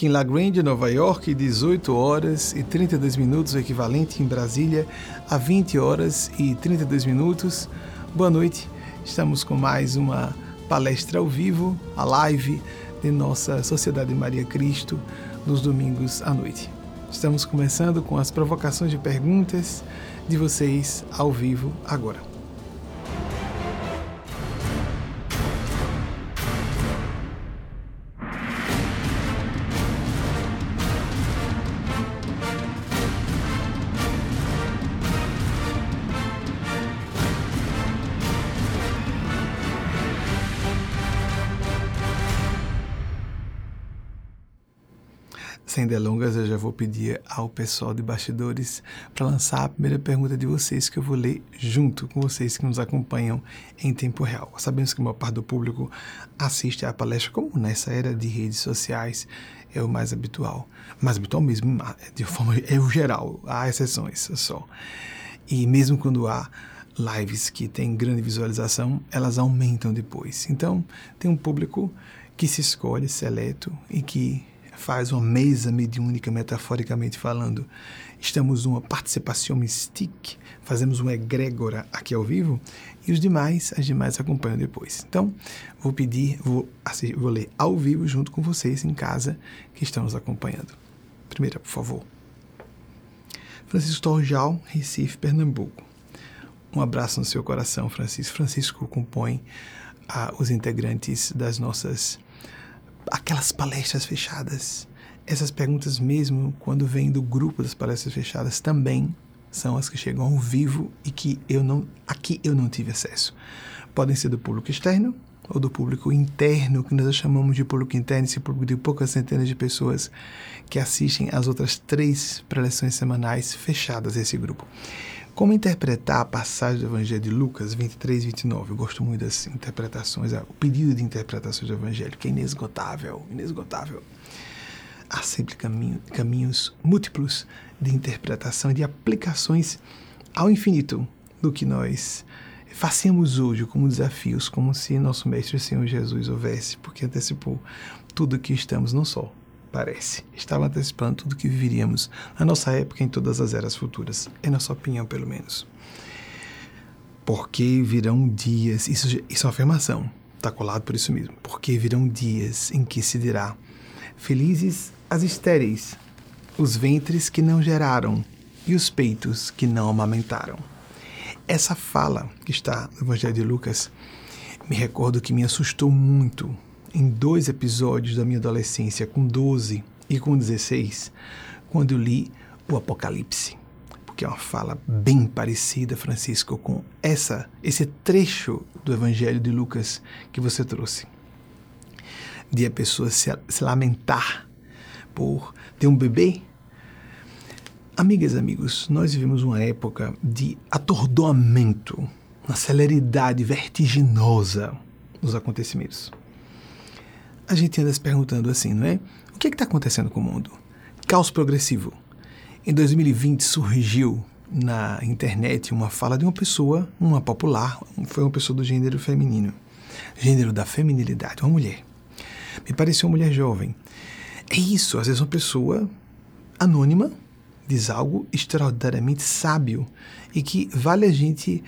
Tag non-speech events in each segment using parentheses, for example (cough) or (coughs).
Aqui em La Grande, Nova York, 18 horas e 32 minutos, o equivalente em Brasília a 20 horas e 32 minutos. Boa noite, estamos com mais uma palestra ao vivo, a live de nossa Sociedade Maria Cristo, nos domingos à noite. Estamos começando com as provocações de perguntas de vocês ao vivo agora. Delongas, eu já vou pedir ao pessoal de bastidores para lançar a primeira pergunta de vocês, que eu vou ler junto com vocês que nos acompanham em tempo real. Sabemos que a maior parte do público assiste à palestra, como nessa era de redes sociais é o mais habitual. Mais habitual mesmo, de forma (laughs) é o geral, há exceções só. E mesmo quando há lives que têm grande visualização, elas aumentam depois. Então, tem um público que se escolhe, seleto e que faz uma mesa mediúnica, metaforicamente falando. Estamos numa participação mystique, fazemos uma egrégora aqui ao vivo e os demais, as demais acompanham depois. Então, vou pedir, vou, assim, vou ler ao vivo junto com vocês em casa que estão nos acompanhando. Primeira, por favor. Francisco Torjal, Recife, Pernambuco. Um abraço no seu coração, Francisco. Francisco compõe ah, os integrantes das nossas aquelas palestras fechadas. Essas perguntas, mesmo quando vêm do grupo das palestras fechadas, também são as que chegam ao vivo e que eu não, aqui eu não tive acesso. Podem ser do público externo ou do público interno, que nós chamamos de público interno, esse público de poucas centenas de pessoas que assistem às outras três preleções semanais fechadas esse grupo. Como interpretar a passagem do Evangelho de Lucas 23, 29? Eu gosto muito das interpretações, o pedido de interpretações do Evangelho, que é inesgotável, inesgotável. Há sempre caminho, caminhos múltiplos de interpretação e de aplicações ao infinito do que nós fazemos hoje como desafios, como se nosso Mestre Senhor Jesus houvesse, porque antecipou tudo que estamos, não só parece. Estava antecipando tudo que viveríamos na nossa época e em todas as eras futuras. É nossa opinião, pelo menos. Porque virão dias, isso, isso é uma afirmação, está colado por isso mesmo. Porque virão dias em que se dirá: Felizes as estéreis, os ventres que não geraram e os peitos que não amamentaram. Essa fala que está no Evangelho de Lucas me recordo que me assustou muito em dois episódios da minha adolescência, com 12 e com 16, quando eu li o Apocalipse. Porque é uma fala bem parecida, Francisco, com essa esse trecho do Evangelho de Lucas que você trouxe. De a pessoa se, se lamentar por ter um bebê. Amigas amigos, nós vivemos uma época de atordoamento, uma celeridade vertiginosa nos acontecimentos a gente anda se perguntando assim, não é? O que é está acontecendo com o mundo? Caos progressivo. Em 2020 surgiu na internet uma fala de uma pessoa, uma popular, foi uma pessoa do gênero feminino, gênero da feminilidade, uma mulher. Me pareceu uma mulher jovem. É isso, às vezes uma pessoa anônima diz algo extraordinariamente sábio e que vale a gente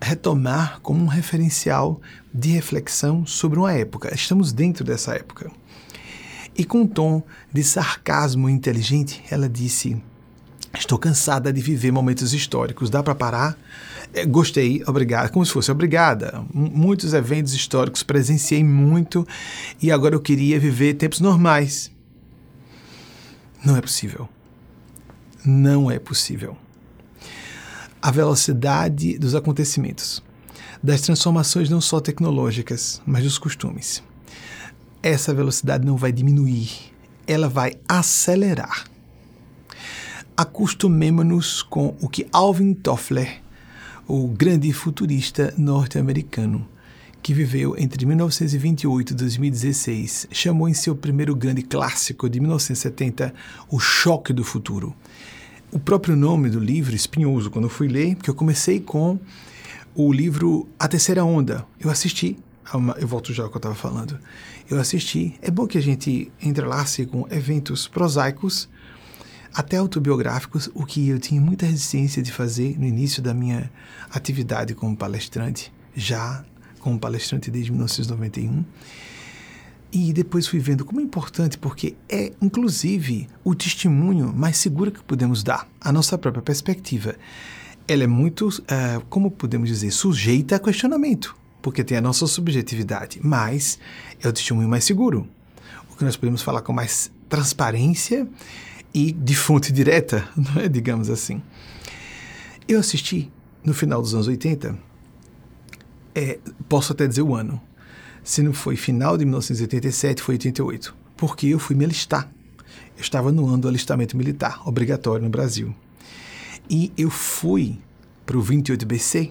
retomar como um referencial de reflexão sobre uma época. Estamos dentro dessa época. E com um tom de sarcasmo inteligente, ela disse: Estou cansada de viver momentos históricos. Dá para parar? É, gostei, obrigada. Como se fosse obrigada. muitos eventos históricos presenciei muito e agora eu queria viver tempos normais. Não é possível. Não é possível a velocidade dos acontecimentos, das transformações não só tecnológicas, mas dos costumes. Essa velocidade não vai diminuir, ela vai acelerar. Acostumemos-nos com o que Alvin Toffler, o grande futurista norte-americano, que viveu entre 1928 e 2016, chamou em seu primeiro grande clássico de 1970 O Choque do Futuro o próprio nome do livro, espinhoso, quando eu fui ler, porque eu comecei com o livro A Terceira Onda. Eu assisti uma, eu volto já ao que eu estava falando. Eu assisti. É bom que a gente entrelace com eventos prosaicos, até autobiográficos, o que eu tinha muita resistência de fazer no início da minha atividade como palestrante, já como palestrante desde 1991. E depois fui vendo como é importante, porque é, inclusive, o testemunho mais seguro que podemos dar, a nossa própria perspectiva. Ela é muito, uh, como podemos dizer, sujeita a questionamento porque tem a nossa subjetividade, mas é o testemunho mais seguro. O que nós podemos falar com mais transparência e de fonte direta, (laughs) não é? digamos assim. Eu assisti no final dos anos 80, é, posso até dizer o ano. Se não foi final de 1987, foi 88, porque eu fui me alistar. Eu estava no ano do alistamento militar, obrigatório no Brasil. E eu fui para o 28BC,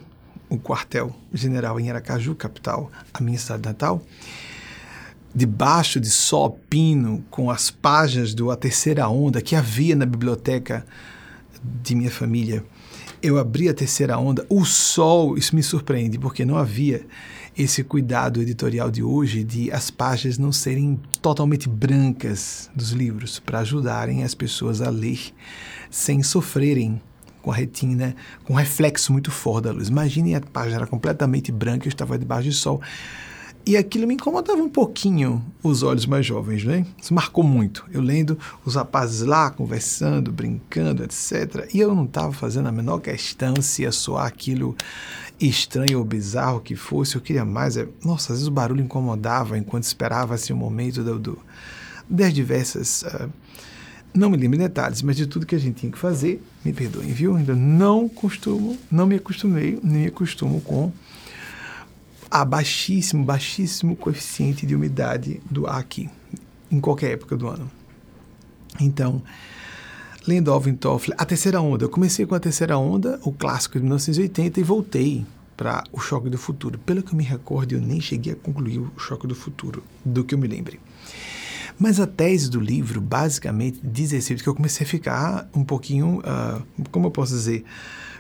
o quartel-general em Aracaju, capital, a minha cidade natal, debaixo de sol pino, com as páginas do A Terceira Onda que havia na biblioteca de minha família. Eu abri a Terceira Onda, o sol, isso me surpreende, porque não havia esse cuidado editorial de hoje de as páginas não serem totalmente brancas dos livros, para ajudarem as pessoas a ler sem sofrerem com a retina, com um reflexo muito forte da luz. Imagine a página era completamente branca, eu estava debaixo de sol. E aquilo me incomodava um pouquinho os olhos mais jovens, né? Isso marcou muito. Eu lendo os rapazes lá conversando, brincando, etc. E eu não estava fazendo a menor questão se ia soar aquilo estranho ou bizarro que fosse. Eu queria mais. É... Nossa, às vezes o barulho incomodava enquanto esperava assim, o momento do, do das diversas. Uh, não me lembro em detalhes, mas de tudo que a gente tinha que fazer, me perdoem, viu? Ainda não costumo, não me acostumei, nem me acostumo com a baixíssimo, baixíssimo coeficiente de umidade do ar aqui, em qualquer época do ano. Então, lendo Alvin Toffler, a terceira onda. Eu comecei com a terceira onda, o clássico de 1980, e voltei para o Choque do Futuro. Pelo que eu me recordo, eu nem cheguei a concluir o Choque do Futuro, do que eu me lembre. Mas a tese do livro, basicamente, diz respeito que eu comecei a ficar um pouquinho, uh, como eu posso dizer,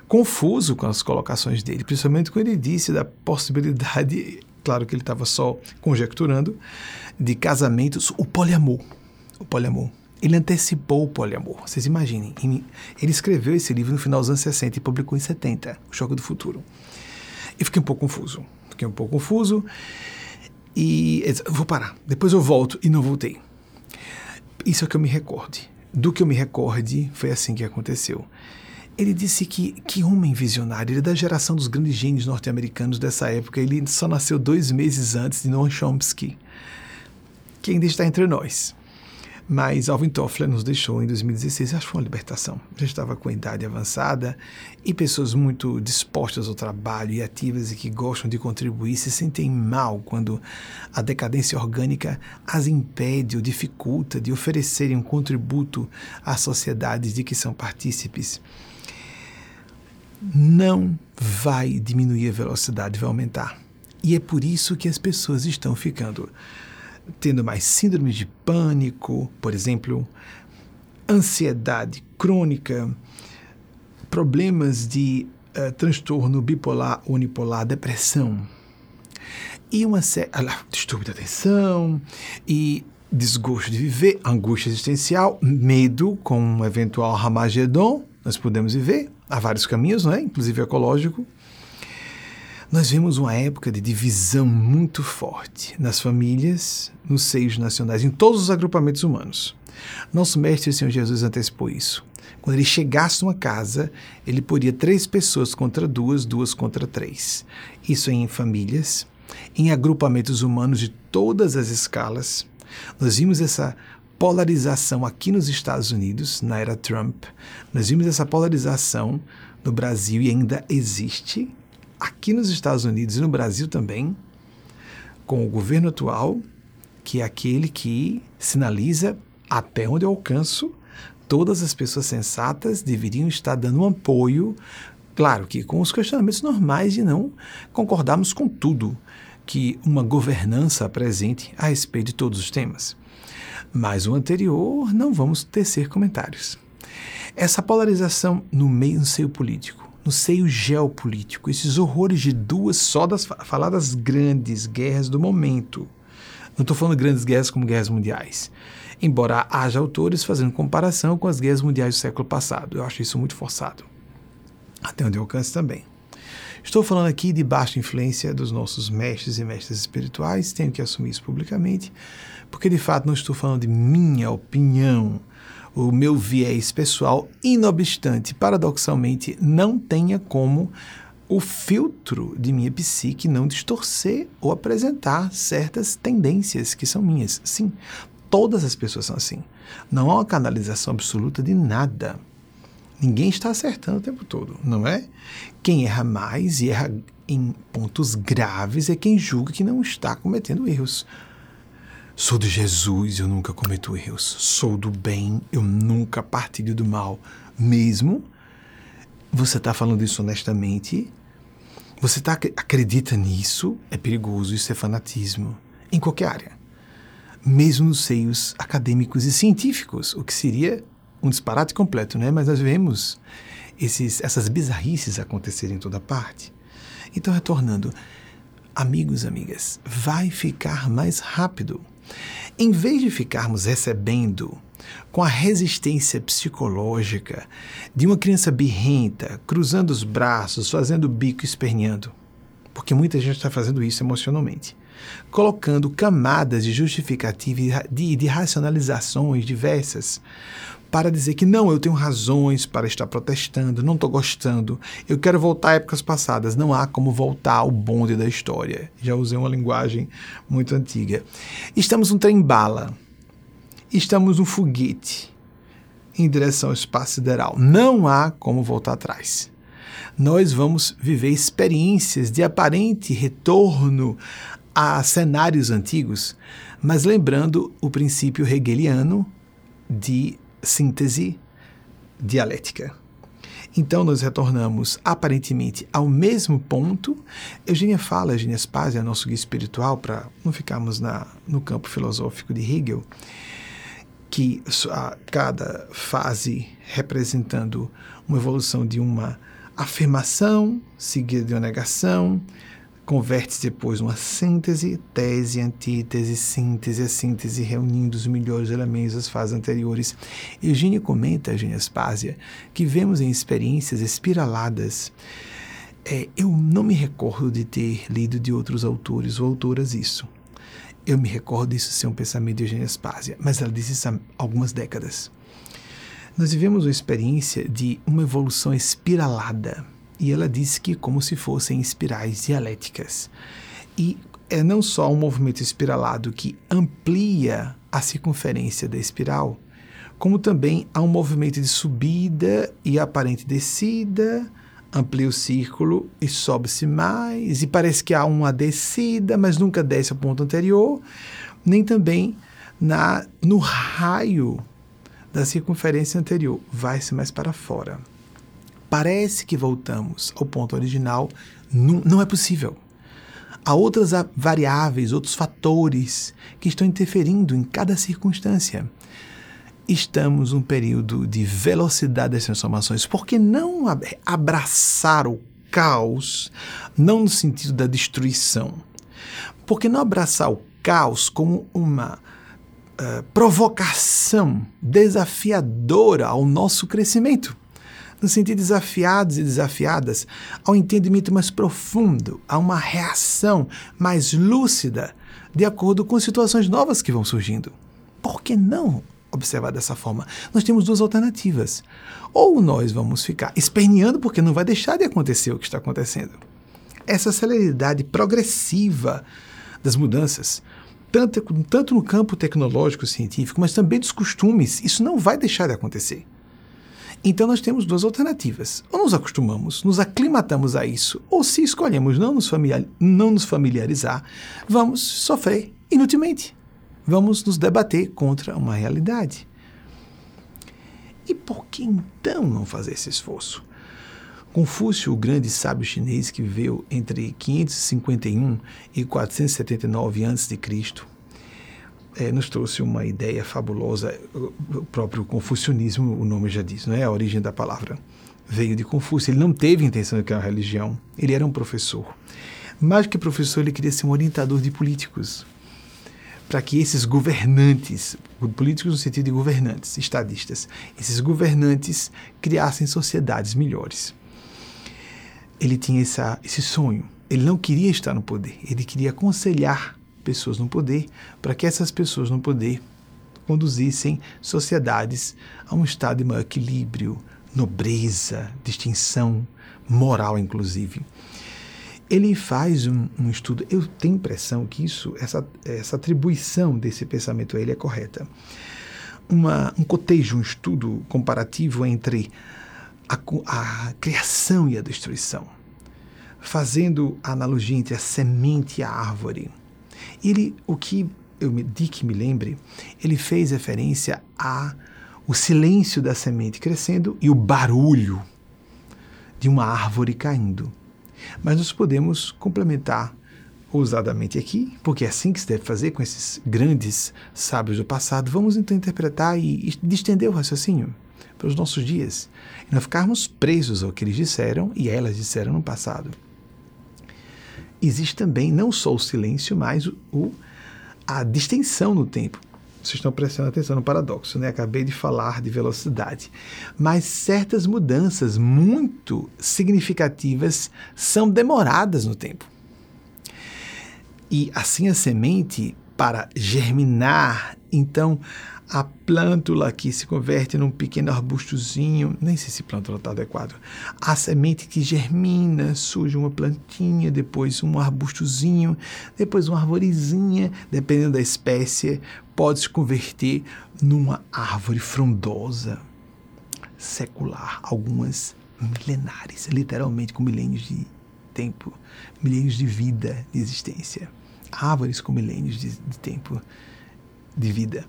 confuso com as colocações dele, principalmente quando ele disse da possibilidade, claro que ele estava só conjecturando, de casamentos, o poliamor. O poliamor. Ele antecipou o poliamor. Vocês imaginem. Ele escreveu esse livro no final dos anos 60 e publicou em 70, O Choque do Futuro. E fiquei um pouco confuso. Fiquei um pouco confuso. E vou parar. Depois eu volto e não voltei. Isso é que eu me recorde. Do que eu me recorde, foi assim que aconteceu. Ele disse que, que homem visionário, ele é da geração dos grandes gênios norte-americanos dessa época. Ele só nasceu dois meses antes de Noam Chomsky, que ainda está entre nós. Mas Alvin Toffler nos deixou em 2016, acho que foi uma libertação. Já estava com idade avançada e pessoas muito dispostas ao trabalho e ativas e que gostam de contribuir se sentem mal quando a decadência orgânica as impede ou dificulta de oferecerem um contributo às sociedades de que são partícipes. Não vai diminuir a velocidade, vai aumentar. E é por isso que as pessoas estão ficando tendo mais síndrome de pânico, por exemplo, ansiedade crônica, problemas de uh, transtorno bipolar, unipolar, depressão. E uma série, distúrbio da atenção e desgosto de viver, angústia existencial, medo com um eventual Ramagedon, nós podemos viver, há vários caminhos, não é? inclusive ecológico, nós vemos uma época de divisão muito forte nas famílias, nos seios nacionais, em todos os agrupamentos humanos. Nosso mestre, Senhor Jesus, antecipou isso. Quando ele chegasse numa casa, ele poria três pessoas contra duas, duas contra três. Isso em famílias, em agrupamentos humanos de todas as escalas. Nós vimos essa polarização aqui nos Estados Unidos, na era Trump. Nós vimos essa polarização no Brasil e ainda existe aqui nos Estados Unidos e no Brasil também, com o governo atual, que é aquele que sinaliza até onde eu alcanço, todas as pessoas sensatas deveriam estar dando um apoio, claro que com os questionamentos normais de não concordarmos com tudo que uma governança apresente a respeito de todos os temas. Mas o anterior não vamos tecer comentários. Essa polarização no meio no seio político, no seio geopolítico, esses horrores de duas só das faladas grandes guerras do momento. Não estou falando grandes guerras como guerras mundiais. Embora haja autores fazendo comparação com as guerras mundiais do século passado. Eu acho isso muito forçado. Até onde eu alcance também. Estou falando aqui de baixa influência dos nossos mestres e mestres espirituais, tenho que assumir isso publicamente, porque de fato não estou falando de minha opinião, o meu viés pessoal, inobstante, paradoxalmente, não tenha como o filtro de minha psique não distorcer ou apresentar certas tendências que são minhas. Sim, todas as pessoas são assim. Não há uma canalização absoluta de nada. Ninguém está acertando o tempo todo, não é? Quem erra mais e erra em pontos graves é quem julga que não está cometendo erros. Sou de Jesus, eu nunca cometo erros. Sou do bem, eu nunca partilho do mal. Mesmo você está falando isso honestamente? Você tá, acredita nisso? É perigoso, isso é fanatismo. Em qualquer área. Mesmo nos seios acadêmicos e científicos, o que seria um disparate completo, né? Mas nós vemos esses, essas bizarrices acontecerem em toda parte. Então, retornando, amigos, amigas, vai ficar mais rápido. Em vez de ficarmos recebendo com a resistência psicológica de uma criança birrenta, cruzando os braços, fazendo o bico esperneando, porque muita gente está fazendo isso emocionalmente, colocando camadas de justificativa e de, de racionalizações diversas para dizer que não, eu tenho razões para estar protestando, não estou gostando, eu quero voltar a épocas passadas. Não há como voltar ao bonde da história. Já usei uma linguagem muito antiga. Estamos um trem-bala, estamos um foguete em direção ao espaço sideral. Não há como voltar atrás. Nós vamos viver experiências de aparente retorno a cenários antigos, mas lembrando o princípio hegeliano de síntese dialética. Então nós retornamos aparentemente ao mesmo ponto. Eugênia fala, Eugênia Spazia, nosso guia espiritual, para não ficarmos na, no campo filosófico de Hegel, que a cada fase representando uma evolução de uma afirmação seguida de uma negação, converte-se depois numa síntese, tese, antítese, síntese, síntese reunindo os melhores elementos das fases anteriores. Eugênio comenta, Eugênia Spásia, que vemos em experiências espiraladas. É, eu não me recordo de ter lido de outros autores ou autoras isso. Eu me recordo disso ser um pensamento de Eugênia Spásia, mas ela disse isso há algumas décadas. Nós vivemos uma experiência de uma evolução espiralada e ela disse que como se fossem espirais dialéticas. E é não só um movimento espiralado que amplia a circunferência da espiral, como também há um movimento de subida e aparente descida, amplia o círculo e sobe-se mais, e parece que há uma descida, mas nunca desce ao ponto anterior, nem também na no raio da circunferência anterior, vai-se mais para fora parece que voltamos ao ponto original, não, não é possível. Há outras variáveis, outros fatores que estão interferindo em cada circunstância. Estamos num período de velocidade das transformações. Por que não abraçar o caos, não no sentido da destruição? Por que não abraçar o caos como uma uh, provocação desafiadora ao nosso crescimento? Nos sentir desafiados e desafiadas ao entendimento mais profundo, a uma reação mais lúcida, de acordo com situações novas que vão surgindo. Por que não observar dessa forma? Nós temos duas alternativas. Ou nós vamos ficar esperneando porque não vai deixar de acontecer o que está acontecendo. Essa celeridade progressiva das mudanças, tanto, tanto no campo tecnológico científico, mas também dos costumes, isso não vai deixar de acontecer. Então nós temos duas alternativas. Ou nos acostumamos, nos aclimatamos a isso, ou se escolhemos não nos, familiar, não nos familiarizar, vamos sofrer inutilmente. Vamos nos debater contra uma realidade. E por que então não fazer esse esforço? Confúcio, o grande sábio chinês que viveu entre 551 e 479 a.C., é, nos trouxe uma ideia fabulosa, o próprio confucionismo, o nome já diz, não é a origem da palavra. veio de Confúcio. Ele não teve intenção de criar uma religião, ele era um professor. Mais que professor, ele queria ser um orientador de políticos. Para que esses governantes, políticos no sentido de governantes, estadistas, esses governantes criassem sociedades melhores. Ele tinha essa, esse sonho. Ele não queria estar no poder, ele queria aconselhar pessoas no poder para que essas pessoas no poder conduzissem sociedades a um estado de maior equilíbrio, nobreza, distinção moral, inclusive. Ele faz um, um, estudo, eu tenho impressão que isso, essa, essa atribuição desse pensamento a ele é correta. Uma, um cotejo, um estudo comparativo entre a, a criação e a destruição, fazendo a analogia entre a semente e a árvore. Ele, o que eu me, de que me lembre, ele fez referência a o silêncio da semente crescendo e o barulho de uma árvore caindo. Mas nós podemos complementar ousadamente aqui, porque é assim que se deve fazer com esses grandes sábios do passado. Vamos então interpretar e, estender o raciocínio para os nossos dias e não ficarmos presos ao que eles disseram e elas disseram no passado. Existe também não só o silêncio, mas o, a distensão no tempo. Vocês estão prestando atenção no paradoxo, né? Acabei de falar de velocidade. Mas certas mudanças muito significativas são demoradas no tempo. E assim a semente, para germinar, então a plântula que se converte num pequeno arbustozinho, nem sei se plântula está adequado, a semente que germina, surge uma plantinha, depois um arbustozinho, depois uma arvorezinha, dependendo da espécie, pode se converter numa árvore frondosa, secular, algumas milenares, literalmente com milênios de tempo, milênios de vida, de existência. Árvores com milênios de, de tempo de vida.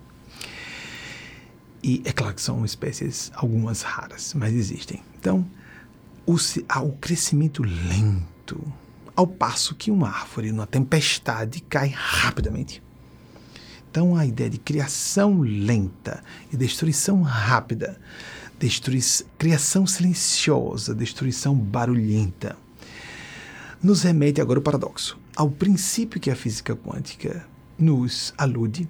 E é claro que são espécies algumas raras, mas existem. Então, o, o crescimento lento, ao passo que uma árvore numa tempestade cai rapidamente. Então, a ideia de criação lenta e destruição rápida, destrui criação silenciosa, destruição barulhenta, nos remete agora ao paradoxo, ao princípio que a física quântica nos alude,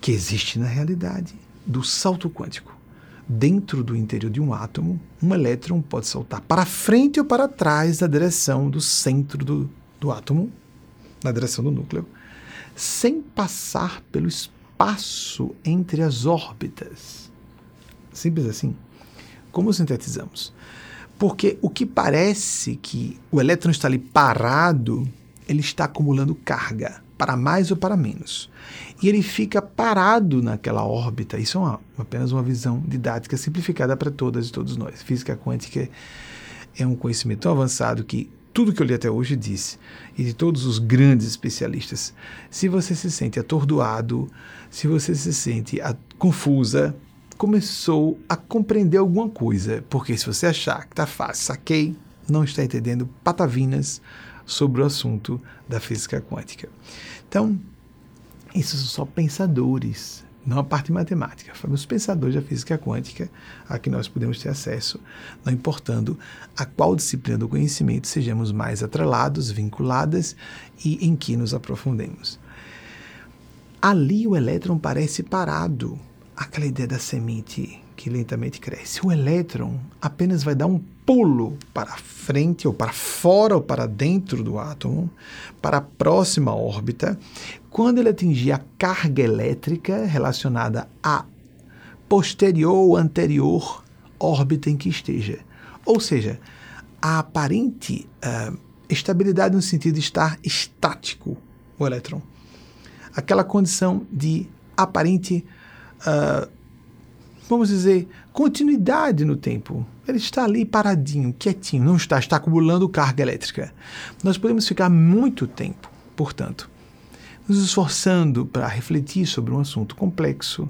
que existe na realidade, do salto quântico. Dentro do interior de um átomo, um elétron pode saltar para frente ou para trás na direção do centro do, do átomo, na direção do núcleo, sem passar pelo espaço entre as órbitas. Simples assim. Como sintetizamos? Porque o que parece que o elétron está ali parado, ele está acumulando carga para mais ou para menos. E ele fica parado naquela órbita. Isso é uma, apenas uma visão didática simplificada para todas e todos nós. Física quântica é um conhecimento tão avançado que tudo que eu li até hoje disse, e de todos os grandes especialistas, se você se sente atordoado, se você se sente confusa, começou a compreender alguma coisa. Porque se você achar que está fácil, saquei, não está entendendo patavinas sobre o assunto da física quântica. Então, isso são só pensadores, não a parte matemática. Foram os pensadores da física quântica a que nós podemos ter acesso, não importando a qual disciplina do conhecimento sejamos mais atrelados, vinculadas e em que nos aprofundemos. Ali o elétron parece parado, aquela ideia da semente que lentamente cresce. O elétron apenas vai dar um pulo para frente, ou para fora, ou para dentro do átomo, para a próxima órbita, quando ele atingir a carga elétrica relacionada à posterior ou anterior órbita em que esteja. Ou seja, a aparente uh, estabilidade no sentido de estar estático, o elétron. Aquela condição de aparente uh, vamos dizer, continuidade no tempo. Ele está ali paradinho, quietinho, não está, está acumulando carga elétrica. Nós podemos ficar muito tempo, portanto, nos esforçando para refletir sobre um assunto complexo,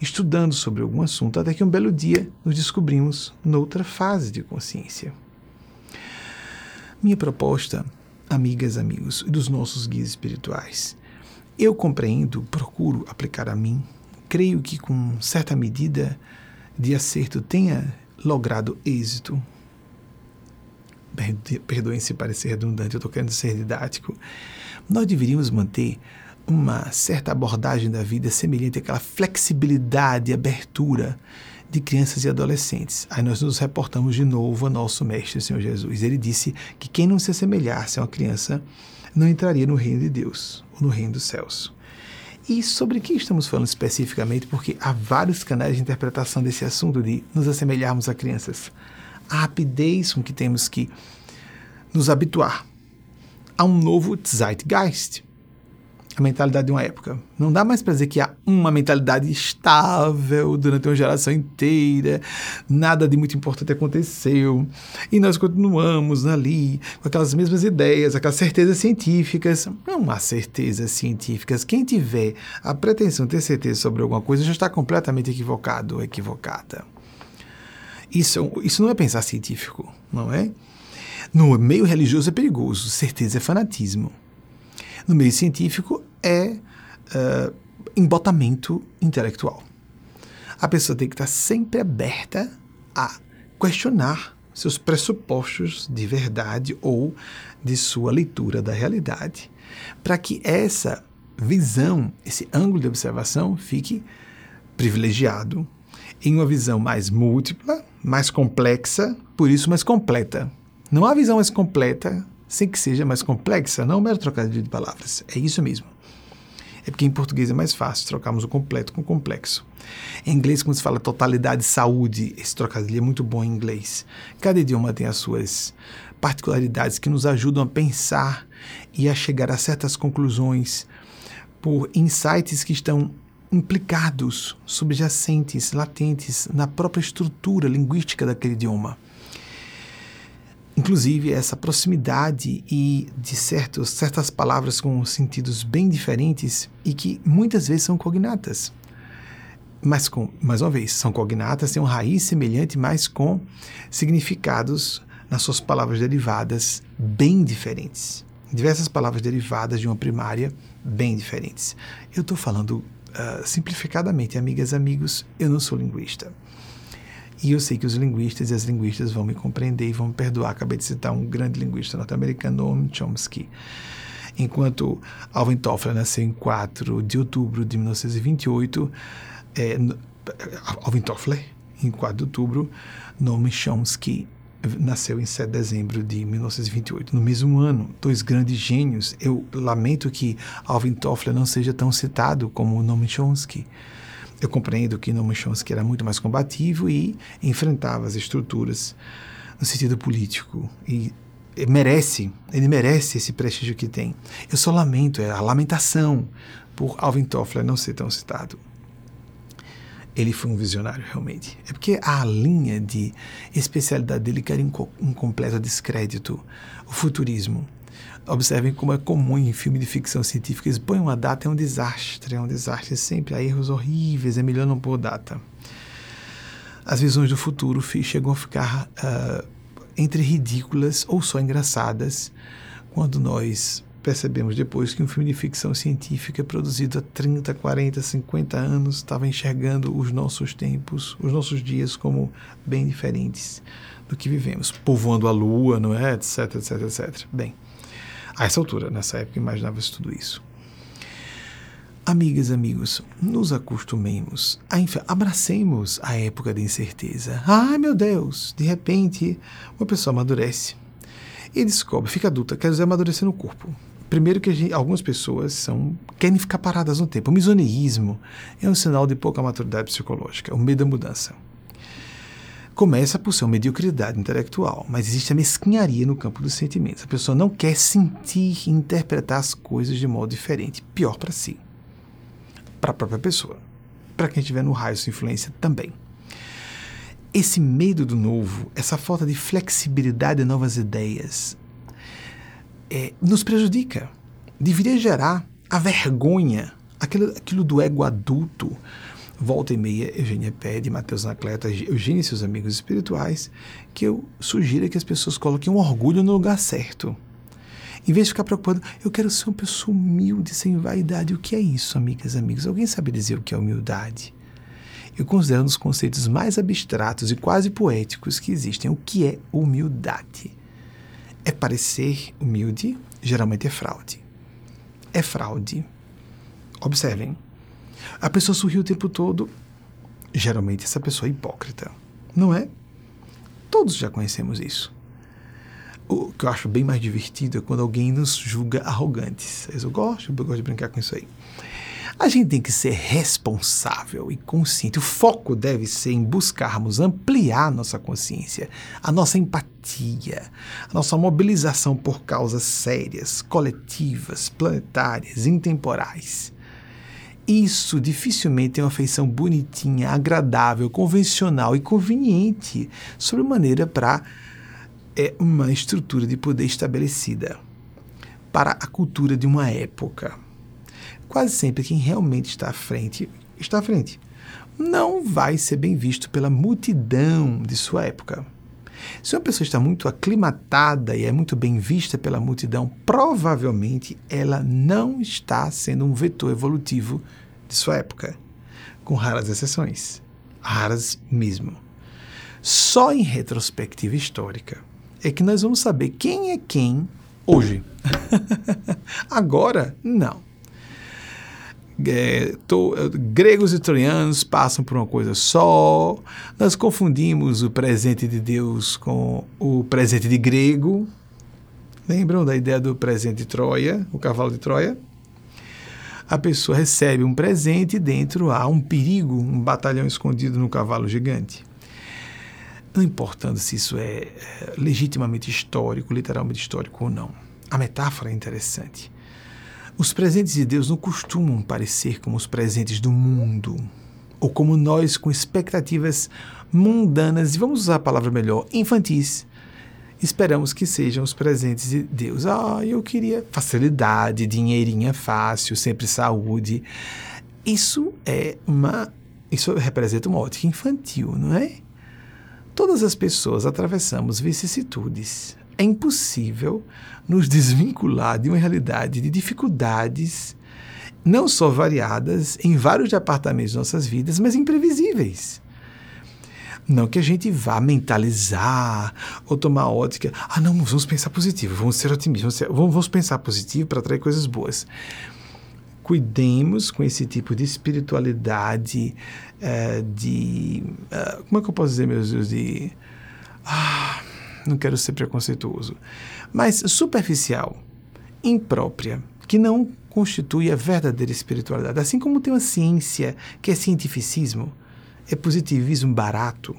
estudando sobre algum assunto, até que um belo dia nos descobrimos noutra fase de consciência. Minha proposta, amigas, amigos, dos nossos guias espirituais, eu compreendo, procuro aplicar a mim creio que com certa medida de acerto tenha logrado êxito perdoem se parecer redundante, eu estou querendo ser didático, nós deveríamos manter uma certa abordagem da vida semelhante àquela flexibilidade e abertura de crianças e adolescentes. Aí nós nos reportamos de novo ao nosso Mestre, Senhor Jesus. Ele disse que quem não se assemelhasse a uma criança não entraria no reino de Deus, ou no reino dos céus. E sobre que estamos falando especificamente? Porque há vários canais de interpretação desse assunto de nos assemelharmos a crianças. A rapidez com que temos que nos habituar a um novo Zeitgeist, a mentalidade de uma época. Não dá mais para dizer que há uma mentalidade estável durante uma geração inteira, nada de muito importante aconteceu, e nós continuamos ali com aquelas mesmas ideias, aquelas certezas científicas. Não há certezas científicas. Quem tiver a pretensão de ter certeza sobre alguma coisa já está completamente equivocado ou equivocada. Isso, isso não é pensar científico, não é? No meio religioso é perigoso, certeza é fanatismo. No meio científico é uh, embotamento intelectual. A pessoa tem que estar sempre aberta a questionar seus pressupostos de verdade ou de sua leitura da realidade, para que essa visão, esse ângulo de observação fique privilegiado em uma visão mais múltipla, mais complexa, por isso mais completa. Não há visão mais completa sem que seja mais complexa, não é um mero trocadilho de palavras. É isso mesmo. É porque em português é mais fácil trocarmos o completo com o complexo. Em inglês, quando se fala totalidade saúde, esse trocadilho é muito bom em inglês. Cada idioma tem as suas particularidades que nos ajudam a pensar e a chegar a certas conclusões por insights que estão implicados, subjacentes, latentes na própria estrutura linguística daquele idioma. Inclusive, essa proximidade e de certos, certas palavras com sentidos bem diferentes e que muitas vezes são cognatas. Mas, com, mais uma vez, são cognatas, têm uma raiz semelhante, mas com significados nas suas palavras derivadas bem diferentes. Diversas palavras derivadas de uma primária bem diferentes. Eu estou falando uh, simplificadamente, amigas amigos, eu não sou linguista. E eu sei que os linguistas e as linguistas vão me compreender e vão me perdoar. Acabei de citar um grande linguista norte-americano, Noam Chomsky. Enquanto Alvin Toffler nasceu em 4 de outubro de 1928, é, Alvin Toffler, em 4 de outubro, Noam Chomsky nasceu em 7 de dezembro de 1928. No mesmo ano, dois grandes gênios. Eu lamento que Alvin Toffler não seja tão citado como Noam Chomsky. Eu compreendo que Noam Chomsky era muito mais combativo e enfrentava as estruturas no sentido político e merece, ele merece esse prestígio que tem. Eu só lamento, é a lamentação por Alvin Toffler não ser tão citado. Ele foi um visionário realmente. É porque a linha de especialidade dele que era completo descrédito, o futurismo. Observem como é comum em filme de ficção científica, eles põem uma data, é um desastre, é um desastre sempre, há erros horríveis, é melhor não pôr data. As visões do futuro chegam a ficar uh, entre ridículas ou só engraçadas quando nós percebemos depois que um filme de ficção científica produzido há 30, 40, 50 anos estava enxergando os nossos tempos, os nossos dias como bem diferentes do que vivemos, povoando a lua, não é, etc, etc, etc. Bem, a essa altura, nessa época, imaginava-se tudo isso. Amigas, amigos, nos acostumemos, a abracemos a época de incerteza. Ai, meu Deus! De repente, uma pessoa amadurece e descobre, fica adulta, quer dizer, amadurecer no corpo. Primeiro que gente, algumas pessoas são querem ficar paradas no tempo. O misoneísmo é um sinal de pouca maturidade psicológica, o medo da mudança começa por ser uma mediocridade intelectual, mas existe a mesquinharia no campo dos sentimentos. A pessoa não quer sentir e interpretar as coisas de modo diferente, pior para si, para a própria pessoa, para quem estiver no raio de influência também. Esse medo do novo, essa falta de flexibilidade de novas ideias, é, nos prejudica. Deveria gerar a vergonha, aquilo, aquilo do ego adulto, Volta e meia, Eugênia pede, Mateus Anacleto, Eugênia e seus amigos espirituais, que eu sugira que as pessoas coloquem um orgulho no lugar certo. Em vez de ficar preocupado, eu quero ser uma pessoa humilde, sem vaidade. O que é isso, amigas e amigos? Alguém sabe dizer o que é humildade? Eu considero um dos conceitos mais abstratos e quase poéticos que existem. O que é humildade? é parecer humilde, geralmente é fraude. É fraude. Observem. A pessoa sorriu o tempo todo, geralmente essa pessoa é hipócrita. Não é? Todos já conhecemos isso. O que eu acho bem mais divertido é quando alguém nos julga arrogantes. Eu gosto, eu gosto de brincar com isso aí. A gente tem que ser responsável e consciente. O foco deve ser em buscarmos ampliar nossa consciência, a nossa empatia, a nossa mobilização por causas sérias, coletivas, planetárias, intemporais. Isso dificilmente tem uma feição bonitinha, agradável, convencional e conveniente sobre maneira para é uma estrutura de poder estabelecida para a cultura de uma época quase sempre quem realmente está à frente está à frente. Não vai ser bem visto pela multidão de sua época. Se uma pessoa está muito aclimatada e é muito bem vista pela multidão, provavelmente ela não está sendo um vetor evolutivo de sua época, com raras exceções. Raras mesmo. Só em retrospectiva histórica é que nós vamos saber quem é quem hoje. (laughs) Agora, não é, to, gregos e troianos passam por uma coisa só. Nós confundimos o presente de Deus com o presente de grego. Lembram da ideia do presente de Troia, o cavalo de Troia? A pessoa recebe um presente e dentro há um perigo, um batalhão escondido no cavalo gigante. Não importando se isso é, é legitimamente histórico, literalmente histórico ou não. A metáfora é interessante. Os presentes de Deus não costumam parecer como os presentes do mundo, ou como nós com expectativas mundanas, e vamos usar a palavra melhor, infantis. Esperamos que sejam os presentes de Deus. Ah, eu queria facilidade, dinheirinha fácil, sempre saúde. Isso é uma. Isso representa uma ótica infantil, não é? Todas as pessoas atravessamos vicissitudes. É impossível nos desvincular de uma realidade de dificuldades, não só variadas em vários departamentos de nossas vidas, mas imprevisíveis. Não que a gente vá mentalizar ou tomar ótica. Ah, não, vamos pensar positivo, vamos ser otimistas, vamos, vamos pensar positivo para atrair coisas boas. Cuidemos com esse tipo de espiritualidade, é, de. É, como é que eu posso dizer, meus Deus? De. Ah, não quero ser preconceituoso, mas superficial, imprópria, que não constitui a verdadeira espiritualidade. Assim como tem uma ciência que é cientificismo, é positivismo barato,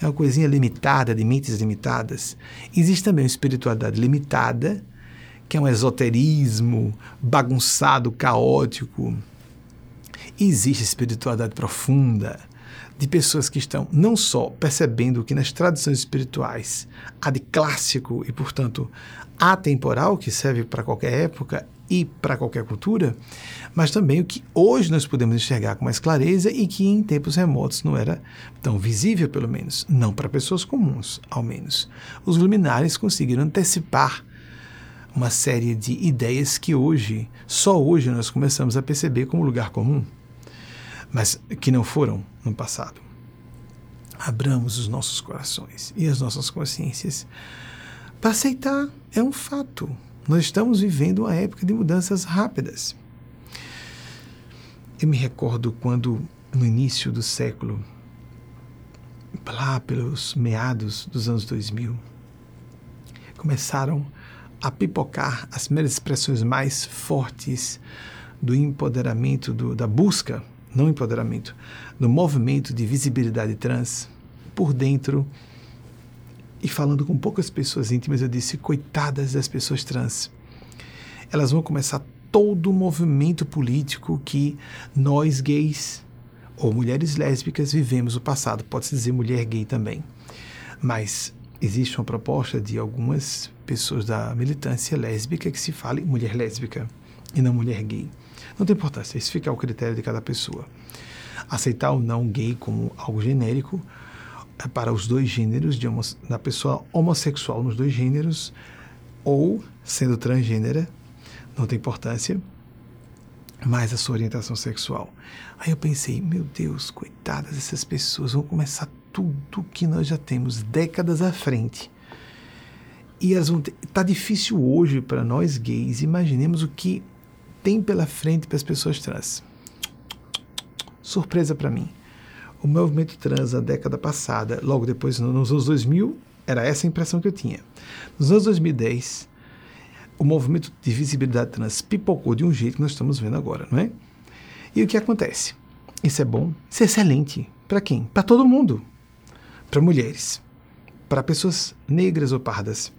é uma coisinha limitada, de mentes limitadas. Existe também uma espiritualidade limitada, que é um esoterismo bagunçado, caótico. existe espiritualidade profunda, de pessoas que estão não só percebendo que nas tradições espirituais há de clássico e, portanto, atemporal, que serve para qualquer época e para qualquer cultura, mas também o que hoje nós podemos enxergar com mais clareza e que em tempos remotos não era tão visível, pelo menos, não para pessoas comuns, ao menos. Os luminares conseguiram antecipar uma série de ideias que hoje, só hoje, nós começamos a perceber como lugar comum mas que não foram no passado. Abramos os nossos corações e as nossas consciências para aceitar, é um fato. Nós estamos vivendo uma época de mudanças rápidas. Eu me recordo quando, no início do século, lá pelos meados dos anos 2000, começaram a pipocar as primeiras expressões mais fortes do empoderamento, do, da busca não empoderamento, no movimento de visibilidade trans, por dentro, e falando com poucas pessoas íntimas, eu disse: coitadas das pessoas trans. Elas vão começar todo o movimento político que nós gays ou mulheres lésbicas vivemos no passado. Pode-se dizer mulher gay também. Mas existe uma proposta de algumas pessoas da militância lésbica que se fale mulher lésbica e não mulher gay. Não tem importância, isso fica ao critério de cada pessoa. Aceitar ou não gay como algo genérico é para os dois gêneros, de homo, da pessoa homossexual nos dois gêneros, ou sendo transgênera, não tem importância, mas a sua orientação sexual. Aí eu pensei, meu Deus, coitadas essas pessoas, vão começar tudo que nós já temos décadas à frente. E ter, tá difícil hoje para nós gays. Imaginemos o que tem pela frente para as pessoas trans. Surpresa para mim. O movimento trans na década passada, logo depois, nos anos 2000, era essa a impressão que eu tinha. Nos anos 2010, o movimento de visibilidade trans pipocou de um jeito que nós estamos vendo agora, não é? E o que acontece? Isso é bom, isso é excelente. Para quem? Para todo mundo. Para mulheres, para pessoas negras ou pardas,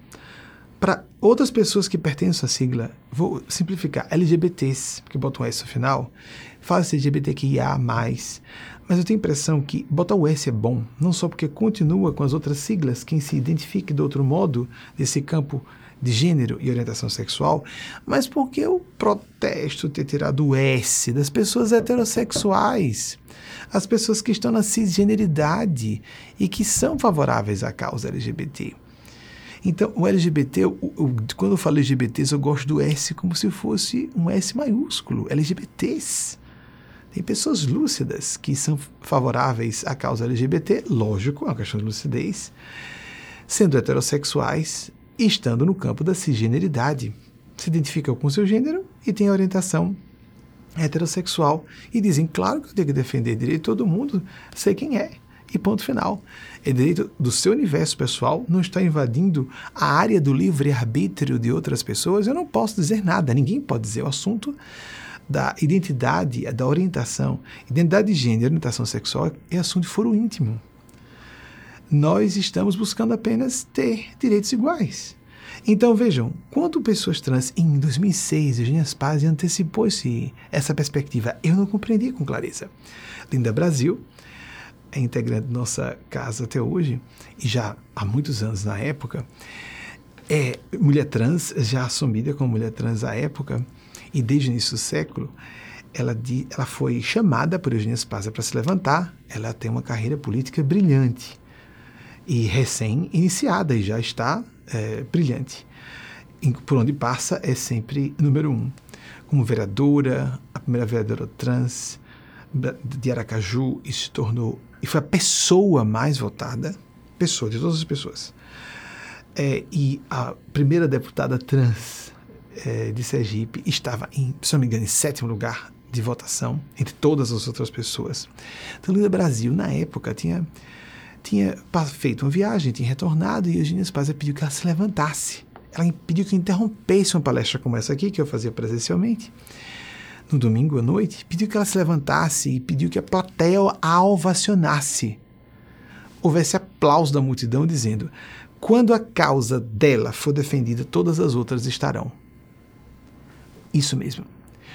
para outras pessoas que pertencem à sigla, vou simplificar, LGBTs, porque botam S no final, fala-se LGBTQIA+, mas eu tenho a impressão que botar o S é bom, não só porque continua com as outras siglas, quem se identifique de outro modo desse campo de gênero e orientação sexual, mas porque eu protesto ter tirado o S das pessoas heterossexuais, as pessoas que estão na cisgeneridade e que são favoráveis à causa LGBT. Então, o LGBT, o, o, quando eu falo LGBTs, eu gosto do S como se fosse um S maiúsculo, LGBTs. Tem pessoas lúcidas que são favoráveis à causa LGBT, lógico, é uma questão de lucidez, sendo heterossexuais e estando no campo da cisgeneridade. Se identificam com seu gênero e têm orientação heterossexual e dizem, claro que eu tenho que defender direito de todo mundo, sei quem é e ponto final. É direito do seu universo pessoal, não está invadindo a área do livre-arbítrio de outras pessoas. Eu não posso dizer nada, ninguém pode dizer. O assunto da identidade, da orientação, identidade de gênero, orientação sexual é assunto de foro íntimo. Nós estamos buscando apenas ter direitos iguais. Então vejam, quando pessoas trans em 2006, Eugênia Spaz antecipou esse, essa perspectiva, eu não compreendi com clareza. Linda Brasil é integrante da nossa casa até hoje, e já há muitos anos na época, é mulher trans, já assumida como mulher trans à época, e desde o início do século, ela, ela foi chamada por Eugênia Spazia para se levantar. Ela tem uma carreira política brilhante e recém-iniciada e já está é, brilhante. Por onde passa é sempre número um. Como vereadora, a primeira vereadora trans de Aracaju e se tornou e foi a pessoa mais votada, pessoa de todas as pessoas. É, e a primeira deputada trans é, de Sergipe estava, em, se não me engano, em sétimo lugar de votação entre todas as outras pessoas. Então, Lida Brasil, na época, tinha, tinha feito uma viagem, tinha retornado e Eugênia Spazia pediu que ela se levantasse. Ela pediu que interrompesse uma palestra como essa aqui, que eu fazia presencialmente, no domingo à noite, pediu que ela se levantasse e pediu que a plateia a ovacionasse. Houvesse aplauso da multidão dizendo: quando a causa dela for defendida, todas as outras estarão. Isso mesmo.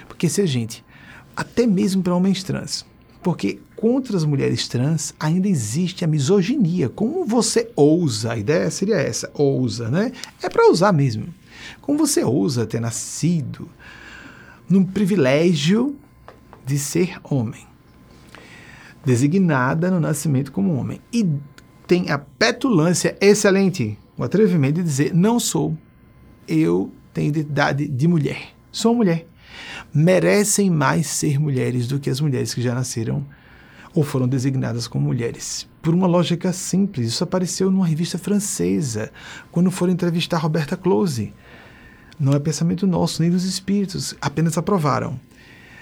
Porque se a gente, até mesmo para homens trans, porque contra as mulheres trans ainda existe a misoginia. Como você ousa? A ideia seria essa: ousa, né? É para usar mesmo. Como você ousa ter nascido num privilégio de ser homem, designada no nascimento como homem, e tem a petulância excelente, o atrevimento de dizer: não sou, eu tenho identidade de mulher, sou mulher. Merecem mais ser mulheres do que as mulheres que já nasceram ou foram designadas como mulheres. Por uma lógica simples, isso apareceu numa revista francesa, quando foram entrevistar Roberta Close não é pensamento nosso, nem dos espíritos, apenas aprovaram.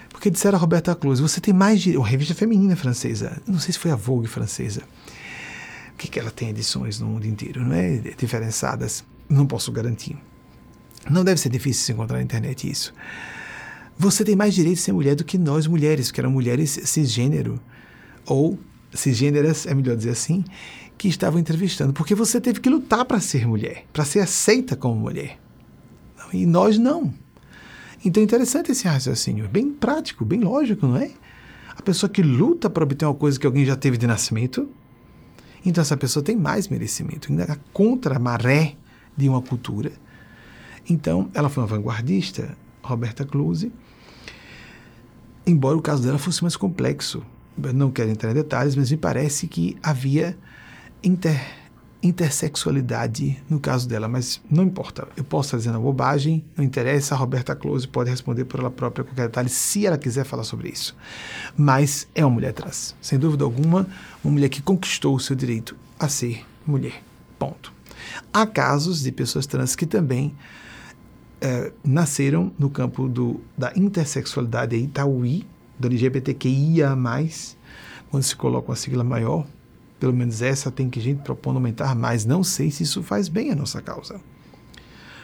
Porque disseram a Roberta Close, você tem mais de. Uma revista feminina francesa, não sei se foi a Vogue francesa, o que, que ela tem edições no mundo inteiro, não é? Diferenciadas, não posso garantir. Não deve ser difícil se encontrar na internet isso. Você tem mais direito de ser mulher do que nós mulheres, que eram mulheres cisgênero, ou cisgêneras, é melhor dizer assim, que estavam entrevistando, porque você teve que lutar para ser mulher, para ser aceita como mulher e nós não. Então é interessante esse raciocínio, bem prático, bem lógico, não é? A pessoa que luta para obter uma coisa que alguém já teve de nascimento, então essa pessoa tem mais merecimento, ainda contra a maré de uma cultura. Então, ela foi uma vanguardista, Roberta Close, embora o caso dela fosse mais complexo. Eu não quero entrar em detalhes, mas me parece que havia inter intersexualidade no caso dela, mas não importa. Eu posso estar dizendo bobagem, não interessa. A Roberta Close pode responder por ela própria qualquer detalhe se ela quiser falar sobre isso. Mas é uma mulher trans, sem dúvida alguma, uma mulher que conquistou o seu direito a ser mulher. Ponto. Há casos de pessoas trans que também é, nasceram no campo do, da intersexualidade Itaúi, do LGBTQIA+, quando se coloca uma sigla maior, pelo menos essa tem que gente propondo aumentar mais. Não sei se isso faz bem à nossa causa.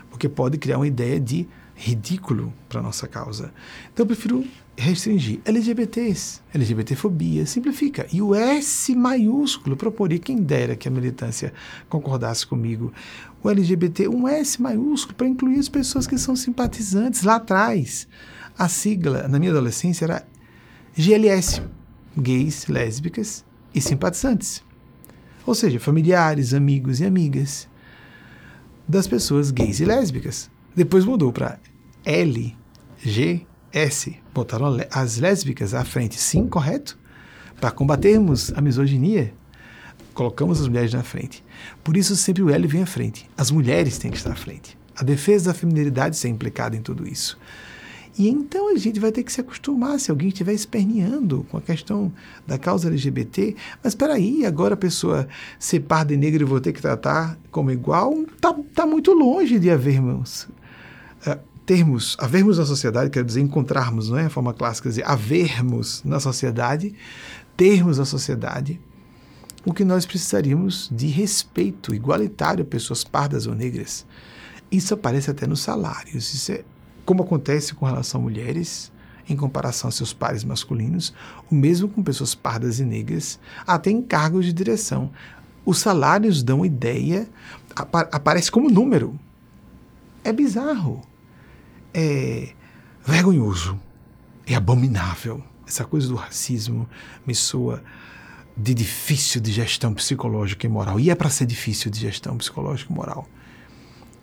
Porque pode criar uma ideia de ridículo para a nossa causa. Então eu prefiro restringir LGBTs, LGBTfobia, simplifica. E o S maiúsculo, proporia, quem dera que a militância concordasse comigo, o LGBT, um S maiúsculo para incluir as pessoas que são simpatizantes. Lá atrás, a sigla, na minha adolescência, era GLS, gays, lésbicas e simpatizantes. Ou seja, familiares, amigos e amigas das pessoas gays e lésbicas. Depois mudou para L, G, S. Botaram as lésbicas à frente, sim, correto? Para combatermos a misoginia, colocamos as mulheres na frente. Por isso sempre o L vem à frente. As mulheres têm que estar à frente. A defesa da feminilidade ser implicada em tudo isso. E então a gente vai ter que se acostumar se alguém estiver esperneando com a questão da causa LGBT. Mas espera aí, agora a pessoa ser parda e negra e vou ter que tratar como igual, tá, tá muito longe de havermos uh, termos, havermos na sociedade, quer dizer, encontrarmos, não é a forma clássica, dizer, havermos na sociedade, termos na sociedade o que nós precisaríamos de respeito igualitário a pessoas pardas ou negras. Isso aparece até nos salários. Isso é como acontece com relação a mulheres, em comparação a seus pares masculinos, o mesmo com pessoas pardas e negras, até em cargos de direção. Os salários dão ideia, aparece como número. É bizarro. É vergonhoso. É abominável. Essa coisa do racismo me soa de difícil de gestão psicológica e moral. E é para ser difícil de gestão psicológica e moral.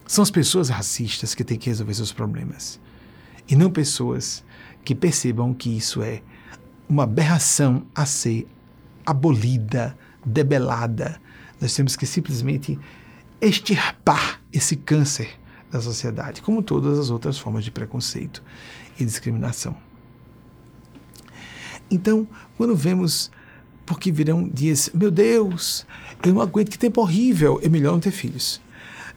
São as pessoas racistas que têm que resolver seus problemas. E não pessoas que percebam que isso é uma aberração a ser abolida, debelada. Nós temos que simplesmente extirpar esse câncer da sociedade, como todas as outras formas de preconceito e discriminação. Então, quando vemos, porque virão dias, meu Deus, eu não aguento, que tempo horrível, é melhor não ter filhos.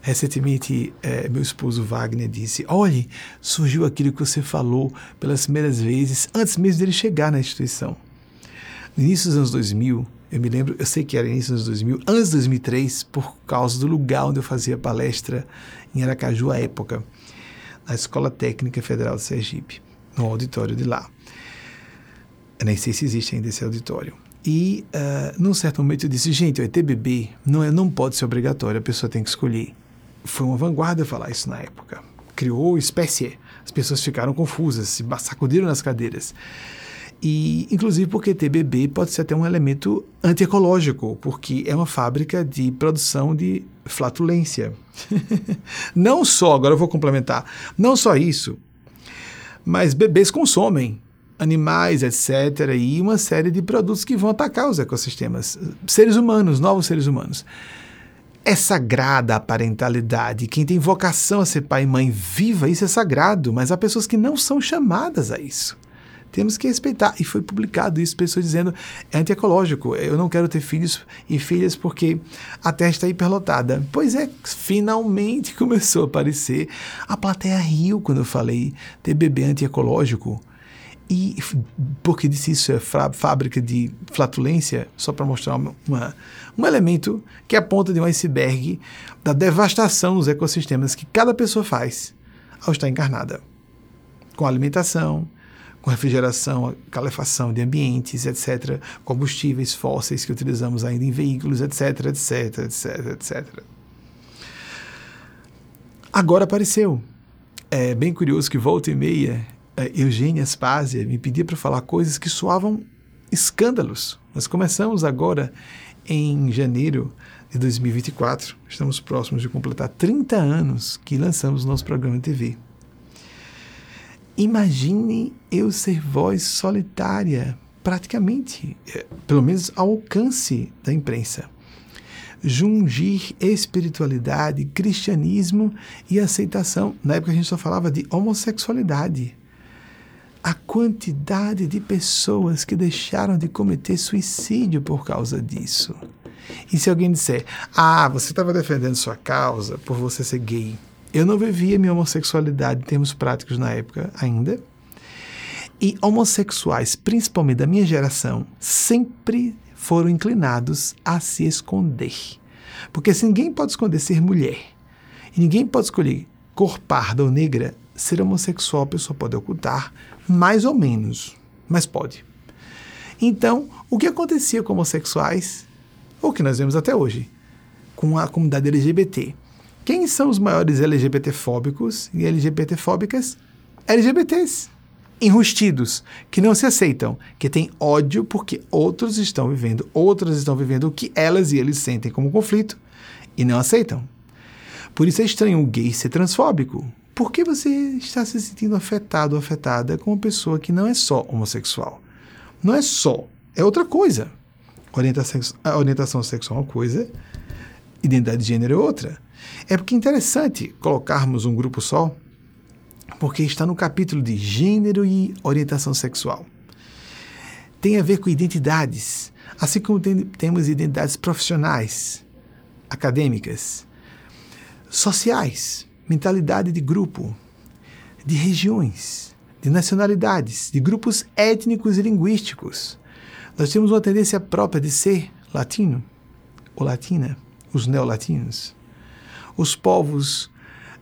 Recentemente, é, meu esposo Wagner disse: Olhe, surgiu aquilo que você falou pelas primeiras vezes, antes mesmo dele chegar na instituição. No início dos anos 2000, eu me lembro, eu sei que era início dos anos 2000, antes de 2003, por causa do lugar onde eu fazia palestra em Aracaju à época, na Escola Técnica Federal de Sergipe, no auditório de lá. Eu nem sei se existe ainda esse auditório. E, uh, num certo momento, eu disse: gente, o ETBB não, é, não pode ser obrigatório, a pessoa tem que escolher foi uma vanguarda falar isso na época. Criou espécie. As pessoas ficaram confusas, se sacudiram nas cadeiras. E, inclusive, porque TBB pode ser até um elemento antiecológico, porque é uma fábrica de produção de flatulência. (laughs) não só, agora eu vou complementar, não só isso, mas bebês consomem animais, etc., e uma série de produtos que vão atacar os ecossistemas, seres humanos, novos seres humanos. É sagrada a parentalidade. Quem tem vocação a ser pai e mãe viva, isso é sagrado, mas há pessoas que não são chamadas a isso. Temos que respeitar. E foi publicado isso, pessoas dizendo é antiecológico, eu não quero ter filhos e filhas porque a terra está hiperlotada. Pois é, finalmente (laughs) começou a aparecer. A plateia riu quando eu falei ter bebê antiecológico. E porque disse isso é fábrica de flatulência, só para mostrar uma, um elemento que é a ponta de um iceberg da devastação dos ecossistemas que cada pessoa faz ao estar encarnada. Com alimentação, com refrigeração, calefação de ambientes, etc., combustíveis fósseis que utilizamos ainda em veículos, etc., etc., etc., etc. Agora apareceu. É bem curioso que volta e meia é, Eugênia Aspásia me pedia para falar coisas que soavam escândalos. Nós começamos agora em janeiro de 2024. Estamos próximos de completar 30 anos que lançamos nosso programa de TV. Imagine eu ser voz solitária, praticamente, é, pelo menos ao alcance da imprensa. Jungir espiritualidade, cristianismo e aceitação. Na época a gente só falava de homossexualidade a quantidade de pessoas que deixaram de cometer suicídio por causa disso. E se alguém disser, ah, você estava defendendo sua causa por você ser gay. Eu não vivia minha homossexualidade em termos práticos na época ainda. E homossexuais, principalmente da minha geração, sempre foram inclinados a se esconder. Porque se ninguém pode esconder ser mulher, e ninguém pode escolher cor parda ou negra, ser homossexual a pessoa pode ocultar, mais ou menos, mas pode. Então, o que acontecia com homossexuais, o que nós vemos até hoje, com a comunidade LGBT? Quem são os maiores LGBTfóbicos e LGBTfóbicas? LGBTs enrustidos, que não se aceitam, que têm ódio porque outros estão vivendo, outras estão vivendo o que elas e eles sentem como conflito e não aceitam. Por isso é estranho o gay ser transfóbico. Por que você está se sentindo afetado ou afetada com uma pessoa que não é só homossexual? Não é só, é outra coisa. Orientação, a orientação sexual é uma coisa, identidade de gênero é outra. É porque é interessante colocarmos um grupo só porque está no capítulo de gênero e orientação sexual. Tem a ver com identidades, assim como tem, temos identidades profissionais, acadêmicas, sociais, mentalidade de grupo, de regiões, de nacionalidades, de grupos étnicos e linguísticos. Nós temos uma tendência própria de ser latino ou latina, os neolatinos. Os povos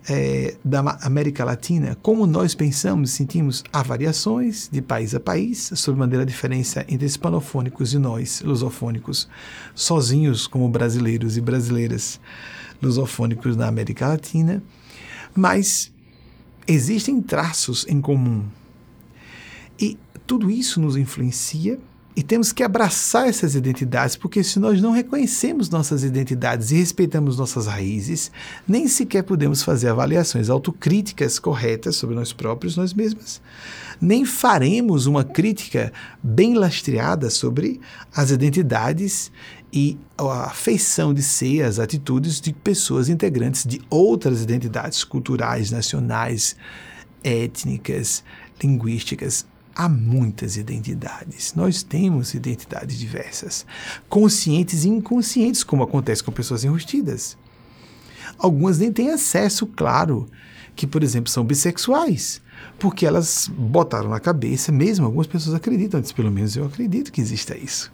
é, da América Latina, como nós pensamos sentimos, há variações de país a país, sobre maneira diferença entre hispanofônicos e nós, lusofônicos, sozinhos como brasileiros e brasileiras lusofônicos na América Latina, mas existem traços em comum. E tudo isso nos influencia e temos que abraçar essas identidades, porque se nós não reconhecemos nossas identidades e respeitamos nossas raízes, nem sequer podemos fazer avaliações autocríticas corretas sobre nós próprios, nós mesmos. Nem faremos uma crítica bem lastreada sobre as identidades e a feição de ser, as atitudes de pessoas integrantes de outras identidades culturais, nacionais, étnicas, linguísticas há muitas identidades. Nós temos identidades diversas, conscientes e inconscientes, como acontece com pessoas enrustidas. Algumas nem têm acesso, claro, que, por exemplo, são bissexuais, porque elas botaram na cabeça, mesmo algumas pessoas acreditam, pelo menos eu acredito que exista isso.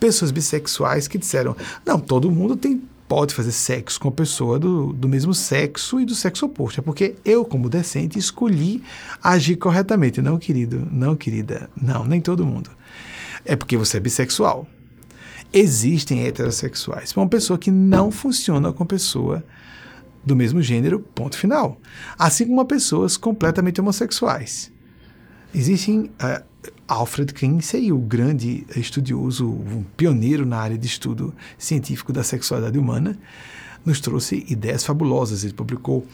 Pessoas bissexuais que disseram: não, todo mundo tem pode fazer sexo com a pessoa do, do mesmo sexo e do sexo oposto. É porque eu, como decente, escolhi agir corretamente. Não, querido, não, querida, não, nem todo mundo. É porque você é bissexual. Existem heterossexuais. Uma pessoa que não funciona com pessoa do mesmo gênero, ponto final. Assim como pessoas completamente homossexuais. Existem uh, Alfred Kinsey, o grande estudioso, um pioneiro na área de estudo científico da sexualidade humana, nos trouxe ideias fabulosas. Ele publicou,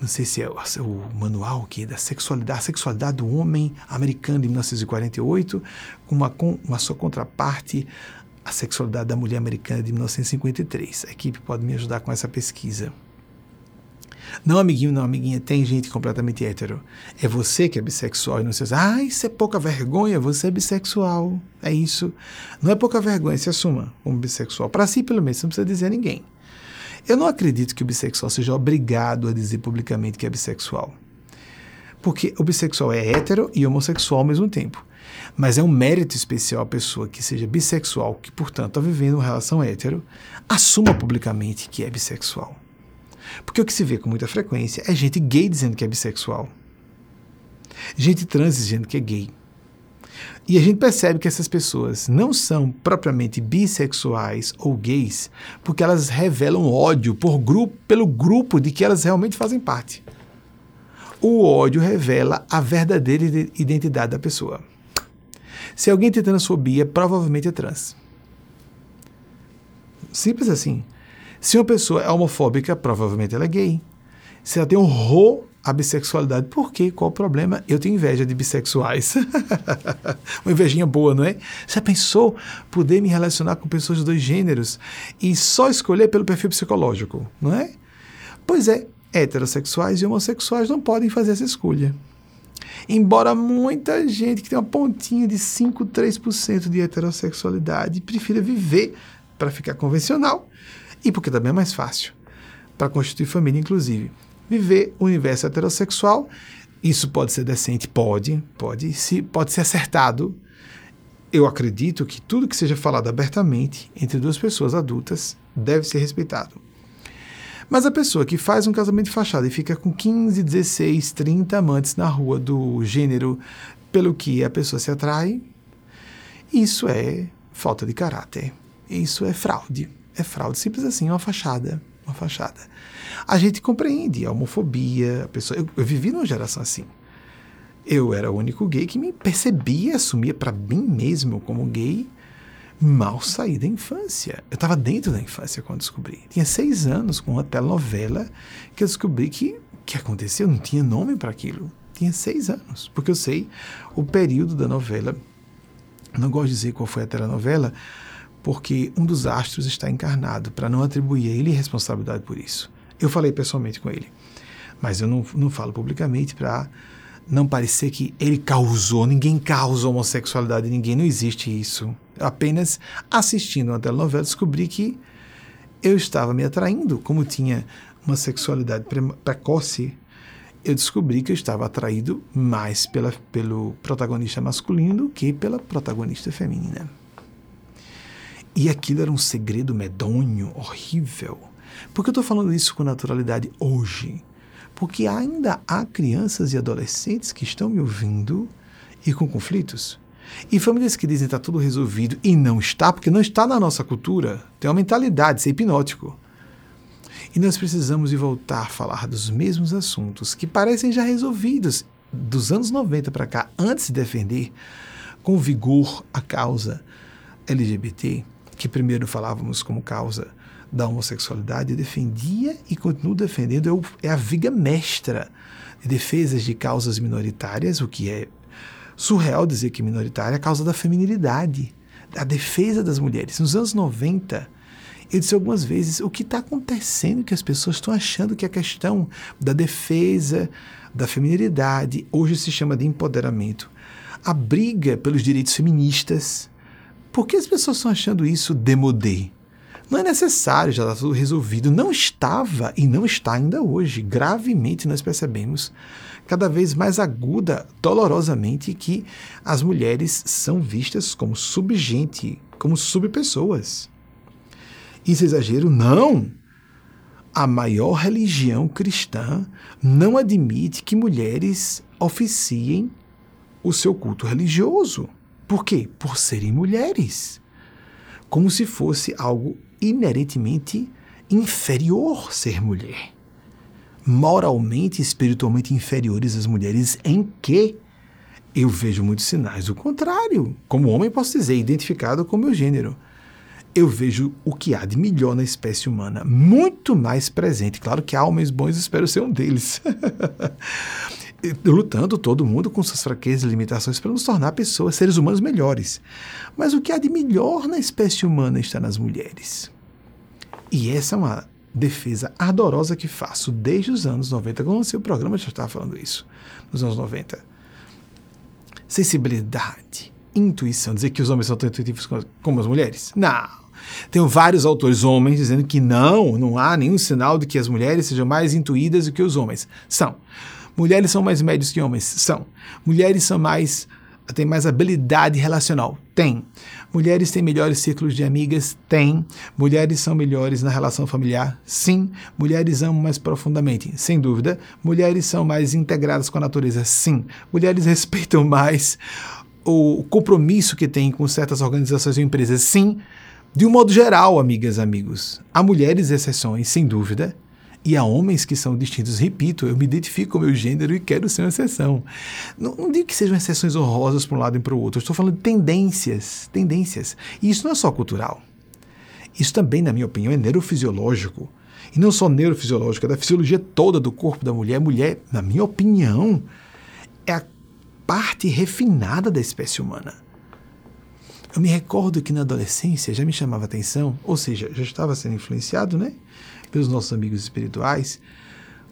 não sei se é o, o manual que é da sexualidade, a sexualidade do homem americano de 1948, com uma, com uma sua contraparte, a sexualidade da mulher americana de 1953. A equipe pode me ajudar com essa pesquisa. Não, amiguinho, não, amiguinha, tem gente completamente hétero. É você que é bissexual e não se ah, isso é pouca vergonha, você é bissexual. É isso. Não é pouca vergonha, se assuma como bissexual. Para si, pelo menos, você não precisa dizer a ninguém. Eu não acredito que o bissexual seja obrigado a dizer publicamente que é bissexual. Porque o bissexual é hétero e homossexual ao mesmo tempo. Mas é um mérito especial a pessoa que seja bissexual, que, portanto, está vivendo uma relação hétero, assuma publicamente que é bissexual. Porque o que se vê com muita frequência é gente gay dizendo que é bissexual. Gente trans dizendo que é gay. E a gente percebe que essas pessoas não são propriamente bissexuais ou gays, porque elas revelam ódio por grupo, pelo grupo de que elas realmente fazem parte. O ódio revela a verdadeira identidade da pessoa. Se alguém tem transfobia, provavelmente é trans. Simples assim. Se uma pessoa é homofóbica, provavelmente ela é gay. Se ela tem horror à bissexualidade, por quê? Qual o problema? Eu tenho inveja de bissexuais. (laughs) uma invejinha boa, não é? Já pensou poder me relacionar com pessoas de dois gêneros e só escolher pelo perfil psicológico, não é? Pois é, heterossexuais e homossexuais não podem fazer essa escolha. Embora muita gente que tem uma pontinha de 5, 3% de heterossexualidade prefira viver para ficar convencional e porque também é mais fácil para constituir família, inclusive. Viver o universo heterossexual, isso pode ser decente? Pode, pode, se, pode ser acertado. Eu acredito que tudo que seja falado abertamente entre duas pessoas adultas deve ser respeitado. Mas a pessoa que faz um casamento de fachada e fica com 15, 16, 30 amantes na rua do gênero pelo que a pessoa se atrai, isso é falta de caráter. Isso é fraude. É fraude, simples assim, uma fachada. Uma fachada. A gente compreende a homofobia, a pessoa. Eu, eu vivi numa geração assim. Eu era o único gay que me percebia, assumia para mim mesmo como gay mal saí da infância. Eu estava dentro da infância quando descobri. Tinha seis anos com uma telenovela que eu descobri que que aconteceu, não tinha nome para aquilo. Tinha seis anos, porque eu sei o período da novela. Não gosto de dizer qual foi a telenovela, porque um dos astros está encarnado, para não atribuir a ele responsabilidade por isso. Eu falei pessoalmente com ele, mas eu não, não falo publicamente para não parecer que ele causou, ninguém causa homossexualidade, ninguém, não existe isso. Apenas assistindo uma telenovela descobri que eu estava me atraindo, como tinha uma sexualidade pre precoce, eu descobri que eu estava atraído mais pela, pelo protagonista masculino do que pela protagonista feminina. E aquilo era um segredo medonho, horrível. Por que eu estou falando isso com naturalidade hoje? Porque ainda há crianças e adolescentes que estão me ouvindo e com conflitos. E famílias que dizem que está tudo resolvido e não está, porque não está na nossa cultura. Tem uma mentalidade, isso é hipnótico. E nós precisamos de voltar a falar dos mesmos assuntos que parecem já resolvidos dos anos 90 para cá, antes de defender com vigor a causa LGBT, que primeiro falávamos como causa da homossexualidade, defendia e continua defendendo, é, a viga mestra de defesas de causas minoritárias, o que é surreal dizer que minoritária, a causa da feminilidade, da defesa das mulheres. Nos anos 90, eu disse algumas vezes o que está acontecendo que as pessoas estão achando que a questão da defesa da feminilidade hoje se chama de empoderamento. A briga pelos direitos feministas. Por que as pessoas estão achando isso demodé? Não é necessário, já está tudo resolvido. Não estava e não está ainda hoje. Gravemente nós percebemos cada vez mais aguda, dolorosamente, que as mulheres são vistas como subgente, como subpessoas. Isso é exagero? Não! A maior religião cristã não admite que mulheres oficiem o seu culto religioso. Por quê? Por serem mulheres. Como se fosse algo inerentemente inferior ser mulher moralmente e espiritualmente inferiores às mulheres em que eu vejo muitos sinais do contrário. Como homem, posso dizer, identificado com o meu gênero. Eu vejo o que há de melhor na espécie humana, muito mais presente. Claro que há homens bons, espero ser um deles. (laughs) Lutando todo mundo com suas fraquezas e limitações para nos tornar pessoas, seres humanos melhores. Mas o que há de melhor na espécie humana está nas mulheres. E essa é uma defesa ardorosa que faço desde os anos 90. Quando lancei o programa, já estava falando isso, nos anos 90. Sensibilidade, intuição. Dizer que os homens são tão intuitivos como as mulheres? Não. Tenho vários autores homens dizendo que não, não há nenhum sinal de que as mulheres sejam mais intuídas do que os homens. São. Mulheres são mais médios que homens? São. Mulheres são mais têm mais habilidade relacional? Tem. Mulheres têm melhores círculos de amigas? Tem. Mulheres são melhores na relação familiar? Sim. Mulheres amam mais profundamente? Sem dúvida. Mulheres são mais integradas com a natureza? Sim. Mulheres (laughs) respeitam mais o compromisso que têm com certas organizações ou empresas? Sim. De um modo geral, amigas, amigos, há mulheres exceções, sem dúvida, e há homens que são distintos. Repito, eu me identifico com o meu gênero e quero ser uma exceção. Não, não digo que sejam exceções honrosas para um lado e para o outro. Eu estou falando de tendências. Tendências. E isso não é só cultural. Isso também, na minha opinião, é neurofisiológico. E não só neurofisiológico, é da fisiologia toda do corpo da mulher. A mulher, na minha opinião, é a parte refinada da espécie humana. Eu me recordo que na adolescência já me chamava atenção, ou seja, já estava sendo influenciado, né? Pelos nossos amigos espirituais,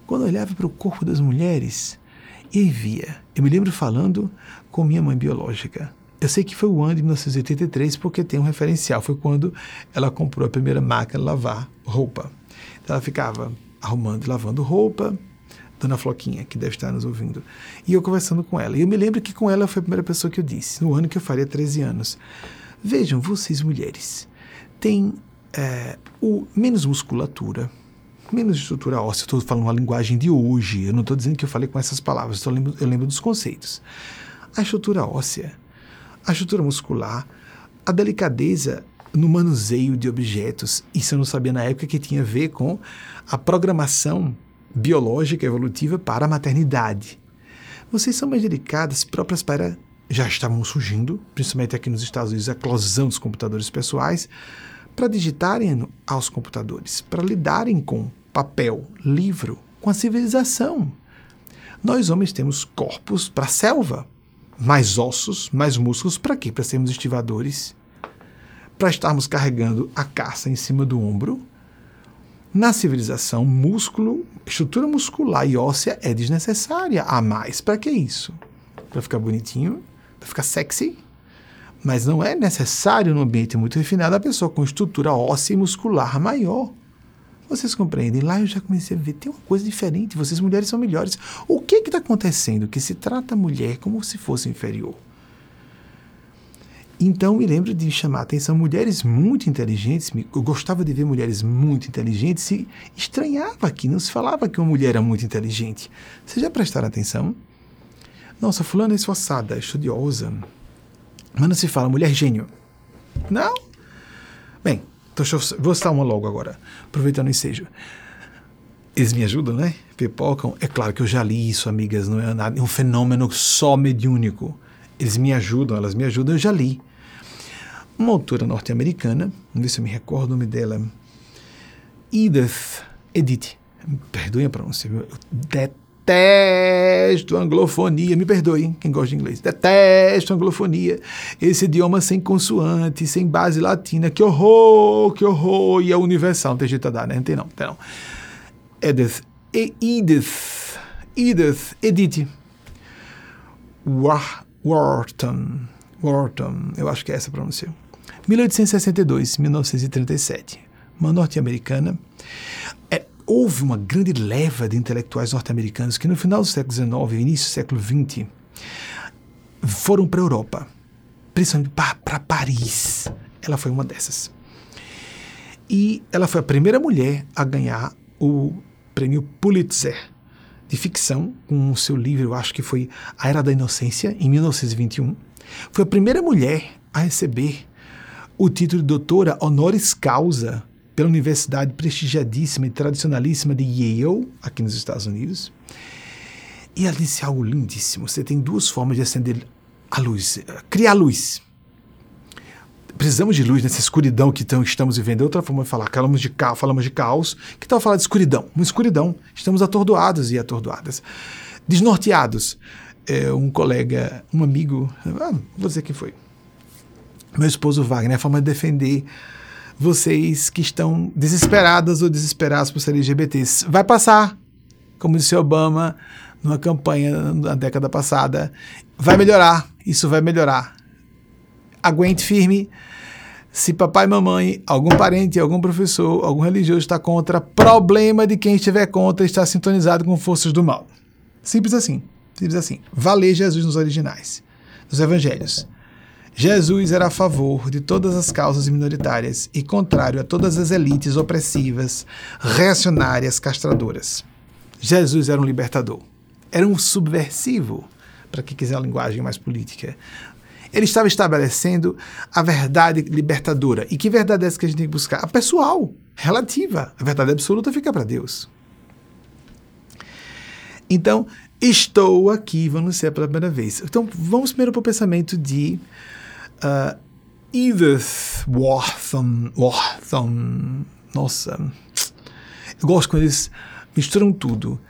quando olhava para o corpo das mulheres E via. Eu me lembro falando com minha mãe biológica. Eu sei que foi o ano de 1983 porque tem um referencial. Foi quando ela comprou a primeira máquina de lavar roupa. Então ela ficava arrumando e lavando roupa, Dona Floquinha, que deve estar nos ouvindo. E eu conversando com ela. E eu me lembro que com ela foi a primeira pessoa que eu disse, no ano que eu faria 13 anos. Vejam, vocês mulheres têm é, o, menos musculatura, menos estrutura óssea. Estou falando uma linguagem de hoje. Eu não estou dizendo que eu falei com essas palavras, eu lembro, eu lembro dos conceitos. A estrutura óssea, a estrutura muscular, a delicadeza no manuseio de objetos. Isso eu não sabia na época que tinha a ver com a programação biológica evolutiva para a maternidade. Vocês são mais delicadas, próprias para. Já estavam surgindo, principalmente aqui nos Estados Unidos, a eclosão dos computadores pessoais, para digitarem aos computadores, para lidarem com papel, livro, com a civilização. Nós homens temos corpos para a selva, mais ossos, mais músculos, para quê? Para sermos estivadores, para estarmos carregando a caça em cima do ombro na civilização, músculo, estrutura muscular e óssea é desnecessária a mais. Para que isso? Para ficar bonitinho? Para ficar sexy? Mas não é necessário no ambiente muito refinado a pessoa com estrutura óssea e muscular maior. Vocês compreendem? Lá eu já comecei a ver, tem uma coisa diferente, vocês mulheres são melhores. O que está acontecendo que se trata a mulher como se fosse inferior? Então me lembro de chamar a atenção mulheres muito inteligentes. Eu gostava de ver mulheres muito inteligentes e estranhava que não se falava que uma mulher era muito inteligente. Vocês já prestaram atenção? Nossa, fulana é esforçada, estudiosa. Mas não se fala mulher gênio. Não? Bem, então eu, vou citar uma logo agora, aproveitando o ensejo. Eles me ajudam, né? Pipocam. É claro que eu já li isso, amigas, não é, nada, é um fenômeno só mediúnico. Eles me ajudam, elas me ajudam, eu já li uma autora norte-americana, vamos ver se eu me recordo o nome dela, Edith, Edith, perdoem a pronúncia, eu detesto anglofonia, me perdoem quem gosta de inglês, detesto anglofonia, esse idioma sem consoante, sem base latina, que horror, que horror, e é universal, não tem jeito a dar, né? Não tem não, tem não. Edith, Edith, Edith, Edith, Wharton, Wharton, eu acho que é essa a pronúncia. 1862, 1937, uma norte-americana. Houve uma grande leva de intelectuais norte-americanos que no final do século XIX e início do século XX foram para a Europa, principalmente para Paris. Ela foi uma dessas. E ela foi a primeira mulher a ganhar o prêmio Pulitzer de ficção com o seu livro, eu acho que foi A Era da Inocência, em 1921. Foi a primeira mulher a receber o título de doutora honoris causa pela universidade prestigiadíssima e tradicionalíssima de Yale, aqui nos Estados Unidos. E ela disse algo lindíssimo. Você tem duas formas de acender a luz, criar luz. Precisamos de luz nessa escuridão que estamos vivendo. Outra forma de falar, falamos de caos, falamos de caos. Que tal falar de escuridão? Uma escuridão. Estamos atordoados e atordoadas. Desnorteados. É, um colega, um amigo, ah, vou dizer quem foi, meu esposo Wagner, é a forma de defender vocês que estão desesperadas ou desesperados por ser LGBTs. Vai passar, como disse Obama numa campanha na década passada. Vai melhorar, isso vai melhorar. Aguente firme. Se papai mamãe, algum parente, algum professor, algum religioso está contra, problema de quem estiver contra está sintonizado com forças do mal. Simples assim. Simples assim. Valer Jesus nos originais, nos evangelhos. Jesus era a favor de todas as causas minoritárias e contrário a todas as elites opressivas, reacionárias, castradoras. Jesus era um libertador. Era um subversivo, para quem quiser a linguagem mais política. Ele estava estabelecendo a verdade libertadora. E que verdade é essa que a gente tem que buscar? A pessoal, relativa. A verdade absoluta fica para Deus. Então, estou aqui, vamos ser pela primeira vez. Então, vamos primeiro para o pensamento de Uh, Edith Wharton, nossa, eu gosto quando eles misturam tudo.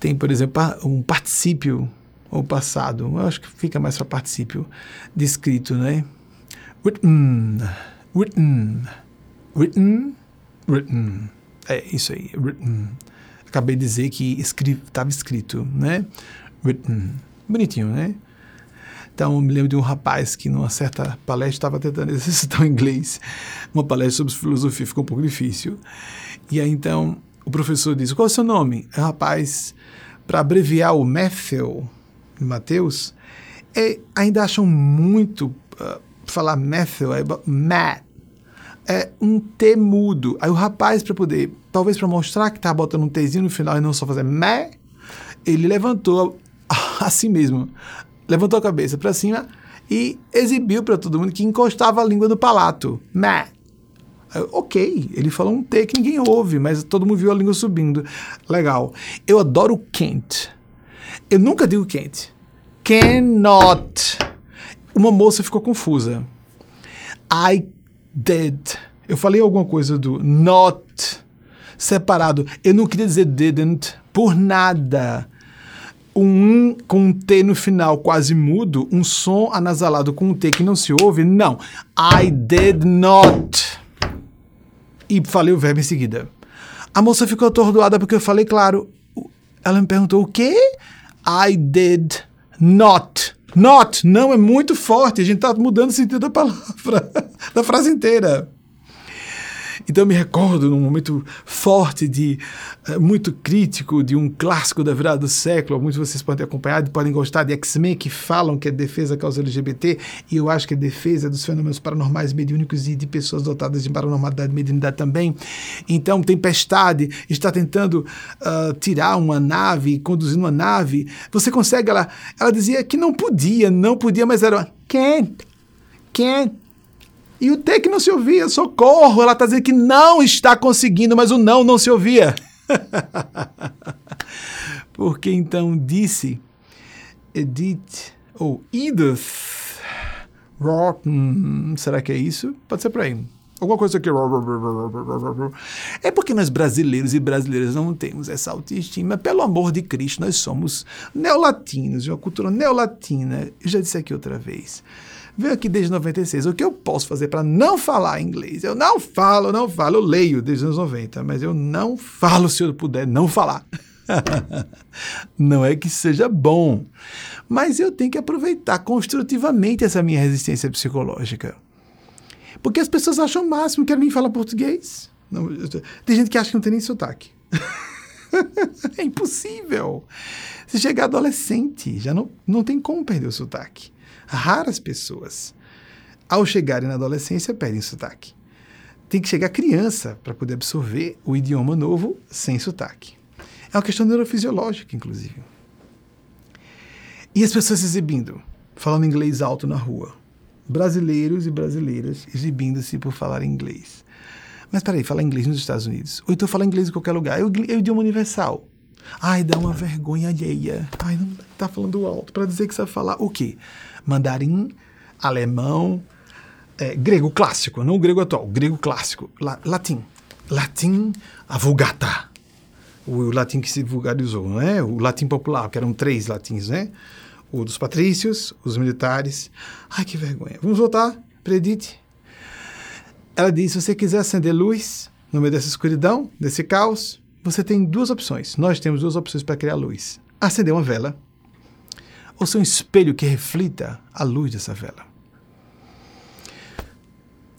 Tem, por exemplo, um particípio ou passado, eu acho que fica mais para particípio descrito, né? Written, written, written, written. É isso aí, written. Acabei de dizer que estava escrito, né? written. Bonitinho, né? Então, eu me lembro de um rapaz que, numa certa palestra, estava tentando (laughs) exercitar o inglês. Uma palestra sobre filosofia ficou um pouco difícil. E aí, então, o professor disse: Qual é o seu nome? O rapaz, para abreviar o Matthew, Mateus, é, ainda acham muito uh, falar Matthew, é Matt. É um T mudo. Aí o rapaz, para poder, talvez para mostrar que tá botando um Tzinho no final e não só fazer Matt, ele levantou assim (laughs) mesmo levantou a cabeça para cima e exibiu para todo mundo que encostava a língua no palato. Matt. Ok, ele falou um T que ninguém ouve, mas todo mundo viu a língua subindo. Legal. Eu adoro can't. Eu nunca digo can't. Cannot. Uma moça ficou confusa. I did. Eu falei alguma coisa do not separado. Eu não queria dizer didn't por nada um com um T no final quase mudo, um som anasalado com um T que não se ouve, não. I did not. E falei o verbo em seguida. A moça ficou atordoada porque eu falei claro. Ela me perguntou o quê? I did not. Not, não, é muito forte. A gente está mudando o sentido da palavra, (laughs) da frase inteira. Então eu me recordo num momento forte de uh, muito crítico de um clássico da virada do século. Muitos de vocês podem e podem gostar de X-Men que falam que é defesa da causa LGBT e eu acho que é defesa dos fenômenos paranormais mediúnicos e de pessoas dotadas de paranormalidade e mediunidade também. Então, Tempestade está tentando uh, tirar uma nave, conduzir uma nave. Você consegue? Ela, ela dizia que não podia, não podia, mas era can't, can't e o T que não se ouvia, socorro! Ela está dizendo que não está conseguindo, mas o não não se ouvia. (laughs) Porque então disse Edith ou Edith Rotten, será que é isso? Pode ser para aí. Alguma coisa aqui. É porque nós brasileiros e brasileiras não temos essa autoestima. Pelo amor de Cristo, nós somos neolatinos, uma cultura neolatina. Eu já disse aqui outra vez. Venho aqui desde 96. O que eu posso fazer para não falar inglês? Eu não falo, não falo. Eu leio desde os anos 90, mas eu não falo se eu puder não falar. (laughs) não é que seja bom, mas eu tenho que aproveitar construtivamente essa minha resistência psicológica. Porque as pessoas acham o máximo que mim falar português. Não, tem gente que acha que não tem nem sotaque. (laughs) é impossível. Se chegar adolescente, já não, não tem como perder o sotaque. Raras pessoas, ao chegarem na adolescência, perdem sotaque. Tem que chegar criança para poder absorver o idioma novo sem sotaque. É uma questão neurofisiológica, inclusive. E as pessoas exibindo, falando inglês alto na rua. Brasileiros e brasileiras exibindo-se por falar inglês. Mas peraí, falar inglês nos Estados Unidos. Ou então falar inglês em qualquer lugar. É o, é o idioma universal. Ai, dá uma vergonha alheia. Ai, não tá falando alto para dizer que sabe falar o quê? Mandarim, alemão, é, grego clássico, não o grego atual, grego clássico, la, latim. Latim, a vulgata. O, latim que se vulgarizou, não é? O latim popular, que eram três latins, né? O dos patrícios, os militares. Ai, que vergonha. Vamos voltar para Edith. Ela diz: se você quiser acender luz no meio dessa escuridão, desse caos, você tem duas opções. Nós temos duas opções para criar luz: acender uma vela ou ser um espelho que reflita a luz dessa vela.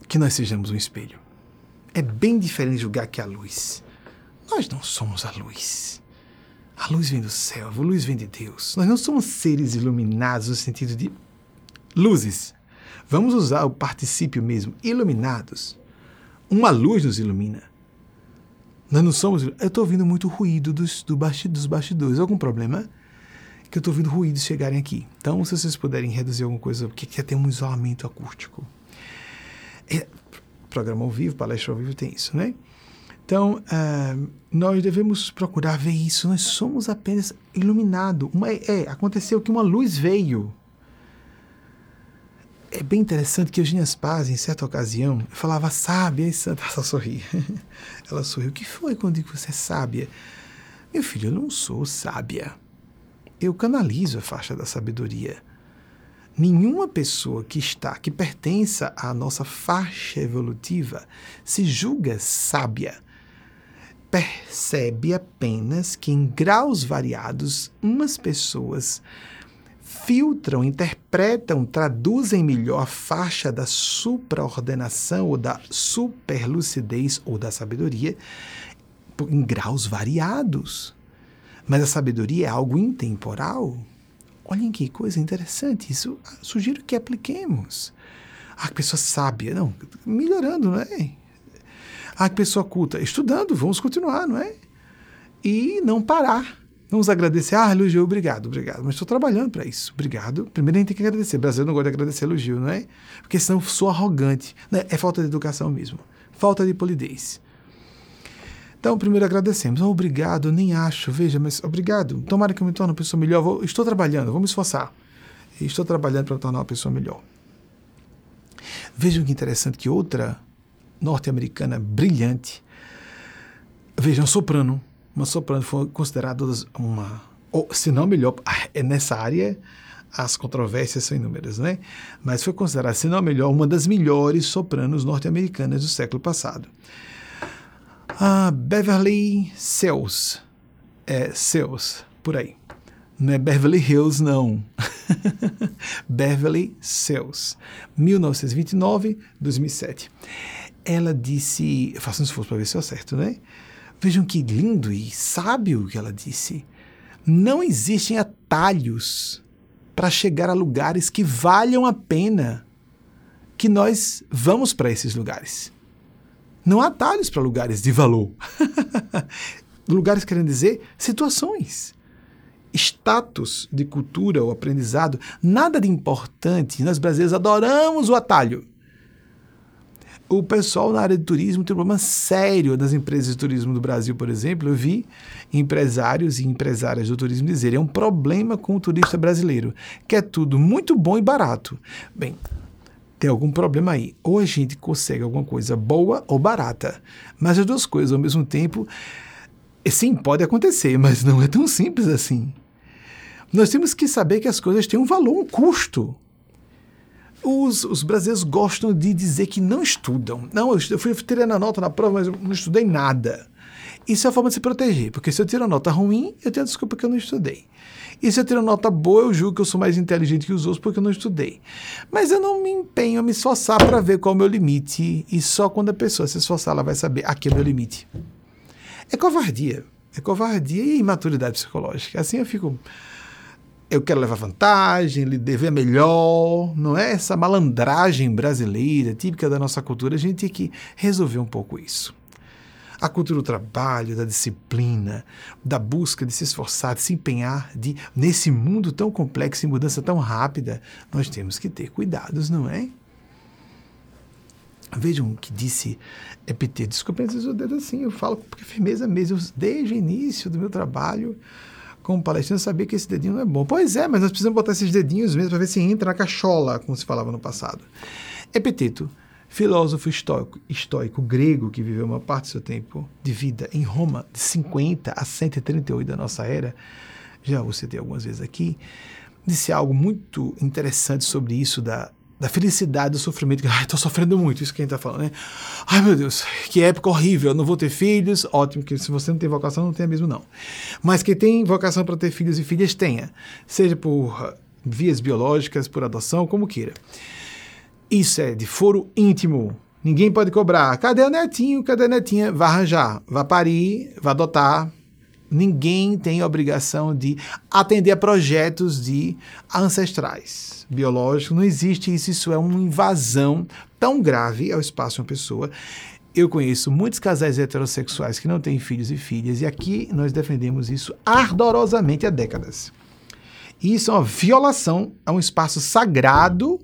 Que nós sejamos um espelho. É bem diferente julgar que a luz. Nós não somos a luz. A luz vem do céu, a luz vem de Deus. Nós não somos seres iluminados no sentido de luzes. Vamos usar o particípio mesmo, iluminados. Uma luz nos ilumina. Nós não somos. Eu estou ouvindo muito ruído dos, do dos bastidores. Algum problema? Que eu estou ouvindo ruídos chegarem aqui. Então, se vocês puderem reduzir alguma coisa, porque quer ter um isolamento acústico. É, programa ao vivo, palestra ao vivo tem isso, né? Então, uh, nós devemos procurar ver isso. Nós somos apenas iluminados. É, aconteceu que uma luz veio. É bem interessante que Eugênia Spaz, em certa ocasião, falava sábia e santa. (laughs) Ela sorria. Ela sorriu. O que foi quando digo que você é sábia? Meu filho, eu não sou sábia eu canalizo a faixa da sabedoria. Nenhuma pessoa que está, que pertença à nossa faixa evolutiva, se julga sábia. percebe apenas que, em graus variados, umas pessoas filtram, interpretam, traduzem melhor a faixa da supraordenação ou da superlucidez ou da sabedoria em graus variados. Mas a sabedoria é algo intemporal. Olhem que coisa interessante. Isso ah, sugiro que apliquemos. Ah, que pessoa sábia. Não, melhorando, não é? Ah, que pessoa culta. Estudando, vamos continuar, não é? E não parar. Vamos agradecer. Ah, elogio, obrigado, obrigado. Mas estou trabalhando para isso. Obrigado. Primeiro a gente tem que agradecer. Brasil não gosta de agradecer elogio, não é? Porque senão sou arrogante. Né? É falta de educação mesmo. Falta de polidez. Então, primeiro agradecemos. Oh, obrigado, nem acho, veja, mas obrigado. Tomara que eu me torne uma pessoa melhor. Vou, estou trabalhando, vou me esforçar. Estou trabalhando para me tornar uma pessoa melhor. Vejam que interessante que outra norte-americana brilhante, vejam, soprano, uma soprano foi considerada uma, ou se não melhor, é nessa área as controvérsias são inúmeras, né? Mas foi considerada, se não melhor, uma das melhores sopranos norte-americanas do século passado. Ah, Beverly Cells. É, Cells, por aí. Não é Beverly Hills, não. (laughs) Beverly Cells. 1929, 2007. Ela disse. Faça um esforço para ver se eu acerto, né? Vejam que lindo e sábio que ela disse. Não existem atalhos para chegar a lugares que valham a pena que nós vamos para esses lugares. Não há atalhos para lugares de valor. (laughs) lugares querendo dizer situações, status de cultura ou aprendizado, nada de importante. Nós brasileiros adoramos o atalho. O pessoal na área de turismo tem um problema sério das empresas de turismo do Brasil, por exemplo. Eu vi empresários e empresárias do turismo dizerem é um problema com o turista brasileiro, que é tudo muito bom e barato. Bem, tem algum problema aí. Ou a gente consegue alguma coisa boa ou barata. Mas as duas coisas ao mesmo tempo, sim, pode acontecer, mas não é tão simples assim. Nós temos que saber que as coisas têm um valor, um custo. Os, os brasileiros gostam de dizer que não estudam. Não, eu fui tirando a nota na prova, mas não estudei nada. Isso é a forma de se proteger, porque se eu tiro a nota ruim, eu tenho a desculpa que eu não estudei. E se eu tiro nota boa, eu julgo que eu sou mais inteligente que os outros porque eu não estudei. Mas eu não me empenho a me esforçar para ver qual é o meu limite. E só quando a pessoa se esforçar, ela vai saber aqui é o meu limite. É covardia. É covardia e imaturidade psicológica. Assim eu fico. Eu quero levar vantagem, lhe dever melhor, não é? Essa malandragem brasileira, típica da nossa cultura, a gente tem que resolver um pouco isso. A cultura do trabalho, da disciplina, da busca de se esforçar, de se empenhar, de nesse mundo tão complexo e mudança tão rápida, nós temos que ter cuidados, não é? Vejam o que disse Epiteto. Desculpem o dedo assim, eu falo porque firmeza mesmo. Desde o início do meu trabalho como palestrante, eu sabia que esse dedinho não é bom. Pois é, mas nós precisamos botar esses dedinhos mesmo para ver se entra na cachola, como se falava no passado. Epiteto filósofo estoico, estoico grego que viveu uma parte do seu tempo de vida em Roma, de 50 a 138 da nossa era, já o citei algumas vezes aqui, disse algo muito interessante sobre isso da, da felicidade do sofrimento. Ai, estou sofrendo muito, isso que a gente está falando, né? Ai, meu Deus, que época horrível, eu não vou ter filhos. Ótimo, que se você não tem vocação, não tenha mesmo, não. Mas que tem vocação para ter filhos e filhas, tenha. Seja por vias biológicas, por adoção, como queira. Isso é de foro íntimo. Ninguém pode cobrar. Cadê o netinho? Cadê a netinha? Vai arranjar, vai parir, vai adotar. Ninguém tem obrigação de atender a projetos de ancestrais biológicos. Não existe isso. Isso é uma invasão tão grave ao espaço de uma pessoa. Eu conheço muitos casais heterossexuais que não têm filhos e filhas, e aqui nós defendemos isso ardorosamente há décadas. Isso é uma violação a um espaço sagrado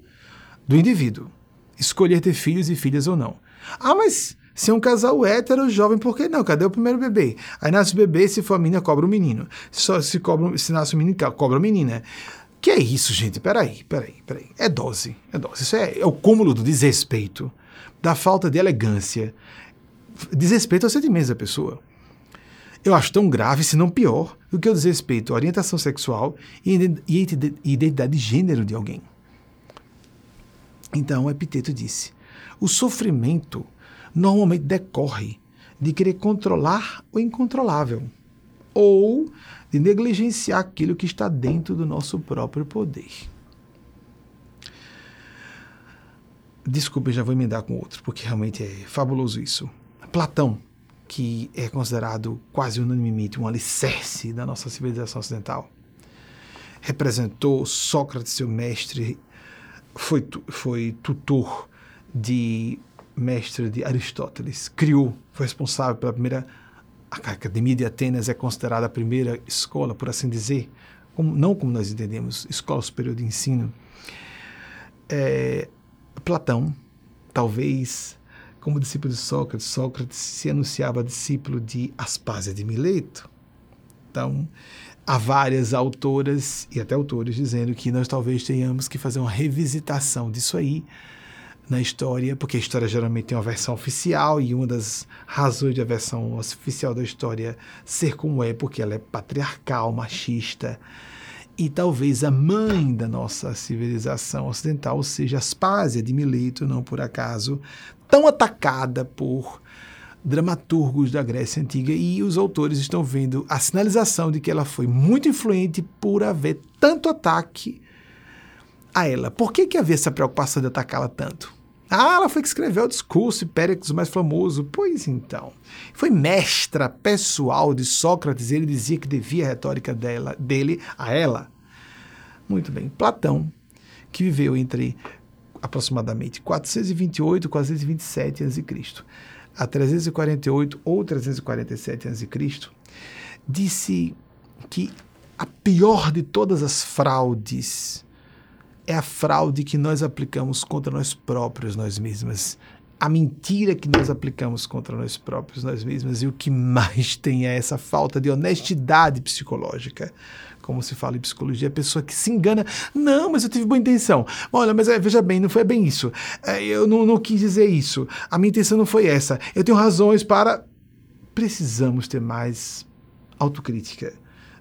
do indivíduo. Escolher ter filhos e filhas ou não. Ah, mas se é um casal hétero, jovem, por que não? Cadê o primeiro bebê? Aí nasce o bebê, se for a menina, cobra o menino. Só se, cobra, se nasce o menino, cobra a menina. Que é isso, gente? Peraí, peraí, peraí. É dose, é dose. Isso é, é o cúmulo do desrespeito, da falta de elegância. Desrespeito aos sentimentos da pessoa. Eu acho tão grave, se não pior, do que o desrespeito à orientação sexual e identidade de gênero de alguém. Então, Epiteto disse: o sofrimento normalmente decorre de querer controlar o incontrolável ou de negligenciar aquilo que está dentro do nosso próprio poder. Desculpe, já vou emendar com outro, porque realmente é fabuloso isso. Platão, que é considerado quase unanimemente um alicerce da nossa civilização ocidental, representou Sócrates, seu mestre, foi, foi tutor de mestre de Aristóteles, criou, foi responsável pela primeira. A Academia de Atenas é considerada a primeira escola, por assim dizer, como, não como nós entendemos, escola superior de ensino. É, Platão, talvez como discípulo de Sócrates, Sócrates se anunciava discípulo de Aspásia de Mileto. Então, há várias autoras e até autores dizendo que nós talvez tenhamos que fazer uma revisitação disso aí na história, porque a história geralmente tem uma versão oficial e uma das razões da versão oficial da história ser como é, porque ela é patriarcal, machista. E talvez a mãe da nossa civilização ocidental seja Aspásia de Mileto, não por acaso, tão atacada por dramaturgos da Grécia Antiga e os autores estão vendo a sinalização de que ela foi muito influente por haver tanto ataque a ela. Por que, que havia essa preocupação de atacá-la tanto? Ah, ela foi que escreveu o discurso Péricles mais famoso. Pois então. Foi mestra pessoal de Sócrates, ele dizia que devia a retórica dela, dele a ela. Muito bem. Platão, que viveu entre aproximadamente 428 e 427 a.C. a 348 ou 347 a.C., disse que a pior de todas as fraudes é a fraude que nós aplicamos contra nós próprios, nós mesmas. A mentira que nós aplicamos contra nós próprios, nós mesmas. E o que mais tem é essa falta de honestidade psicológica. Como se fala em psicologia, a pessoa que se engana. Não, mas eu tive boa intenção. Olha, mas é, veja bem, não foi bem isso. É, eu não, não quis dizer isso. A minha intenção não foi essa. Eu tenho razões para. Precisamos ter mais autocrítica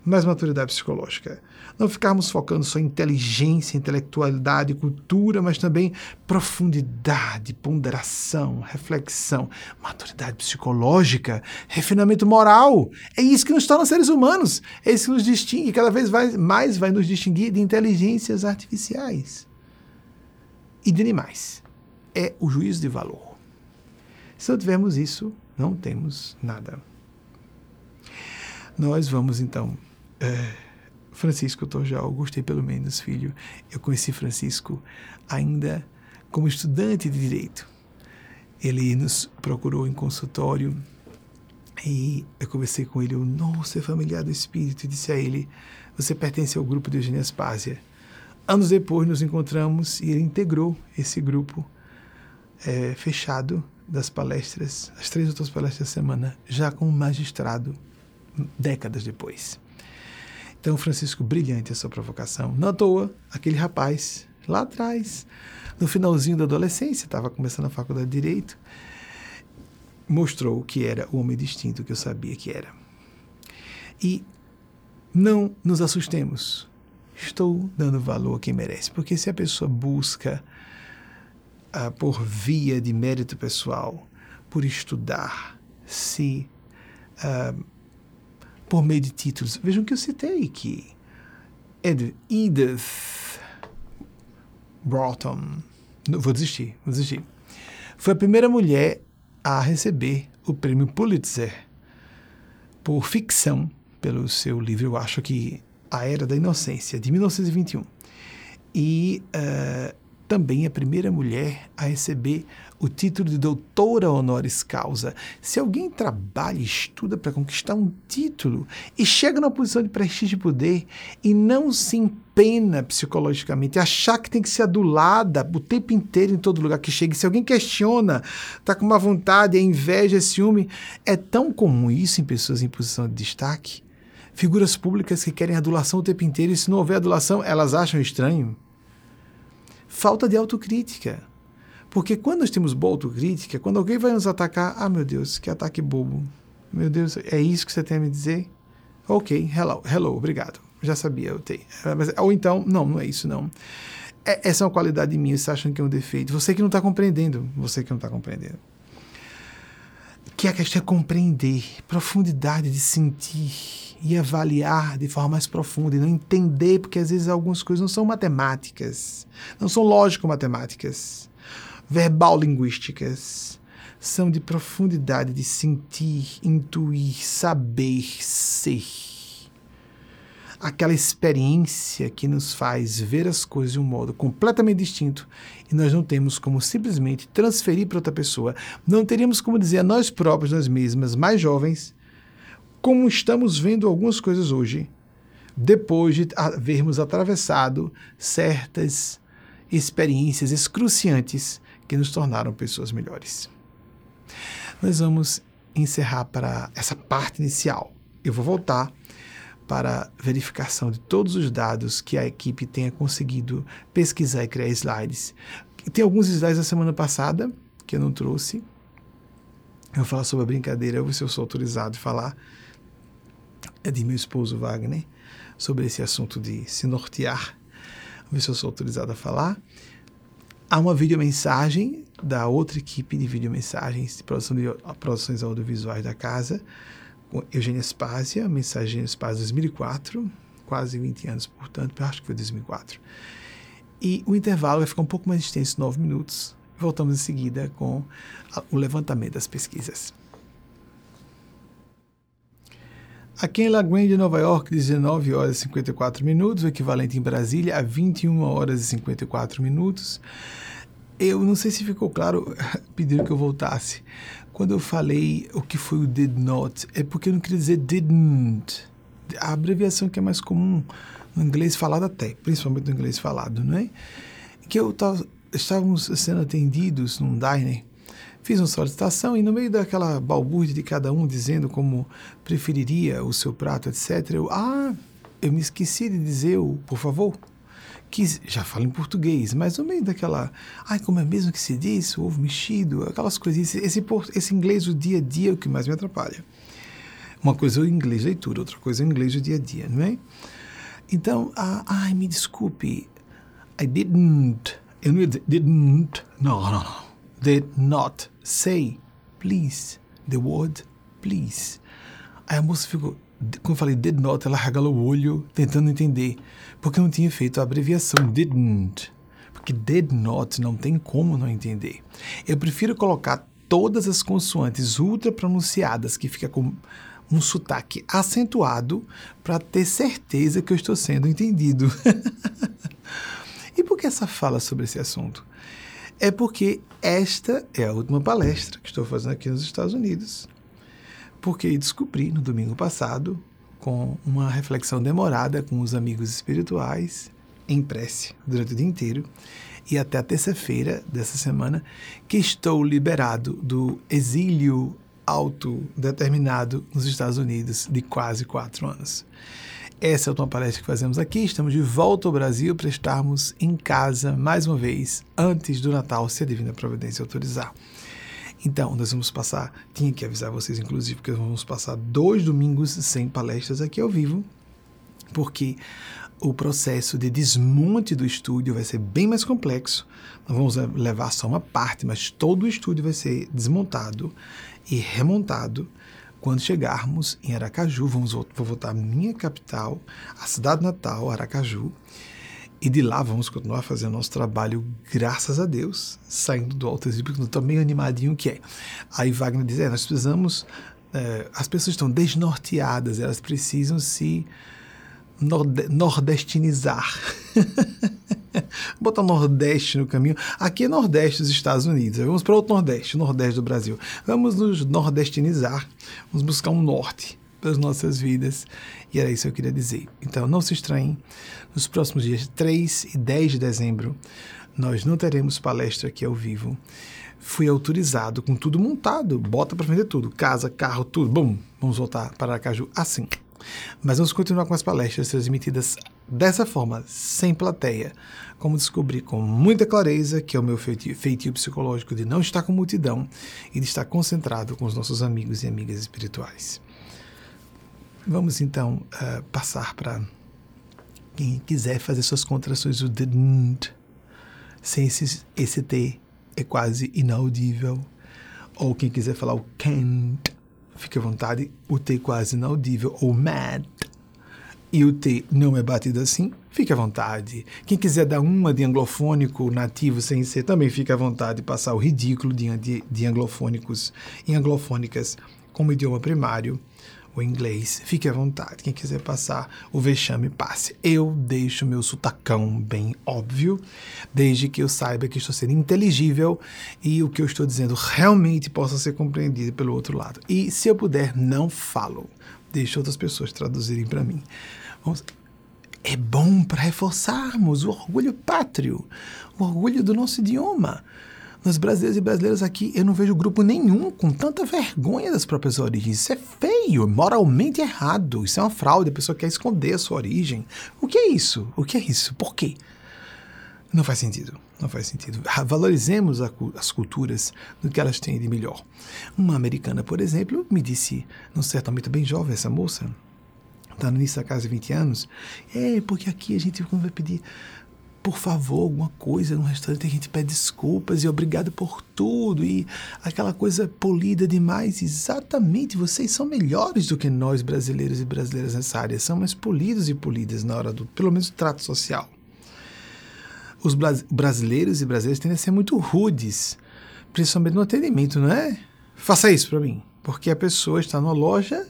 mais maturidade psicológica. Não ficarmos focando só em inteligência, intelectualidade, cultura, mas também profundidade, ponderação, reflexão, maturidade psicológica, refinamento moral. É isso que nos torna seres humanos. É isso que nos distingue, cada vez mais vai nos distinguir de inteligências artificiais e de animais. É o juízo de valor. Se não tivermos isso, não temos nada. Nós vamos então é, Francisco Torjal, gostei pelo menos, filho. Eu conheci Francisco ainda como estudante de direito. Ele nos procurou em consultório e eu conversei com ele. Eu, nossa, é familiar do espírito. E disse a ele: Você pertence ao grupo de Eugênia Aspásia. Anos depois nos encontramos e ele integrou esse grupo é, fechado das palestras, as três outras palestras da semana, já como magistrado, décadas depois. Então, Francisco, brilhante essa provocação. Não à toa, aquele rapaz lá atrás, no finalzinho da adolescência, estava começando a faculdade de Direito, mostrou que era o homem distinto que eu sabia que era. E não nos assustemos. Estou dando valor a quem merece, porque se a pessoa busca ah, por via de mérito pessoal, por estudar, se ah, por meio de títulos. Vejam que eu citei aqui. Edith Broughton. Vou desistir, vou desistir. Foi a primeira mulher a receber o prêmio Pulitzer por ficção, pelo seu livro, eu acho que A Era da Inocência, de 1921. E uh, também a primeira mulher a receber o título de doutora honoris causa. Se alguém trabalha e estuda para conquistar um título e chega numa posição de prestígio e poder e não se empena psicologicamente, achar que tem que ser adulada o tempo inteiro em todo lugar que chega, se alguém questiona, está com uma vontade, é inveja, é ciúme, é tão comum isso em pessoas em posição de destaque. Figuras públicas que querem adulação o tempo inteiro e se não houver adulação, elas acham estranho falta de autocrítica. Porque quando nós temos boa autocrítica, quando alguém vai nos atacar, ah, meu Deus, que ataque bobo. Meu Deus, é isso que você tem a me dizer? Ok, hello, hello, obrigado. Já sabia, eu tenho. Mas, ou então, não, não é isso, não. É, essa é uma qualidade minha, você acha que é um defeito. Você que não está compreendendo, você que não está compreendendo. que a questão é compreender, profundidade de sentir e avaliar de forma mais profunda e não entender, porque às vezes algumas coisas não são matemáticas, não são lógico-matemáticas, verbal-linguísticas, são de profundidade de sentir, intuir, saber, ser. Aquela experiência que nos faz ver as coisas de um modo completamente distinto e nós não temos como simplesmente transferir para outra pessoa, não teríamos como dizer a nós próprios, nós mesmas, mais jovens, como estamos vendo algumas coisas hoje, depois de havermos atravessado certas experiências excruciantes que nos tornaram pessoas melhores. Nós vamos encerrar para essa parte inicial. Eu vou voltar para verificação de todos os dados que a equipe tenha conseguido pesquisar e criar slides. Tem alguns slides da semana passada que eu não trouxe. Eu vou falar sobre a brincadeira, eu vou ver se eu sou autorizado a falar. É de meu esposo Wagner, sobre esse assunto de se nortear. Vou ver se eu sou autorizado a falar. Há uma videomensagem da outra equipe de videomensagens de produção de produções audiovisuais da casa, Eugênia Spazia, Mensagem Spazia 2004, quase 20 anos, portanto, acho que foi 2004. E o intervalo vai ficar um pouco mais extenso, 9 minutos. Voltamos em seguida com o levantamento das pesquisas. Aqui em La Grande, Nova York, 19 horas e 54 minutos, o equivalente em Brasília a 21 horas e 54 minutos. Eu não sei se ficou claro, (laughs) pediram que eu voltasse. Quando eu falei o que foi o did not, é porque eu não queria dizer didn't. A abreviação que é mais comum no inglês falado até, principalmente no inglês falado, não é? Que eu tava, estávamos sendo atendidos num diner, fiz uma solicitação e no meio daquela balbúrdia de cada um dizendo como preferiria o seu prato, etc., eu, ah, eu me esqueci de dizer o por favor que já fala em português, mas no meio daquela, ai, como é mesmo que se diz, o ovo mexido, aquelas coisas, esse, esse inglês do dia a dia é o que mais me atrapalha. Uma coisa é o inglês leitura, outra coisa é o inglês do dia a dia, não é? Então, ah, ai, me desculpe, I didn't, eu não didn't, não, não, não, did not say, please, the word please. Aí a moça ficou, quando eu falei did not, ela regalou o olho tentando entender, porque não tinha feito a abreviação didn't. Porque did not não tem como não entender. Eu prefiro colocar todas as consoantes ultra pronunciadas, que fica com um sotaque acentuado, para ter certeza que eu estou sendo entendido. (laughs) e por que essa fala sobre esse assunto? É porque esta é a última palestra que estou fazendo aqui nos Estados Unidos porque descobri no domingo passado, com uma reflexão demorada com os amigos espirituais, em prece durante o dia inteiro, e até a terça-feira dessa semana, que estou liberado do exílio autodeterminado nos Estados Unidos de quase quatro anos. Essa é a última palestra que fazemos aqui. Estamos de volta ao Brasil para estarmos em casa mais uma vez, antes do Natal, se a Divina Providência autorizar. Então, nós vamos passar, tinha que avisar vocês, inclusive, que nós vamos passar dois domingos sem palestras aqui ao vivo, porque o processo de desmonte do estúdio vai ser bem mais complexo. Nós vamos levar só uma parte, mas todo o estúdio vai ser desmontado e remontado. Quando chegarmos em Aracaju, vamos vou voltar à minha capital, a cidade natal, Aracaju, e de lá vamos continuar fazendo nosso trabalho, graças a Deus, saindo do exílio, porque estou meio animadinho que é. Aí Wagner diz, é, nós precisamos, é, as pessoas estão desnorteadas, elas precisam se norde nordestinizar. (laughs) Botar Nordeste no caminho. Aqui é Nordeste dos Estados Unidos. Vamos para outro Nordeste, Nordeste do Brasil. Vamos nos nordestinizar. Vamos buscar um norte das nossas vidas. E era isso que eu queria dizer. Então, não se estranhem, nos próximos dias 3 e 10 de dezembro, nós não teremos palestra aqui ao vivo. Fui autorizado com tudo montado, bota para vender tudo, casa, carro, tudo. Bom, vamos voltar para Aracaju assim. Mas vamos continuar com as palestras transmitidas dessa forma, sem plateia. Como descobri com muita clareza que é o meu feitio, psicológico de não estar com multidão e de estar concentrado com os nossos amigos e amigas espirituais. Vamos então uh, passar para quem quiser fazer suas contrações do didn't, sem esse, esse T, é quase inaudível. ou quem quiser falar o can't, fique à vontade. O T quase inaudível, ou mad, e o T não é batido assim, fique à vontade. Quem quiser dar uma de anglofônico nativo sem ser, também fique à vontade de passar o ridículo de, de, de anglofônicos e anglofônicas como idioma primário o inglês, fique à vontade. Quem quiser passar o vexame, passe. Eu deixo meu sotacão bem óbvio, desde que eu saiba que estou sendo inteligível e o que eu estou dizendo realmente possa ser compreendido pelo outro lado. E se eu puder, não falo. Deixe outras pessoas traduzirem para mim. Vamos é bom para reforçarmos o orgulho pátrio, o orgulho do nosso idioma. Nós brasileiros e brasileiras aqui, eu não vejo grupo nenhum com tanta vergonha das próprias origens. Isso é feio, moralmente errado. Isso é uma fraude. A pessoa quer esconder a sua origem. O que é isso? O que é isso? Por quê? Não faz sentido. Não faz sentido. Valorizemos a, as culturas do que elas têm de melhor. Uma americana, por exemplo, me disse, num certo momento bem jovem, essa moça, está no início da casa de 20 anos, é, porque aqui a gente vai pedir por favor, alguma coisa no restaurante, a gente pede desculpas e obrigado por tudo e aquela coisa polida demais. Exatamente, vocês são melhores do que nós brasileiros e brasileiras nessa área, são mais polidos e polidas na hora do, pelo menos, trato social. Os brasileiros e brasileiras tendem a ser muito rudes, principalmente no atendimento, não é? Faça isso para mim, porque a pessoa está numa loja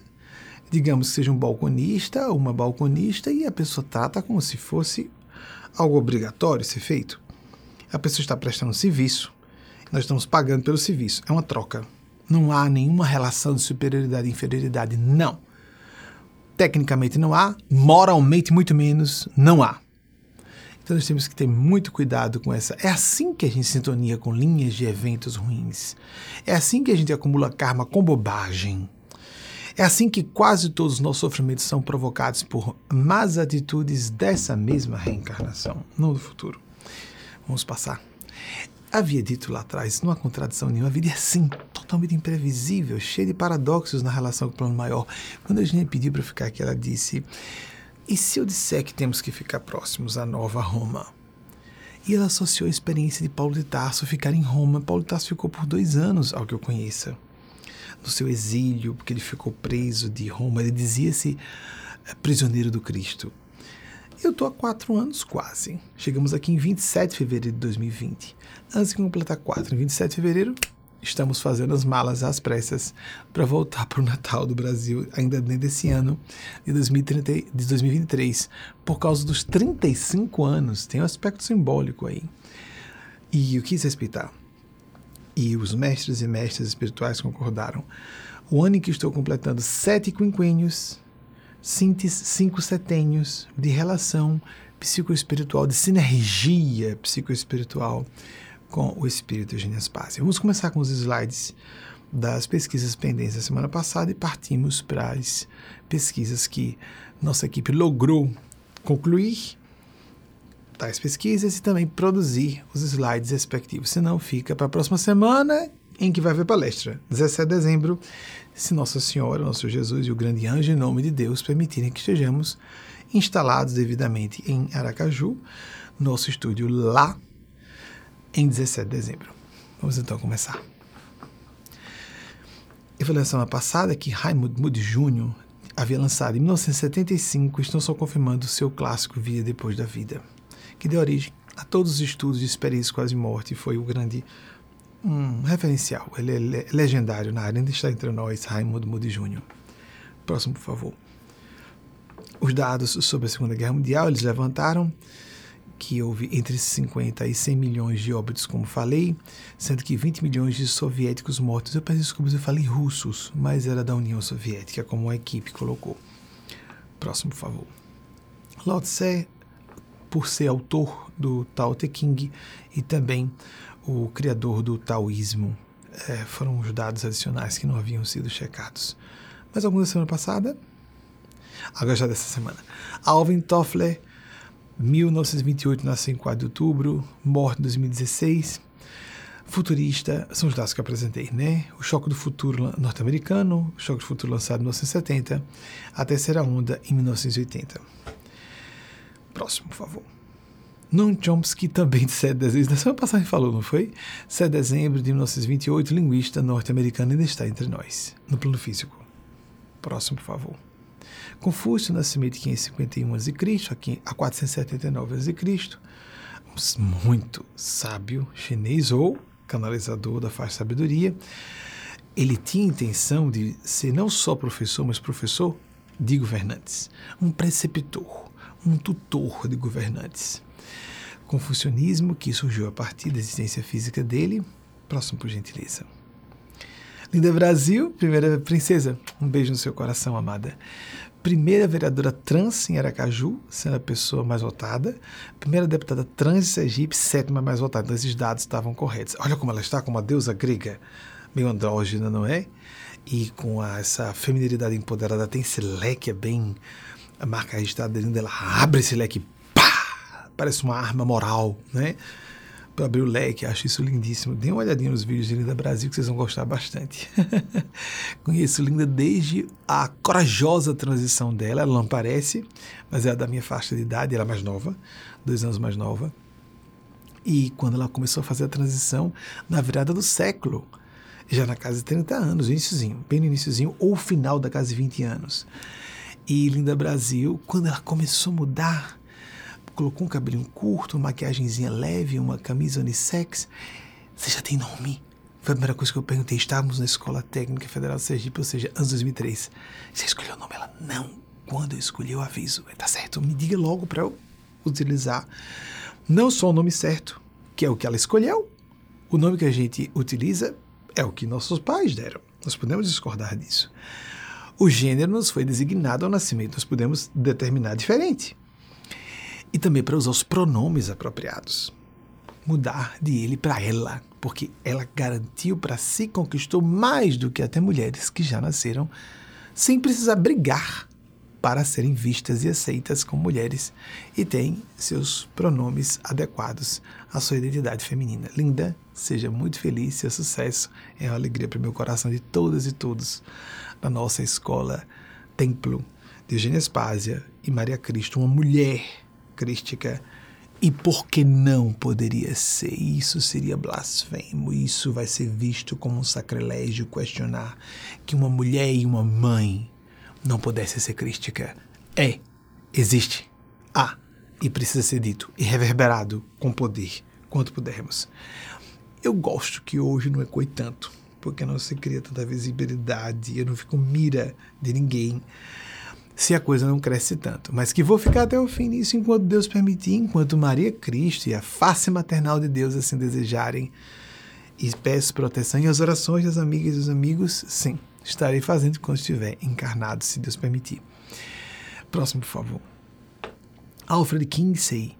digamos que seja um balconista ou uma balconista e a pessoa trata como se fosse algo obrigatório ser feito. A pessoa está prestando serviço, nós estamos pagando pelo serviço, é uma troca. Não há nenhuma relação de superioridade e inferioridade, não. Tecnicamente não há, moralmente muito menos, não há. Então nós temos que ter muito cuidado com essa. É assim que a gente sintonia com linhas de eventos ruins. É assim que a gente acumula karma com bobagem. É assim que quase todos os nossos sofrimentos são provocados por más atitudes dessa mesma reencarnação, não do futuro. Vamos passar. Havia dito lá atrás, não há contradição nenhuma, a vida é assim, totalmente imprevisível, cheia de paradoxos na relação com o plano maior. Quando a gente pediu para ficar aqui, ela disse: E se eu disser que temos que ficar próximos à nova Roma? E ela associou a experiência de Paulo de Tarso ficar em Roma. Paulo de Tarso ficou por dois anos, ao que eu conheça no seu exílio, porque ele ficou preso de Roma. Ele dizia-se eh, prisioneiro do Cristo. Eu estou há quatro anos quase. Chegamos aqui em 27 de fevereiro de 2020. Antes de completar quatro, em 27 de fevereiro, estamos fazendo as malas às pressas para voltar para o Natal do Brasil, ainda dentro desse ano de, 2030, de 2023, por causa dos 35 anos. Tem um aspecto simbólico aí. E eu quis respeitar e os mestres e mestras espirituais concordaram. O ano em que estou completando sete quinquênios, cinco setênios de relação psicoespiritual, de sinergia psicoespiritual com o espírito Eugênio Spazio. Vamos começar com os slides das pesquisas pendentes da semana passada e partimos para as pesquisas que nossa equipe logrou concluir tais pesquisas e também produzir os slides respectivos. Senão fica para a próxima semana em que vai haver palestra, 17 de dezembro, se Nossa Senhora, Nosso Jesus e o grande anjo em nome de Deus permitirem que estejamos instalados devidamente em Aracaju, nosso estúdio lá em 17 de dezembro. Vamos então começar. Eu falei na semana passada que Raimund Moody Jr. havia lançado em 1975, estão só confirmando seu clássico Via Depois da Vida que deu origem a todos os estudos de experiências quase morte foi o grande um referencial. Ele é legendário na área, ainda está entre nós, Raimundo Moody Jr. Próximo, por favor. Os dados sobre a Segunda Guerra Mundial, eles levantaram que houve entre 50 e 100 milhões de óbitos, como falei, sendo que 20 milhões de soviéticos mortos. Eu peço desculpas, eu falei russos, mas era da União Soviética, como a equipe colocou. Próximo, por favor. Lao Tse por ser autor do Tao Te Ching e também o criador do taoísmo. É, foram os dados adicionais que não haviam sido checados. Mas alguns da semana passada, agora já dessa semana. Alvin Toffler, 1928, nasceu em 4 de outubro, morto em 2016. Futurista, são os dados que eu apresentei, né? O Choque do Futuro norte-americano, o Choque do Futuro lançado em 1970, a terceira onda em 1980. Próximo, por favor. Noam Chomsky, também de 7 de dezembro, da semana passada falou, não foi? 7 de dezembro de 1928, linguista norte-americano, ainda está entre nós, no plano físico. Próximo, por favor. Confúcio, nascimento de 551 a.C., a 479 a.C., muito sábio chinês ou canalizador da faixa sabedoria. Ele tinha intenção de ser não só professor, mas professor de governantes, um preceptor, um tutor de governantes. Confucionismo que surgiu a partir da existência física dele. Próximo, por gentileza. Linda Brasil, primeira princesa, um beijo no seu coração, amada primeira vereadora trans em Aracaju, sendo a pessoa mais votada, primeira deputada trans de Sergipe, sétima mais votada. Então, esses dados estavam corretos. Olha como ela está, como a deusa grega, meio andrógena, não é? E com a, essa feminilidade empoderada, tem leque é bem. A marca registrada dentro dela abre esse leque, pá! Parece uma arma moral, né? para abrir o leque, acho isso lindíssimo. Dê uma olhadinha nos vídeos de Linda Brasil que vocês vão gostar bastante. (laughs) Conheço Linda desde a corajosa transição dela, ela não aparece, mas é da minha faixa de idade, ela é mais nova, dois anos mais nova. E quando ela começou a fazer a transição, na virada do século, já na casa de 30 anos, iníciozinho, bem no iníciozinho, ou final da casa de 20 anos. E Linda Brasil, quando ela começou a mudar, colocou um cabelinho curto, uma maquiagemzinha leve, uma camisa unissex. Você já tem nome? Foi a primeira coisa que eu perguntei. Estávamos na Escola Técnica Federal de Sergipe, ou seja, anos 2003. Você escolheu o nome? Ela, não. Quando eu escolhi, eu aviso. Tá certo, me diga logo para eu utilizar. Não só o nome certo, que é o que ela escolheu. O nome que a gente utiliza é o que nossos pais deram. Nós podemos discordar disso. O gênero nos foi designado ao nascimento, nós podemos determinar diferente e também para usar os pronomes apropriados. Mudar de ele para ela, porque ela garantiu para si, conquistou mais do que até mulheres que já nasceram sem precisar brigar para serem vistas e aceitas como mulheres e têm seus pronomes adequados à sua identidade feminina. Linda, seja muito feliz, seu sucesso é uma alegria para o meu coração de todas e todos da nossa escola Templo de Eugênia Spásia e Maria Cristo, uma mulher crística. E por que não poderia ser? Isso seria blasfemo. Isso vai ser visto como um sacrilégio questionar que uma mulher e uma mãe não pudesse ser crística. É, existe, há e precisa ser dito e reverberado com poder quanto pudermos. Eu gosto que hoje não ecoe tanto, porque não se cria tanta visibilidade, eu não fico mira de ninguém se a coisa não cresce tanto. Mas que vou ficar até o fim nisso enquanto Deus permitir, enquanto Maria Cristo e a face maternal de Deus assim desejarem. E peço proteção e as orações das amigas e dos amigos, sim, estarei fazendo quando estiver encarnado, se Deus permitir. Próximo, por favor. Alfred Kinsey,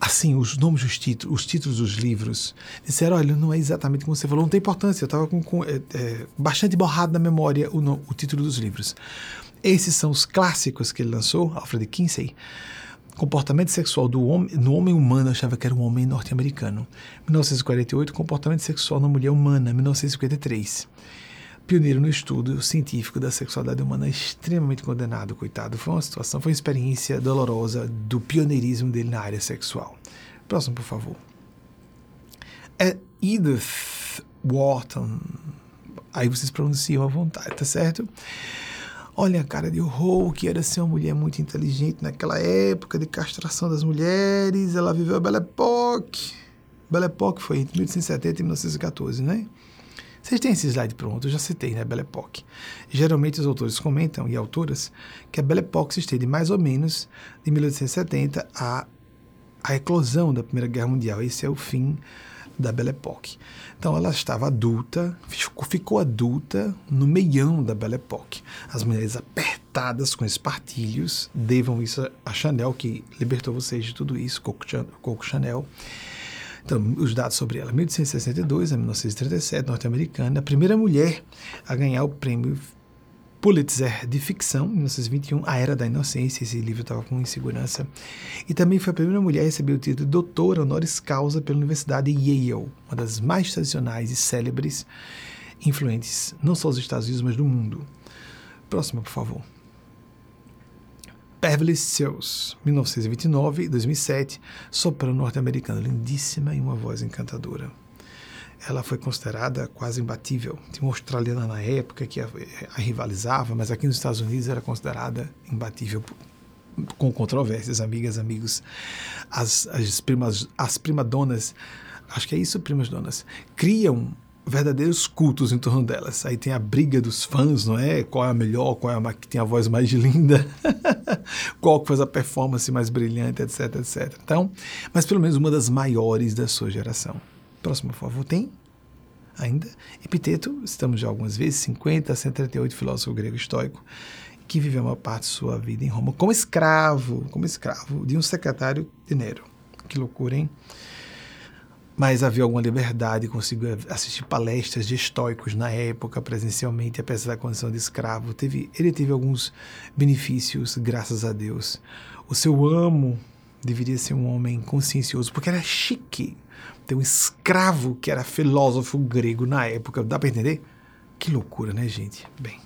assim, os nomes dos títulos, os títulos dos livros, disseram, olha, não é exatamente como você falou, não tem importância, eu estava com, com é, é, bastante borrado na memória o, o título dos livros. Esses são os clássicos que ele lançou, Alfred Kinsey. Comportamento sexual do homem, no homem humano, achava que era um homem norte-americano. 1948, comportamento sexual na mulher humana, 1953. Pioneiro no estudo científico da sexualidade humana, extremamente condenado, coitado. Foi uma situação, foi uma experiência dolorosa do pioneirismo dele na área sexual. Próximo, por favor. É Edith Wharton. Aí vocês pronunciam à vontade, tá certo? Olha a cara de horror, que era ser uma mulher muito inteligente naquela época de castração das mulheres. Ela viveu a Belle Époque. Belle Époque foi entre 1870 e 1914, né? Vocês têm esse slide pronto, eu já citei, né? Belle Époque. Geralmente os autores comentam, e autoras, que a Belle Époque se estende mais ou menos de 1870 à, à eclosão da Primeira Guerra Mundial. Esse é o fim da Belle Époque. Então ela estava adulta, ficou adulta no meião da Belle Époque. As mulheres apertadas com espartilhos, devam isso a Chanel, que libertou vocês de tudo isso, Coco Chanel. Então, os dados sobre ela. 1862 a 1937, norte-americana, a primeira mulher a ganhar o prêmio Pulitzer de ficção, 1921, A Era da Inocência, esse livro estava com insegurança. E também foi a primeira mulher a receber o título de doutora honoris causa pela Universidade Yale, uma das mais tradicionais e célebres, influentes não só dos Estados Unidos, mas do mundo. Próxima, por favor. Beverly Sills, 1929 e 2007, soprano norte-americana, lindíssima e uma voz encantadora. Ela foi considerada quase imbatível. Tinha uma australiana na época que a, a rivalizava, mas aqui nos Estados Unidos era considerada imbatível com controvérsias, amigas, amigos. As, as primas, as primadonas, acho que é isso, primas donas, criam verdadeiros cultos em torno delas. Aí tem a briga dos fãs, não é? Qual é a melhor, qual é a que tem a voz mais (laughs) linda, qual que faz a performance mais brilhante, etc, etc. Então, mas pelo menos uma das maiores da sua geração. Próximo, por favor, tem ainda Epiteto, estamos já algumas vezes, 50 a 138 filósofo grego estoico, que viveu uma parte de sua vida em Roma como escravo, como escravo de um secretário de Nero. Que loucura, hein? Mas havia alguma liberdade, conseguiu assistir palestras de estoicos na época, presencialmente, apesar da condição de escravo. Teve, ele teve alguns benefícios, graças a Deus. O seu amo deveria ser um homem consciencioso, porque era chique ter um escravo que era filósofo grego na época. Dá para entender? Que loucura, né, gente? Bem,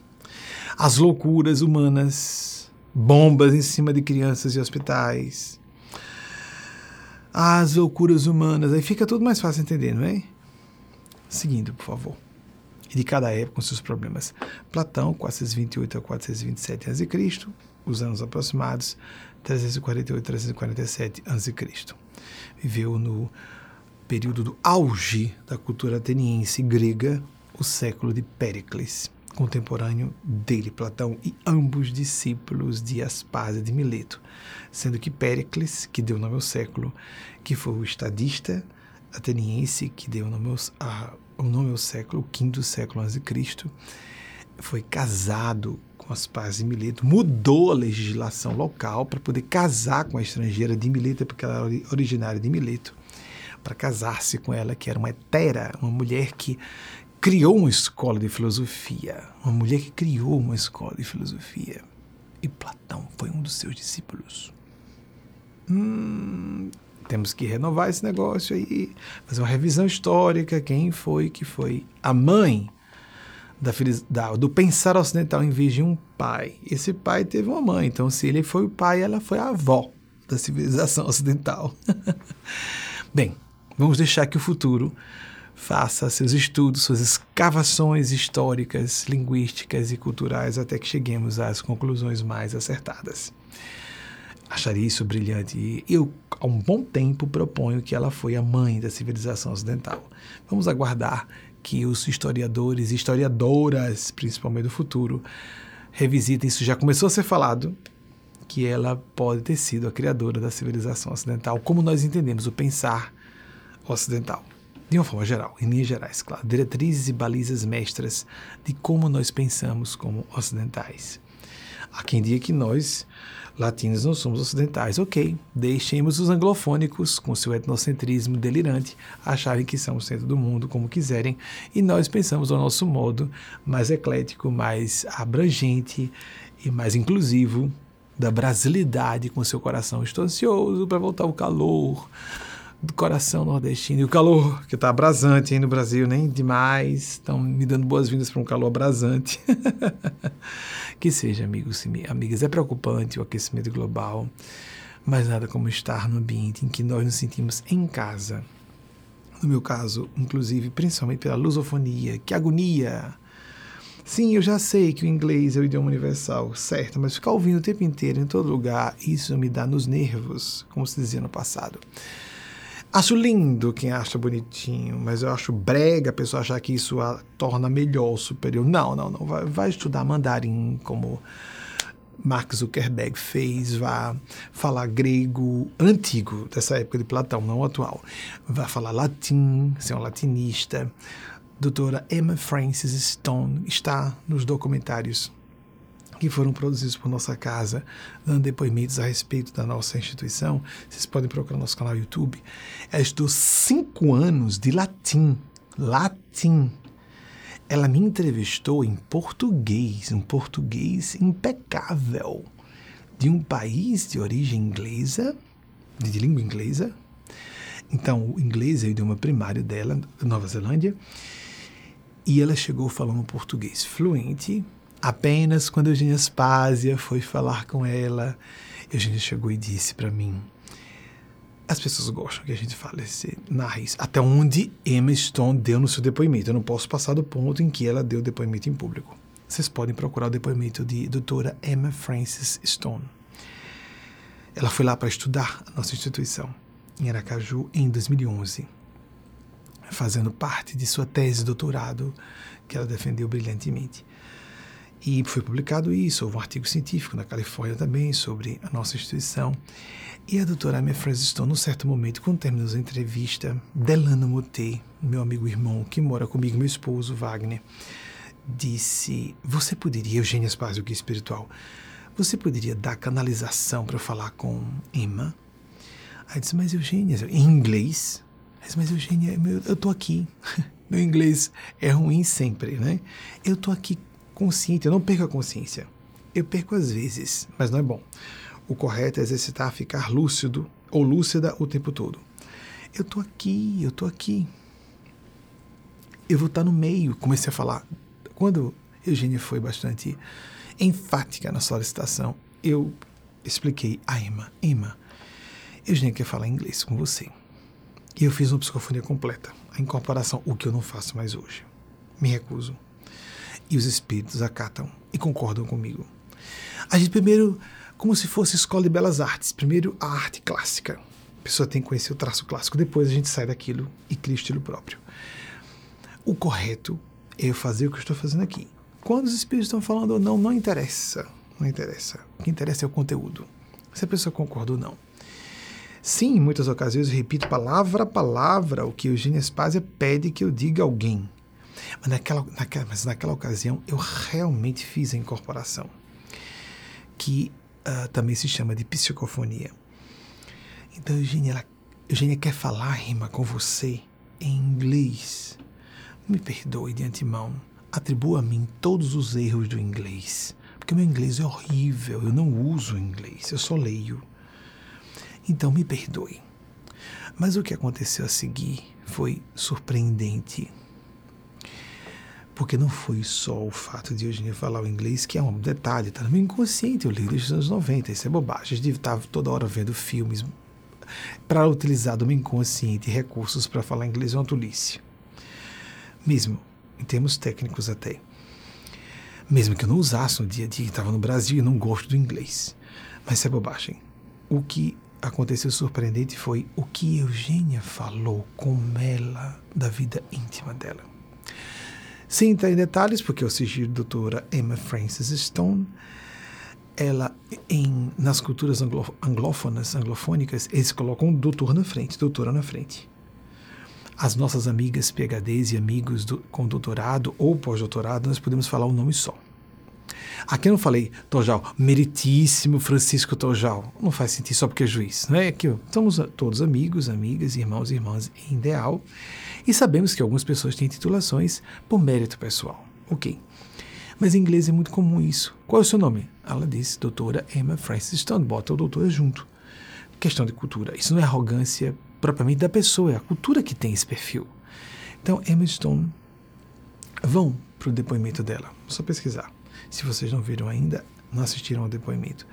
as loucuras humanas, bombas em cima de crianças e hospitais, as loucuras humanas. Aí fica tudo mais fácil entender, não é? Seguindo, por favor. E de cada época com seus problemas. Platão, 428 a 427 a.C., os anos aproximados, 348 a 347 a.C. Viveu no período do auge da cultura ateniense grega, o século de Péricles, contemporâneo dele, Platão, e ambos discípulos de Aspásia de Mileto sendo que Péricles, que deu nome ao século, que foi o estadista ateniense que deu nome ao, a, o nome ao século, o quinto século antes de Cristo, foi casado com as pais de Mileto, mudou a legislação local para poder casar com a estrangeira de Mileto, porque ela era originária de Mileto, para casar-se com ela, que era uma hetera, uma mulher que criou uma escola de filosofia, uma mulher que criou uma escola de filosofia. E Platão foi um dos seus discípulos. Hum, temos que renovar esse negócio aí, fazer uma revisão histórica. Quem foi que foi a mãe da, da, do pensar ocidental em vez de um pai? Esse pai teve uma mãe, então se ele foi o pai, ela foi a avó da civilização ocidental. (laughs) Bem, vamos deixar que o futuro faça seus estudos, suas escavações históricas, linguísticas e culturais até que cheguemos às conclusões mais acertadas acharia isso brilhante. E eu, há um bom tempo, proponho que ela foi a mãe da civilização ocidental. Vamos aguardar que os historiadores e historiadoras, principalmente do futuro, revisitem isso. Já começou a ser falado que ela pode ter sido a criadora da civilização ocidental, como nós entendemos o pensar ocidental. De uma forma geral, em linhas gerais, claro, diretrizes e balizas mestras de como nós pensamos como ocidentais. Há quem diga que nós latinos não somos ocidentais. Ok, deixemos os anglofônicos, com seu etnocentrismo delirante, acharem que são o centro do mundo como quiserem, e nós pensamos ao nosso modo mais eclético, mais abrangente e mais inclusivo da brasilidade com seu coração. Estou ansioso para voltar o calor do coração nordestino. E o calor, que está abrasante aí no Brasil, nem demais. Estão me dando boas-vindas para um calor abrasante. (laughs) que seja, amigos e amigas. É preocupante o aquecimento global, mas nada como estar no ambiente em que nós nos sentimos em casa. No meu caso, inclusive, principalmente pela lusofonia. Que agonia! Sim, eu já sei que o inglês é o idioma universal, certo, mas ficar ouvindo o tempo inteiro, em todo lugar, isso me dá nos nervos, como se dizia no passado. Acho lindo quem acha bonitinho, mas eu acho brega a pessoa achar que isso a torna melhor, superior. Não, não, não. Vai, vai estudar mandarim, como Mark Zuckerberg fez, vá falar grego antigo, dessa época de Platão, não atual. Vai falar latim, ser um latinista. Doutora Emma Francis Stone está nos documentários que foram produzidos por nossa casa, dando depoimentos a respeito da nossa instituição. Vocês podem procurar nosso canal YouTube. Ela estudou cinco anos de latim. Latim. Ela me entrevistou em português, um português impecável, de um país de origem inglesa, de língua inglesa. Então, o inglês é o idioma primário dela, Nova Zelândia. E ela chegou falando português fluente, Apenas quando Eugênia Spásia foi falar com ela, Eugênia chegou e disse para mim: as pessoas gostam que a gente fale, esse, isso. Até onde Emma Stone deu no seu depoimento. Eu não posso passar do ponto em que ela deu depoimento em público. Vocês podem procurar o depoimento de doutora Emma Frances Stone. Ela foi lá para estudar a nossa instituição, em Aracaju, em 2011, fazendo parte de sua tese de doutorado, que ela defendeu brilhantemente. E foi publicado isso, houve um artigo científico na Califórnia também sobre a nossa instituição. E a doutora Amy Francis Stone, num certo momento, quando terminou a entrevista, Delano Moté, meu amigo irmão, que mora comigo, meu esposo, Wagner, disse: Você poderia, Eugênia Spazio, que espiritual, você poderia dar canalização para eu falar com Emma? Aí disse: Mas Eugênia, em inglês? Aí disse, Mas Eugênia, eu estou aqui. (laughs) meu inglês é ruim sempre, né? Eu estou aqui consciente, eu não perco a consciência. Eu perco às vezes, mas não é bom. O correto é exercitar ficar lúcido ou lúcida o tempo todo. Eu tô aqui, eu tô aqui. Eu vou estar no meio. Comecei a falar. Quando Eugênia foi bastante enfática na solicitação, eu expliquei a Emma: Emma, Eugênia quer falar inglês com você. E eu fiz uma psicofonia completa, a incorporação, o que eu não faço mais hoje. Me recuso e os espíritos acatam e concordam comigo. A gente primeiro, como se fosse escola de belas artes, primeiro a arte clássica. A pessoa tem que conhecer o traço clássico, depois a gente sai daquilo e cria o estilo próprio. O correto é eu fazer o que eu estou fazendo aqui. Quando os espíritos estão falando ou não, não interessa. Não interessa. O que interessa é o conteúdo. Se a pessoa concorda ou não. Sim, em muitas ocasiões eu repito palavra a palavra o que Eugênia Spazia pede que eu diga a alguém. Mas naquela, naquela, mas naquela ocasião eu realmente fiz a incorporação, que uh, também se chama de psicofonia. Então, Eugênia, ela, Eugênia quer falar, rima, com você em inglês. Me perdoe de antemão. Atribua a mim todos os erros do inglês. Porque meu inglês é horrível. Eu não uso inglês. Eu só leio. Então, me perdoe. Mas o que aconteceu a seguir foi surpreendente porque não foi só o fato de Eugênia falar o inglês, que é um detalhe, está no meu inconsciente, eu li desde os anos 90, isso é bobagem. Eu estar toda hora vendo filmes para utilizar do meu inconsciente recursos para falar inglês é uma tolice. Mesmo, em termos técnicos até. Mesmo que eu não usasse no dia a dia, estava no Brasil e não gosto do inglês. Mas isso é bobagem. O que aconteceu surpreendente foi o que Eugênia falou com ela da vida íntima dela. Sem entrar em detalhes, porque eu assisti a doutora Emma Frances Stone, ela, em, nas culturas anglo, anglófonas, anglofônicas, eles colocam doutor na frente, doutora na frente. As nossas amigas PHDs e amigos do, com doutorado ou pós-doutorado, nós podemos falar um nome só. Aqui eu não falei Tojal, meritíssimo Francisco Tojal. Não faz sentido só porque é juiz. Não é aqui, estamos todos amigos, amigas, irmãos e irmãs em ideal. E sabemos que algumas pessoas têm titulações por mérito pessoal. Ok. Mas em inglês é muito comum isso. Qual é o seu nome? Ela disse, doutora Emma Francis Stone. Bota o doutora junto. Questão de cultura. Isso não é arrogância propriamente da pessoa, é a cultura que tem esse perfil. Então, Emma Stone, vão para o depoimento dela. Só pesquisar. Se vocês não viram ainda, não assistiram ao depoimento.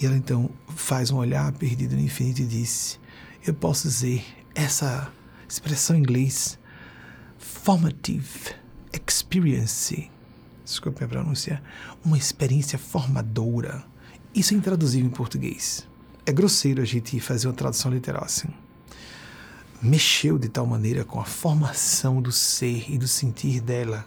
E ela então faz um olhar perdido no infinito e disse: Eu posso dizer essa expressão em inglês, formative experience, desculpe a pronúncia, uma experiência formadora. Isso é intraduzível em português. É grosseiro a gente fazer uma tradução literal assim. Mexeu de tal maneira com a formação do ser e do sentir dela,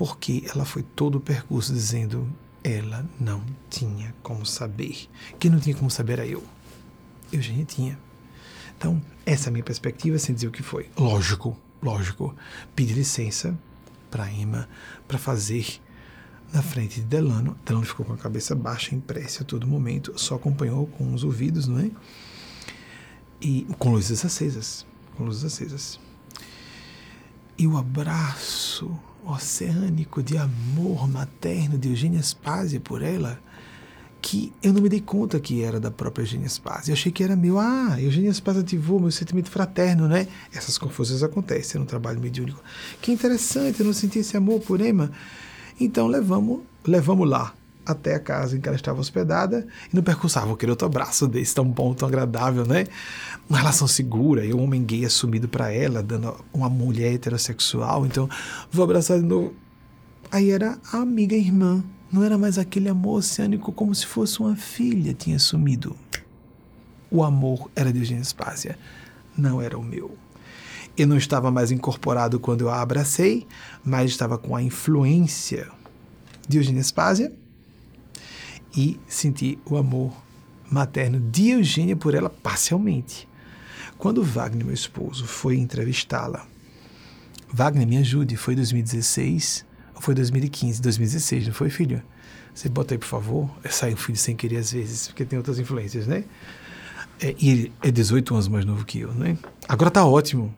porque ela foi todo o percurso dizendo ela não tinha como saber. Quem não tinha como saber era eu. Eu já tinha. Então, essa é a minha perspectiva, sem dizer o que foi. Lógico, lógico. Pedi licença para Emma para fazer na frente de Delano. Delano ficou com a cabeça baixa, em prece a todo momento, só acompanhou com os ouvidos, não é? E com luzes acesas, com luzes acesas. E o abraço oceânico de amor materno de Eugênia Spazia por ela que eu não me dei conta que era da própria Eugênia Spazia. Eu achei que era meu. Ah, Eugênia Spazia ativou meu sentimento fraterno, né? Essas confusões acontecem no trabalho mediúnico. Que interessante, eu não senti esse amor por Emma. Então levamos, levamos lá até a casa em que ela estava hospedada e no percurso, ah, vou querer outro abraço desse, tão bom, tão agradável, né? Uma relação segura, e um homem gay assumido para ela, dando uma mulher heterossexual, então vou abraçar de novo. Aí era a amiga irmã, não era mais aquele amor oceânico como se fosse uma filha tinha assumido. O amor era de Eugênia Spásia, não era o meu. Eu não estava mais incorporado quando eu a abracei, mas estava com a influência de Eugênia Spásia e senti o amor materno de Eugênia por ela parcialmente. Quando Wagner, meu esposo, foi entrevistá-la, Wagner, me ajude, foi 2016 ou foi 2015? 2016, não foi, filho? Você bota aí, por favor. Sai o filho sem querer às vezes, porque tem outras influências, né? É, e ele é 18 anos mais novo que eu, né? Agora tá ótimo.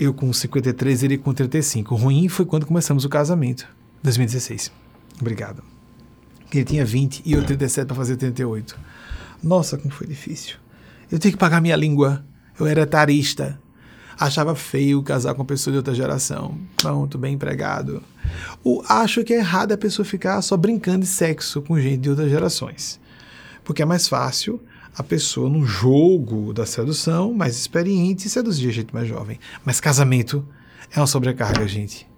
Eu com 53, ele com 35. O ruim foi quando começamos o casamento, 2016. Obrigado. Ele tinha 20 e eu 37 para fazer 38. Nossa, como foi difícil. Eu tinha que pagar minha língua. Eu era tarista. Achava feio casar com pessoa de outra geração. Pronto, bem empregado. O, acho que é errado a pessoa ficar só brincando de sexo com gente de outras gerações. Porque é mais fácil a pessoa, no jogo da sedução, mais experiente, seduzir a gente mais jovem. Mas casamento é uma sobrecarga, gente.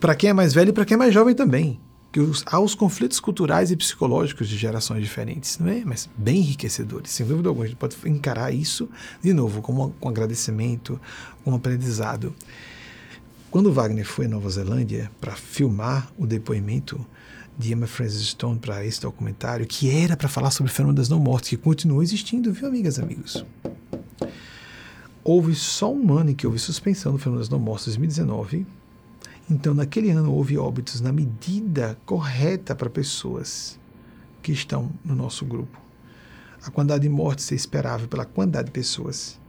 Para quem é mais velho e para quem é mais jovem também que os, há os conflitos culturais e psicológicos de gerações diferentes, não é? mas bem enriquecedores, sem dúvida alguma. A gente pode encarar isso, de novo, como um agradecimento, um aprendizado. Quando Wagner foi à Nova Zelândia para filmar o depoimento de Emma Francis Stone para esse documentário, que era para falar sobre o fenômeno das não mortes, que continua existindo, viu, amigas e amigos? Houve só um ano em que houve suspensão do fenômeno das não mortes, 2019, então, naquele ano houve óbitos na medida correta para pessoas que estão no nosso grupo. A quantidade de mortes é esperável pela quantidade de pessoas.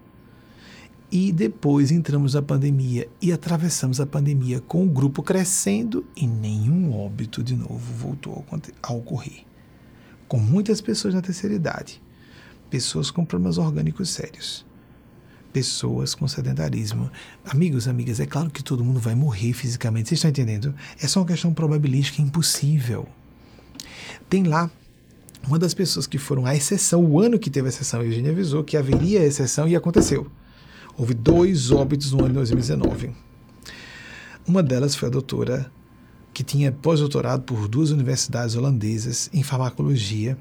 E depois entramos na pandemia e atravessamos a pandemia com o grupo crescendo e nenhum óbito de novo voltou a ocorrer. Com muitas pessoas na terceira idade, pessoas com problemas orgânicos sérios pessoas com sedentarismo. Amigos, amigas, é claro que todo mundo vai morrer fisicamente, vocês estão entendendo? É só uma questão probabilística impossível. Tem lá uma das pessoas que foram a exceção, o ano que teve a exceção, a Eugênia avisou que haveria exceção e aconteceu. Houve dois óbitos no ano de 2019. Uma delas foi a doutora que tinha pós-doutorado por duas universidades holandesas em farmacologia,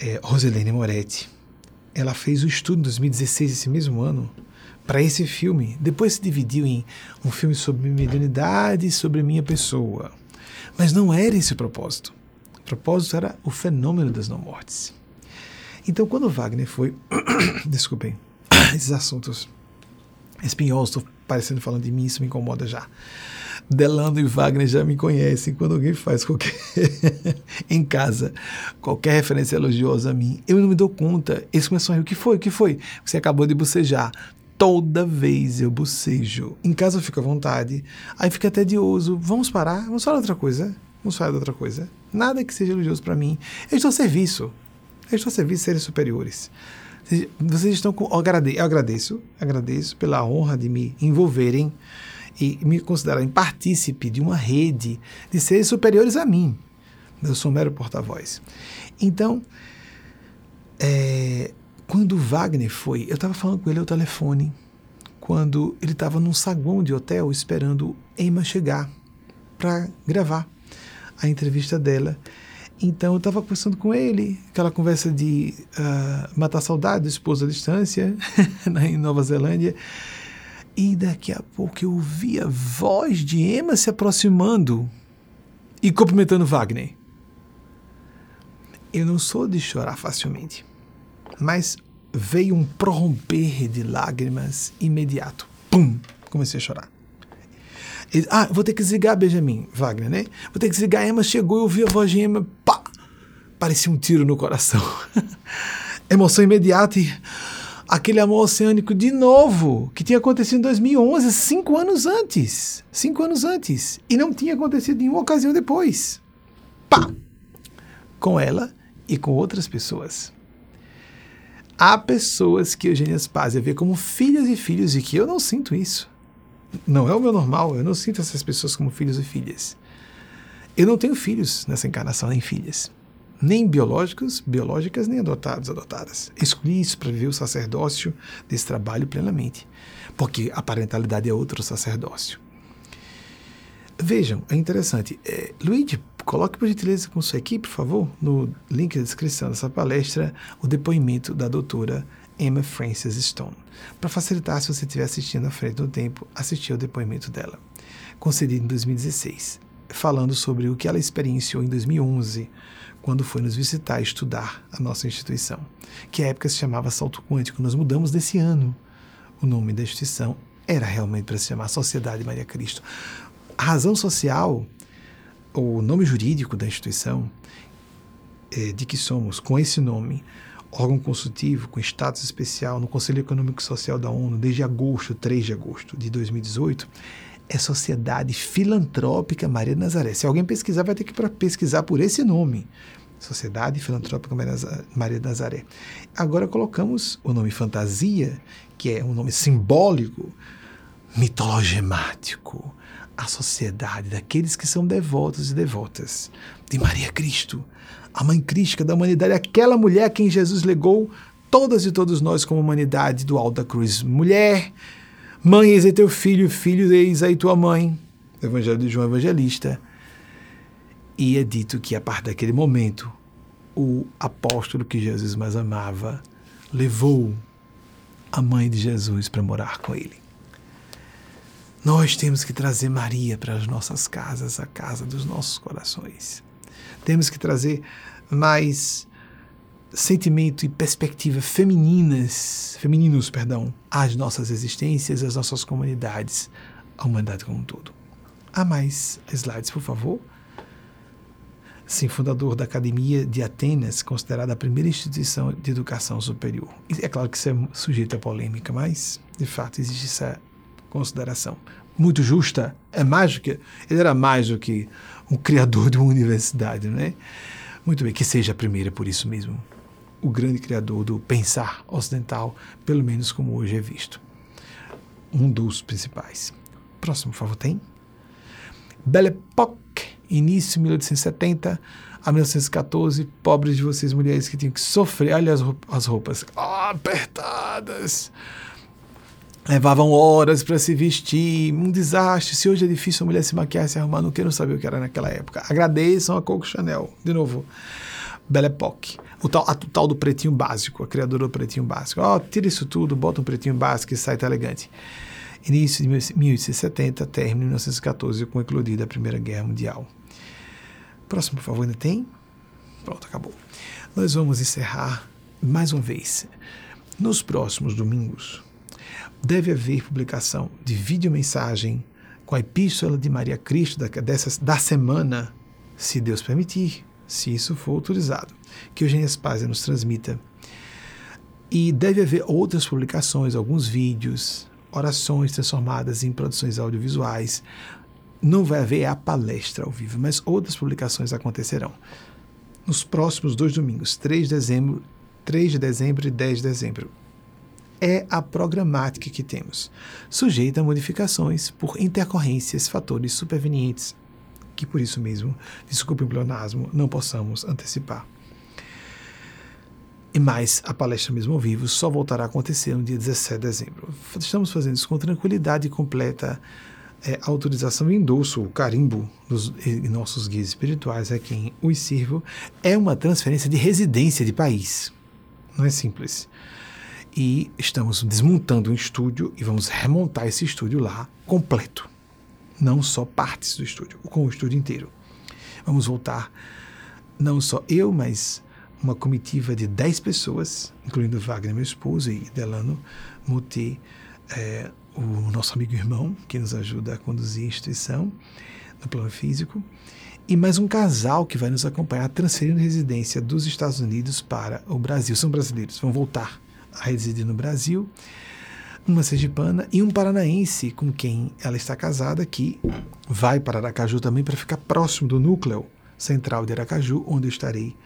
é, Roselene Moretti ela fez o estudo em 2016, esse mesmo ano, para esse filme. Depois se dividiu em um filme sobre mediunidade e sobre minha pessoa. Mas não era esse o propósito. O propósito era o fenômeno das não-mortes. Então, quando Wagner foi. (coughs) Desculpem, (coughs) esses assuntos espinhosos, estou parecendo falando de mim, isso me incomoda já. Delano e Wagner já me conhecem. Quando alguém faz qualquer. (laughs) em casa, qualquer referência elogiosa a mim, eu não me dou conta. Eles começam a rir. O que foi? O que foi? Você acabou de bocejar. Toda vez eu bocejo. Em casa eu fico à vontade. Aí fica tedioso. Vamos parar? Vamos falar outra coisa? Vamos falar de outra coisa? Nada que seja elogioso para mim. Eu estou a serviço. Eu estou a serviço de seres superiores. Vocês estão com. Eu agradeço, agradeço pela honra de me envolverem e me considerarem partícipe de uma rede de seres superiores a mim. Eu sou um mero porta-voz. Então, é, quando Wagner foi, eu estava falando com ele ao telefone, quando ele estava num saguão de hotel esperando Emma chegar para gravar a entrevista dela. Então eu estava conversando com ele, aquela conversa de uh, matar saudade do esposo à distância, (laughs) em Nova Zelândia. E daqui a pouco eu ouvi a voz de Emma se aproximando e cumprimentando Wagner. Eu não sou de chorar facilmente, mas veio um prorromper de lágrimas imediato. Pum! Comecei a chorar. Ah, vou ter que desligar, Benjamin, Wagner, né? Vou ter que desligar. Emma chegou, eu ouvi a voz de Emma, pá! Parecia um tiro no coração. (laughs) Emoção imediata e aquele amor oceânico de novo, que tinha acontecido em 2011, cinco anos antes. Cinco anos antes. E não tinha acontecido em nenhuma ocasião depois. Pá! Com ela e com outras pessoas. Há pessoas que Eugênia Spazia vê como filhas e filhos e que eu não sinto isso. Não é o meu normal, eu não sinto essas pessoas como filhos e filhas. Eu não tenho filhos nessa encarnação, nem filhas. Nem biológicos, biológicas, nem adotados, adotadas. Escolhi isso para viver o sacerdócio desse trabalho plenamente. Porque a parentalidade é outro sacerdócio. Vejam, é interessante. É, Luigi, coloque por gentileza com sua equipe, por favor, no link da descrição dessa palestra, o depoimento da doutora Emma Frances Stone. Para facilitar, se você estiver assistindo à frente do tempo, assistir ao depoimento dela, concedido em 2016, falando sobre o que ela experienciou em 2011, quando foi nos visitar e estudar a nossa instituição, que à época se chamava Salto Quântico. Nós mudamos desse ano o nome da instituição, era realmente para se chamar Sociedade Maria Cristo. A razão social, o nome jurídico da instituição, é, de que somos, com esse nome, órgão consultivo com status especial no Conselho Econômico e Social da ONU desde agosto, 3 de agosto de 2018, é Sociedade Filantrópica Maria de Nazaré. Se alguém pesquisar, vai ter que pesquisar por esse nome. Sociedade Filantrópica Maria Nazaré. Agora colocamos o nome fantasia, que é um nome simbólico, mitologemático, a sociedade daqueles que são devotos e devotas de Maria Cristo, a mãe crística da humanidade, aquela mulher a quem Jesus legou todas e todos nós como humanidade do alto da cruz. Mulher, mãe, eis aí teu filho, filho, eis aí tua mãe. Evangelho de João Evangelista. E é dito que a partir daquele momento, o apóstolo que Jesus mais amava levou a mãe de Jesus para morar com ele. Nós temos que trazer Maria para as nossas casas, a casa dos nossos corações. Temos que trazer mais sentimento e perspectiva femininas, femininos, perdão, às nossas existências, às nossas comunidades, à humanidade como um todo. Há mais slides, por favor. Sim, fundador da Academia de Atenas, considerada a primeira instituição de educação superior. É claro que isso é sujeito a polêmica, mas, de fato, existe essa consideração muito justa, é mágica. Ele era mais do que um criador de uma universidade, não é? Muito bem, que seja a primeira por isso mesmo. O grande criador do pensar ocidental, pelo menos como hoje é visto. Um dos principais. Próximo, por favor, tem? Belle Époque, início de 1870 a 1914, pobres de vocês mulheres que tinham que sofrer, olha as roupas apertadas, levavam horas para se vestir, um desastre. Se hoje é difícil a mulher se maquiar, se arrumar, não quero saber o que era naquela época. Agradeçam a Coco Chanel, de novo. Belle Époque. O tal, a, o tal do pretinho básico, a criadora do pretinho básico. Ó, oh, tira isso tudo, bota um pretinho básico e sai tá elegante. Início de 1870, término de 1914, com eclodida a Primeira Guerra Mundial. Próximo, por favor, ainda tem? Pronto, acabou. Nós vamos encerrar mais uma vez. Nos próximos domingos, deve haver publicação de videomensagem com a Epístola de Maria Cristo da, dessa, da semana, se Deus permitir, se isso for autorizado, que Eugênia Spazia nos transmita. E deve haver outras publicações, alguns vídeos, orações transformadas em produções audiovisuais. Não vai haver a palestra ao vivo, mas outras publicações acontecerão. Nos próximos dois domingos, 3 de dezembro, 3 de dezembro e 10 de dezembro é a programática que temos, sujeita a modificações por intercorrências, fatores supervenientes, que por isso mesmo, desculpe o pleonasmo, não possamos antecipar. E mais, a palestra mesmo ao vivo só voltará a acontecer no dia 17 de dezembro. Estamos fazendo isso com tranquilidade completa, é, autorização e endosso, o carimbo dos nossos guias espirituais a quem os sirvo, é uma transferência de residência de país. Não é simples e estamos desmontando um estúdio e vamos remontar esse estúdio lá completo. Não só partes do estúdio, com o estúdio inteiro. Vamos voltar, não só eu, mas uma comitiva de 10 pessoas, incluindo Wagner, meu esposo, e Delano Muti, é, o nosso amigo irmão, que nos ajuda a conduzir a instituição no plano físico, e mais um casal que vai nos acompanhar transferindo residência dos Estados Unidos para o Brasil. São brasileiros, vão voltar a residir no Brasil, uma sergipana e um paranaense com quem ela está casada, que vai para Aracaju também para ficar próximo do núcleo central de Aracaju, onde eu estarei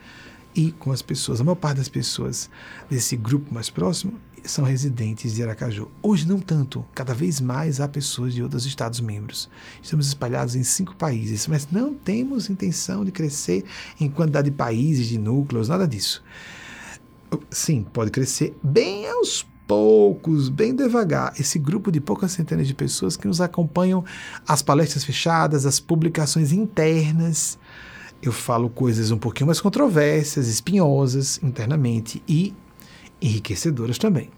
e com as pessoas. A maior parte das pessoas desse grupo mais próximo são residentes de Aracaju. Hoje não tanto, cada vez mais há pessoas de outros estados membros. Estamos espalhados em cinco países, mas não temos intenção de crescer em quantidade de países, de núcleos, nada disso. Sim, pode crescer bem aos poucos, bem devagar, esse grupo de poucas centenas de pessoas que nos acompanham as palestras fechadas, as publicações internas. Eu falo coisas um pouquinho mais controversas, espinhosas internamente e enriquecedoras também,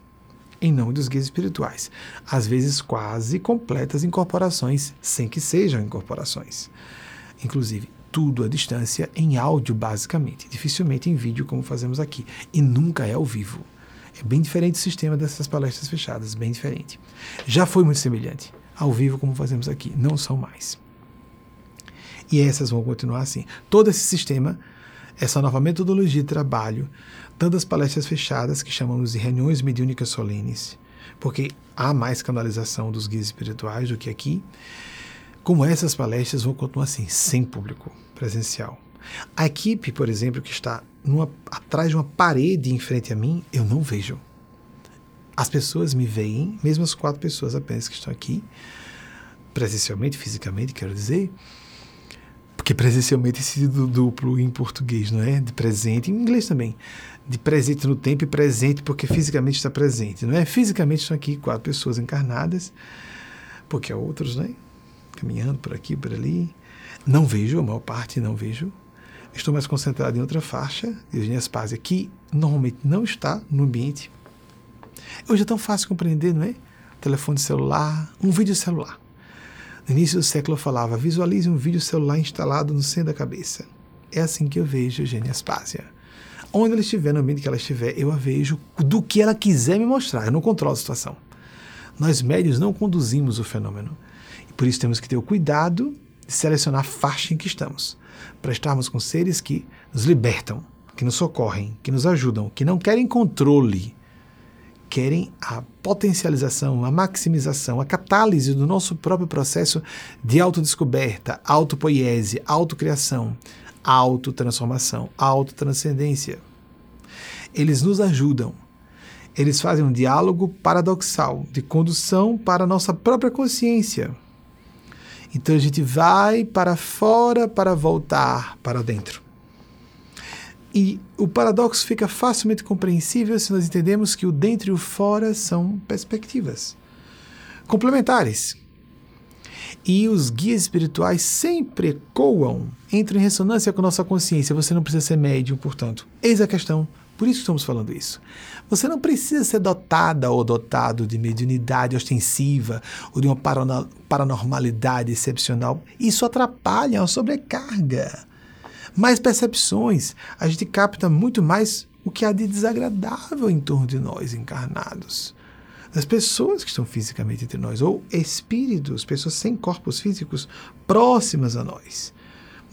em nome dos guias espirituais. Às vezes quase completas incorporações, sem que sejam incorporações. Inclusive, tudo à distância, em áudio basicamente, dificilmente em vídeo como fazemos aqui, e nunca é ao vivo. É bem diferente o sistema dessas palestras fechadas, bem diferente. Já foi muito semelhante ao vivo como fazemos aqui, não são mais. E essas vão continuar assim. Todo esse sistema, essa nova metodologia de trabalho, tanto as palestras fechadas, que chamamos de reuniões mediúnicas solenes, porque há mais canalização dos guias espirituais do que aqui, como essas palestras vão continuar assim, sem público presencial. A equipe, por exemplo, que está numa, atrás de uma parede em frente a mim, eu não vejo. As pessoas me veem, mesmo as quatro pessoas apenas que estão aqui, presencialmente, fisicamente, quero dizer, porque presencialmente é sentido duplo em português, não é? De presente, em inglês também. De presente no tempo e presente porque fisicamente está presente, não é? Fisicamente estão aqui quatro pessoas encarnadas, porque há outros, né? Caminhando por aqui, por ali. Não vejo, a maior parte não vejo. Estou mais concentrado em outra faixa, de Eugênia Spazia, que normalmente não está no ambiente. Hoje é tão fácil compreender, não é? Telefone celular, um vídeo celular. No início do século eu falava, visualize um vídeo celular instalado no centro da cabeça. É assim que eu vejo Eugênia Aspásia. Onde ela estiver, no ambiente que ela estiver, eu a vejo do que ela quiser me mostrar. Eu não controlo a situação. Nós médios não conduzimos o fenômeno. E por isso temos que ter o cuidado de selecionar a faixa em que estamos. Para estarmos com seres que nos libertam, que nos socorrem, que nos ajudam, que não querem controle, querem a potencialização, a maximização, a catálise do nosso próprio processo de autodescoberta, autopoiese, autocriação, autotransformação, autotranscendência. Eles nos ajudam. Eles fazem um diálogo paradoxal de condução para a nossa própria consciência. Então a gente vai para fora para voltar para dentro. E o paradoxo fica facilmente compreensível se nós entendemos que o dentro e o fora são perspectivas complementares. E os guias espirituais sempre ecoam, entram em ressonância com nossa consciência. Você não precisa ser médium, portanto. Eis a questão. Por isso estamos falando isso. Você não precisa ser dotada ou dotado de mediunidade ostensiva ou de uma paranormalidade excepcional. Isso atrapalha, é uma sobrecarga mais percepções, a gente capta muito mais o que há de desagradável em torno de nós encarnados. Das pessoas que estão fisicamente entre nós, ou espíritos, pessoas sem corpos físicos próximas a nós,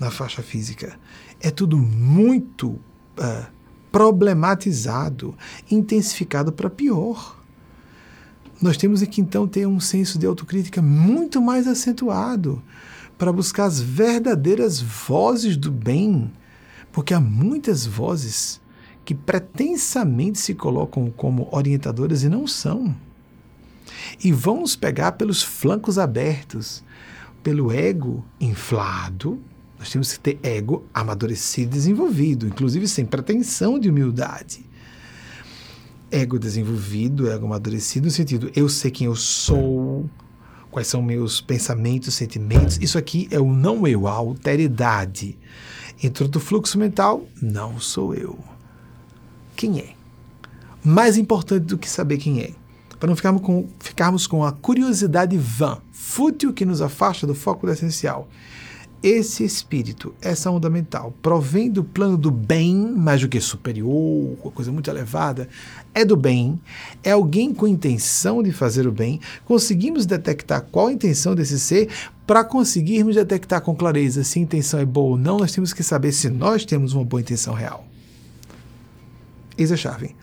na faixa física. É tudo muito uh, problematizado, intensificado para pior. Nós temos que então ter um senso de autocrítica muito mais acentuado para buscar as verdadeiras vozes do bem, porque há muitas vozes que pretensamente se colocam como orientadoras e não são. E vão nos pegar pelos flancos abertos, pelo ego inflado. Nós temos que ter ego amadurecido e desenvolvido, inclusive sem pretensão de humildade. Ego desenvolvido, ego amadurecido, no sentido, eu sei quem eu sou, quais são meus pensamentos, sentimentos. Isso aqui é o não eu, a alteridade. Entrou do fluxo mental, não sou eu. Quem é? Mais importante do que saber quem é, para não ficarmos com, ficarmos com a curiosidade vã, fútil que nos afasta do foco do essencial. Esse espírito, essa onda mental, provém do plano do bem, mais do que superior, uma coisa muito elevada, é do bem, é alguém com intenção de fazer o bem. Conseguimos detectar qual a intenção desse ser para conseguirmos detectar com clareza se a intenção é boa ou não, nós temos que saber se nós temos uma boa intenção real. Eis a chave.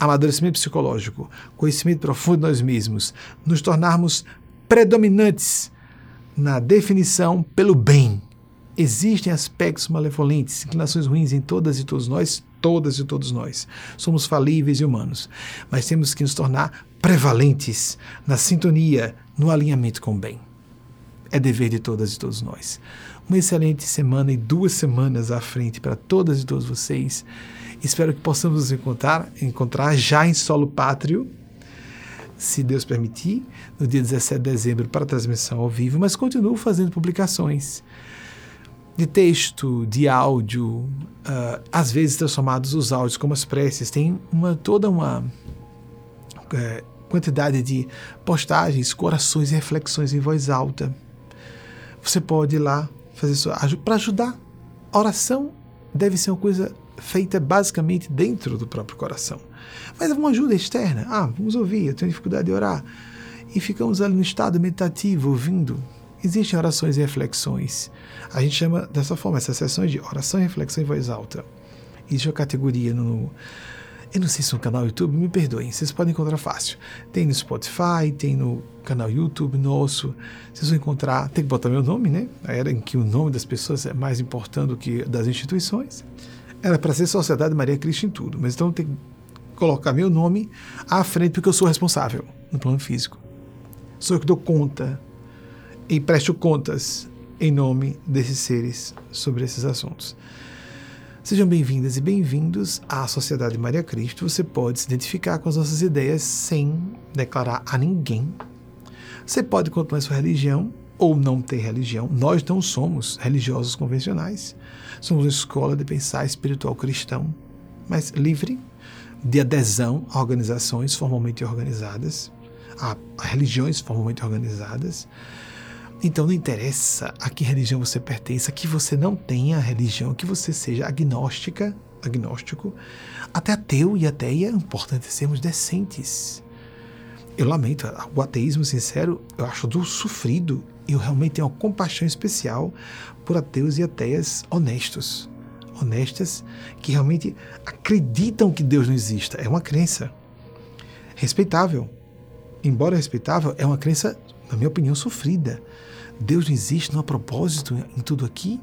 Amadurecimento psicológico, conhecimento profundo de nós mesmos, nos tornarmos predominantes na definição pelo bem Existem aspectos malevolentes, inclinações ruins em todas e todos nós, todas e todos nós. Somos falíveis e humanos, mas temos que nos tornar prevalentes na sintonia, no alinhamento com o bem. É dever de todas e todos nós. Uma excelente semana e duas semanas à frente para todas e todos vocês. Espero que possamos nos encontrar, encontrar já em solo pátrio, se Deus permitir, no dia 17 de dezembro para transmissão ao vivo, mas continuo fazendo publicações de texto, de áudio, uh, às vezes transformados os áudios como as preces, tem uma, toda uma uh, quantidade de postagens, corações e reflexões em voz alta. Você pode ir lá fazer isso para ajudar. A oração deve ser uma coisa feita basicamente dentro do próprio coração. Mas é uma ajuda externa. Ah, vamos ouvir, eu tenho dificuldade de orar. E ficamos ali no estado meditativo, ouvindo. Existem orações e reflexões. A gente chama dessa forma essas sessões de oração reflexão em voz alta. Existe uma categoria no. Eu não sei se é no canal YouTube, me perdoem, vocês podem encontrar fácil. Tem no Spotify, tem no canal YouTube nosso. Vocês vão encontrar, tem que botar meu nome, né? A era em que o nome das pessoas é mais importante do que das instituições. Era para ser Sociedade Maria Cristo em tudo, mas então tem que colocar meu nome à frente porque eu sou responsável no plano físico. Sou eu que dou conta e presto contas em nome desses seres sobre esses assuntos. Sejam bem-vindas e bem-vindos à Sociedade Maria Cristo. Você pode se identificar com as nossas ideias sem declarar a ninguém. Você pode continuar sua religião ou não ter religião. Nós não somos religiosos convencionais. Somos uma escola de pensar espiritual cristão, mas livre de adesão a organizações formalmente organizadas, a, religiões formalmente organizadas. Então não interessa a que religião você pertença, que você não tenha religião, que você seja agnóstica, agnóstico, até ateu e ateia, é importante sermos decentes. Eu lamento, o ateísmo sincero eu acho do sofrido. Eu realmente tenho uma compaixão especial por ateus e ateias honestos honestas que realmente acreditam que Deus não exista. É uma crença respeitável. Embora respeitável, é uma crença, na minha opinião, sofrida. Deus não existe, não há propósito em tudo aqui.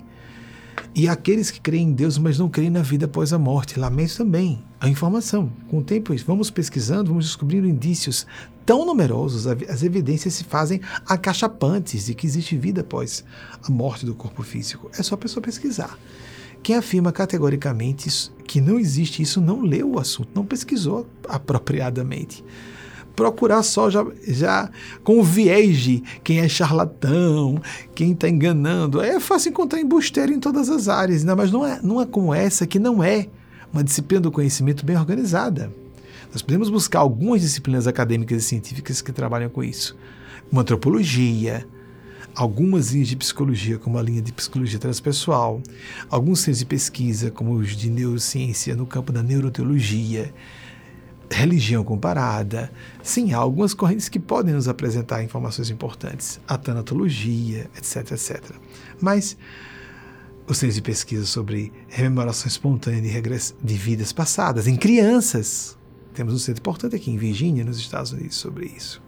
E aqueles que creem em Deus, mas não creem na vida após a morte. Lamento também a informação. Com o tempo, vamos pesquisando, vamos descobrindo indícios tão numerosos, as evidências se fazem acachapantes de que existe vida após a morte do corpo físico. É só a pessoa pesquisar. Quem afirma categoricamente que não existe isso não leu o assunto, não pesquisou apropriadamente. Procurar só já, já com o viés de quem é charlatão, quem está enganando. É fácil encontrar embusteiro em todas as áreas, né? mas não é, não é como essa que não é uma disciplina do conhecimento bem organizada. Nós podemos buscar algumas disciplinas acadêmicas e científicas que trabalham com isso, como antropologia, algumas linhas de psicologia, como a linha de psicologia transpessoal, alguns centros de pesquisa, como os de neurociência no campo da neuroteologia, religião comparada. Sim, há algumas correntes que podem nos apresentar informações importantes, a tanatologia, etc, etc. Mas os centros de pesquisa sobre rememoração espontânea de, de vidas passadas em crianças. Temos um centro importante aqui em Virgínia, nos Estados Unidos, sobre isso.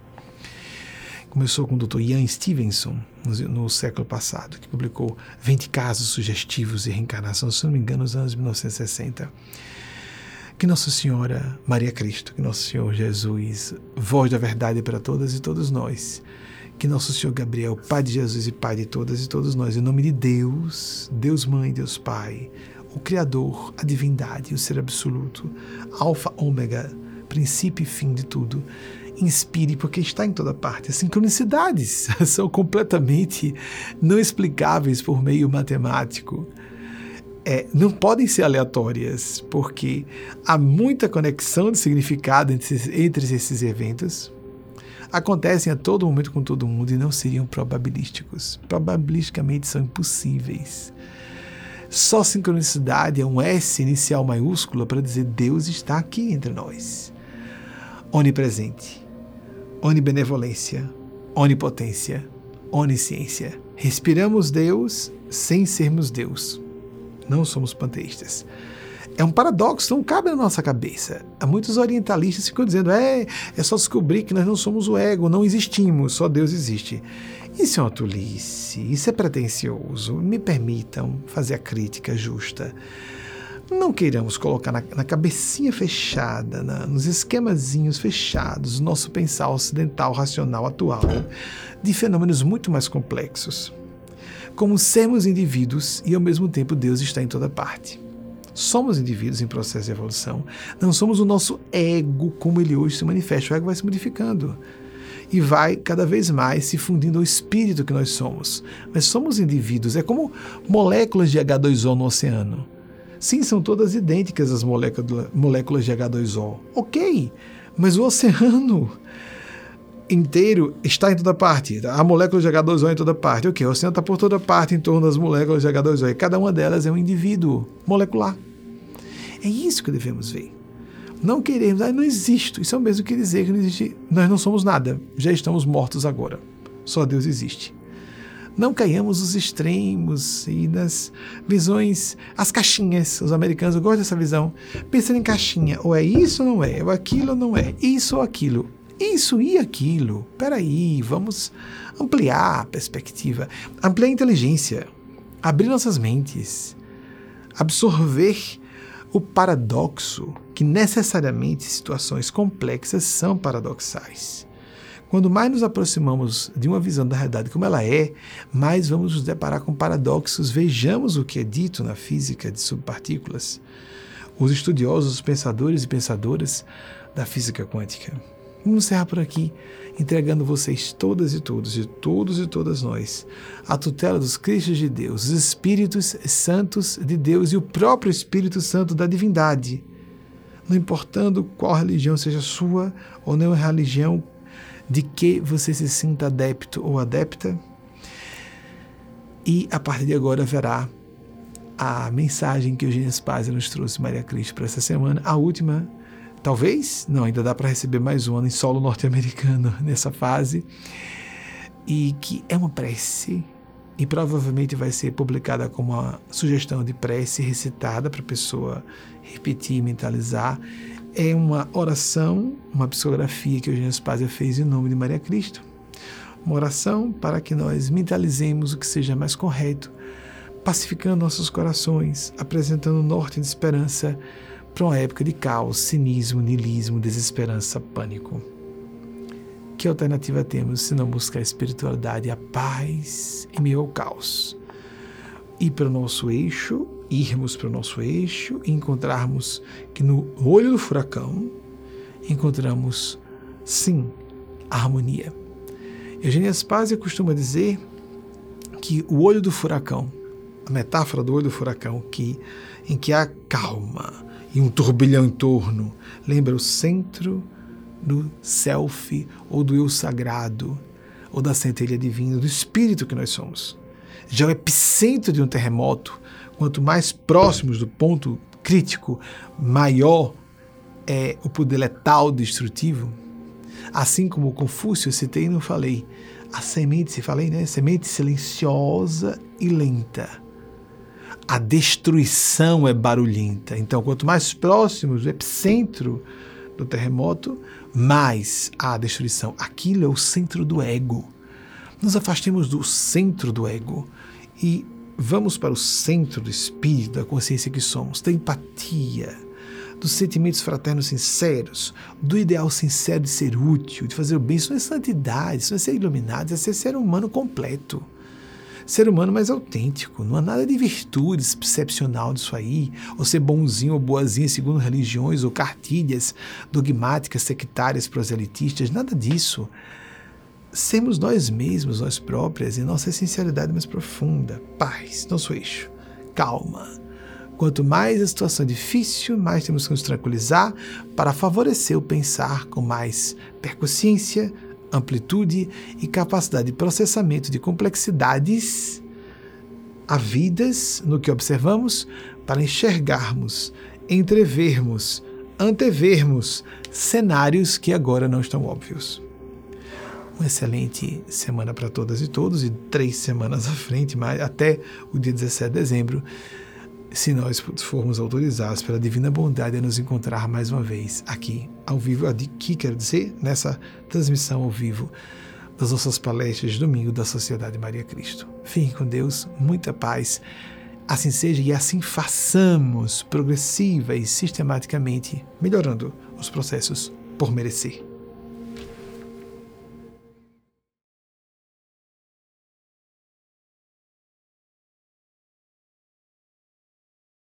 Começou com o Dr. Ian Stevenson, no, no, século passado, que publicou 20 casos sugestivos de reencarnação, se não me engano, nos anos 1960. Que Nossa Senhora Maria Cristo, que Nosso Senhor Jesus, voz da verdade para todas e todos nós, que Nosso Senhor Gabriel, Pai de Jesus e Pai de todas e todos nós, em nome de Deus, Deus Mãe, Deus Pai, o Criador, a divindade, o Ser Absoluto, Alfa, Ômega, princípio e fim de tudo, inspire, porque está em toda parte. As sincronicidades (laughs) são completamente não explicáveis por meio matemático. É, não podem ser aleatórias, porque há muita conexão de significado entre, entre esses eventos. Acontecem a todo momento com todo mundo e não seriam probabilísticos. Probabilisticamente são impossíveis. Só sincronicidade é um S inicial maiúsculo para dizer Deus está aqui entre nós. Onipresente onibenevolência, onipotência, onisciência. Respiramos Deus sem sermos Deus. Não somos panteístas. é um paradoxo, não cabe na nossa cabeça. Muitos orientalistas ficam dizendo: é, é só descobrir que nós não somos o ego, não existimos, só Deus existe. Isso é uma tolice, isso é pretensioso. Me permitam fazer a crítica justa. Não queiramos colocar na, na cabecinha fechada, na, nos esquemazinhos fechados, nosso pensar ocidental, racional, atual, de fenômenos muito mais complexos. Como sermos indivíduos e ao mesmo tempo Deus está em toda parte. Somos indivíduos em processo de evolução. Não somos o nosso ego como ele hoje se manifesta. O ego vai se modificando e vai cada vez mais se fundindo ao espírito que nós somos. Mas somos indivíduos, é como moléculas de H2O no oceano. Sim, são todas idênticas as moléculas de H2O. Ok, mas o oceano inteiro está em toda parte. A molécula de H2O é em toda parte. Ok, o oceano está por toda parte em torno das moléculas de H2O. E cada uma delas é um indivíduo molecular. É isso que devemos ver. Não queremos, ah, não existo. Isso é o mesmo que dizer que não existe. Nós não somos nada. Já estamos mortos agora. Só Deus existe. Não caiamos nos extremos e nas visões, as caixinhas. Os americanos gostam dessa visão. Pensando em caixinha. Ou é isso ou não é? Ou aquilo ou não é? Isso ou aquilo? Isso e aquilo. Peraí, vamos ampliar a perspectiva. Ampliar a inteligência. Abrir nossas mentes. Absorver o paradoxo que necessariamente situações complexas são paradoxais. Quando mais nos aproximamos de uma visão da realidade como ela é, mais vamos nos deparar com paradoxos. Vejamos o que é dito na física de subpartículas. Os estudiosos, os pensadores e pensadoras da física quântica. Vamos encerrar por aqui, entregando vocês todas e todos, e todos e todas nós, a tutela dos Cristos de Deus, os Espíritos Santos de Deus e o próprio Espírito Santo da divindade. Não importando qual religião seja sua ou não a religião de que você se sinta adepto ou adepta. E a partir de agora verá a mensagem que Eugênia Spazia nos trouxe, Maria Cristo, para essa semana, a última, talvez, não, ainda dá para receber mais um ano em solo norte-americano (laughs) nessa fase, e que é uma prece, e provavelmente vai ser publicada como uma sugestão de prece recitada para a pessoa repetir, mentalizar, é uma oração, uma psicografia que Eugênio Spazia fez em nome de Maria Cristo. Uma oração para que nós mentalizemos o que seja mais correto, pacificando nossos corações, apresentando norte de esperança para uma época de caos, cinismo, niilismo, desesperança, pânico. Que alternativa temos se não buscar a espiritualidade e a paz em meio ao caos? Ir para o nosso eixo irmos para o nosso eixo e encontrarmos que no olho do furacão encontramos, sim, a harmonia. Eugênia Spazia costuma dizer que o olho do furacão, a metáfora do olho do furacão, que, em que há calma e um turbilhão em torno, lembra o centro do self ou do eu sagrado, ou da centelha divina, do espírito que nós somos. Já o epicentro de um terremoto quanto mais próximos do ponto crítico, maior é o poder letal destrutivo. Assim como Confúcio, eu citei e não falei, a semente, se falei, né? Semente silenciosa e lenta. A destruição é barulhenta. Então, quanto mais próximos do epicentro do terremoto, mais a destruição. Aquilo é o centro do ego. Nos afastemos do centro do ego e vamos para o centro do espírito, da consciência que somos, da empatia, dos sentimentos fraternos sinceros, do ideal sincero de ser útil, de fazer o bem. Isso não é santidade, isso não é ser iluminado, isso é ser ser humano completo. Ser humano mais autêntico. Não há nada de virtude excepcional disso aí, ou ser bonzinho ou boazinha segundo religiões ou cartilhas dogmáticas, sectárias, proselitistas, nada disso sermos nós mesmos, nós próprias, em nossa essencialidade mais profunda, paz, nosso eixo, calma. Quanto mais a situação é difícil, mais temos que nos tranquilizar para favorecer o pensar com mais percussência, amplitude e capacidade de processamento de complexidades havidas no que observamos para enxergarmos, entrevermos, antevermos cenários que agora não estão óbvios uma excelente semana para todas e todos, e três semanas à frente, mais, até o dia 17 de dezembro, se nós formos autorizados pela divina bondade a nos encontrar mais uma vez aqui, ao vivo, aqui quero dizer, nessa transmissão ao vivo das nossas palestras de domingo da Sociedade Maria Cristo. Fique com Deus, muita paz. Assim seja e assim façamos progressiva e sistematicamente melhorando os processos por merecer.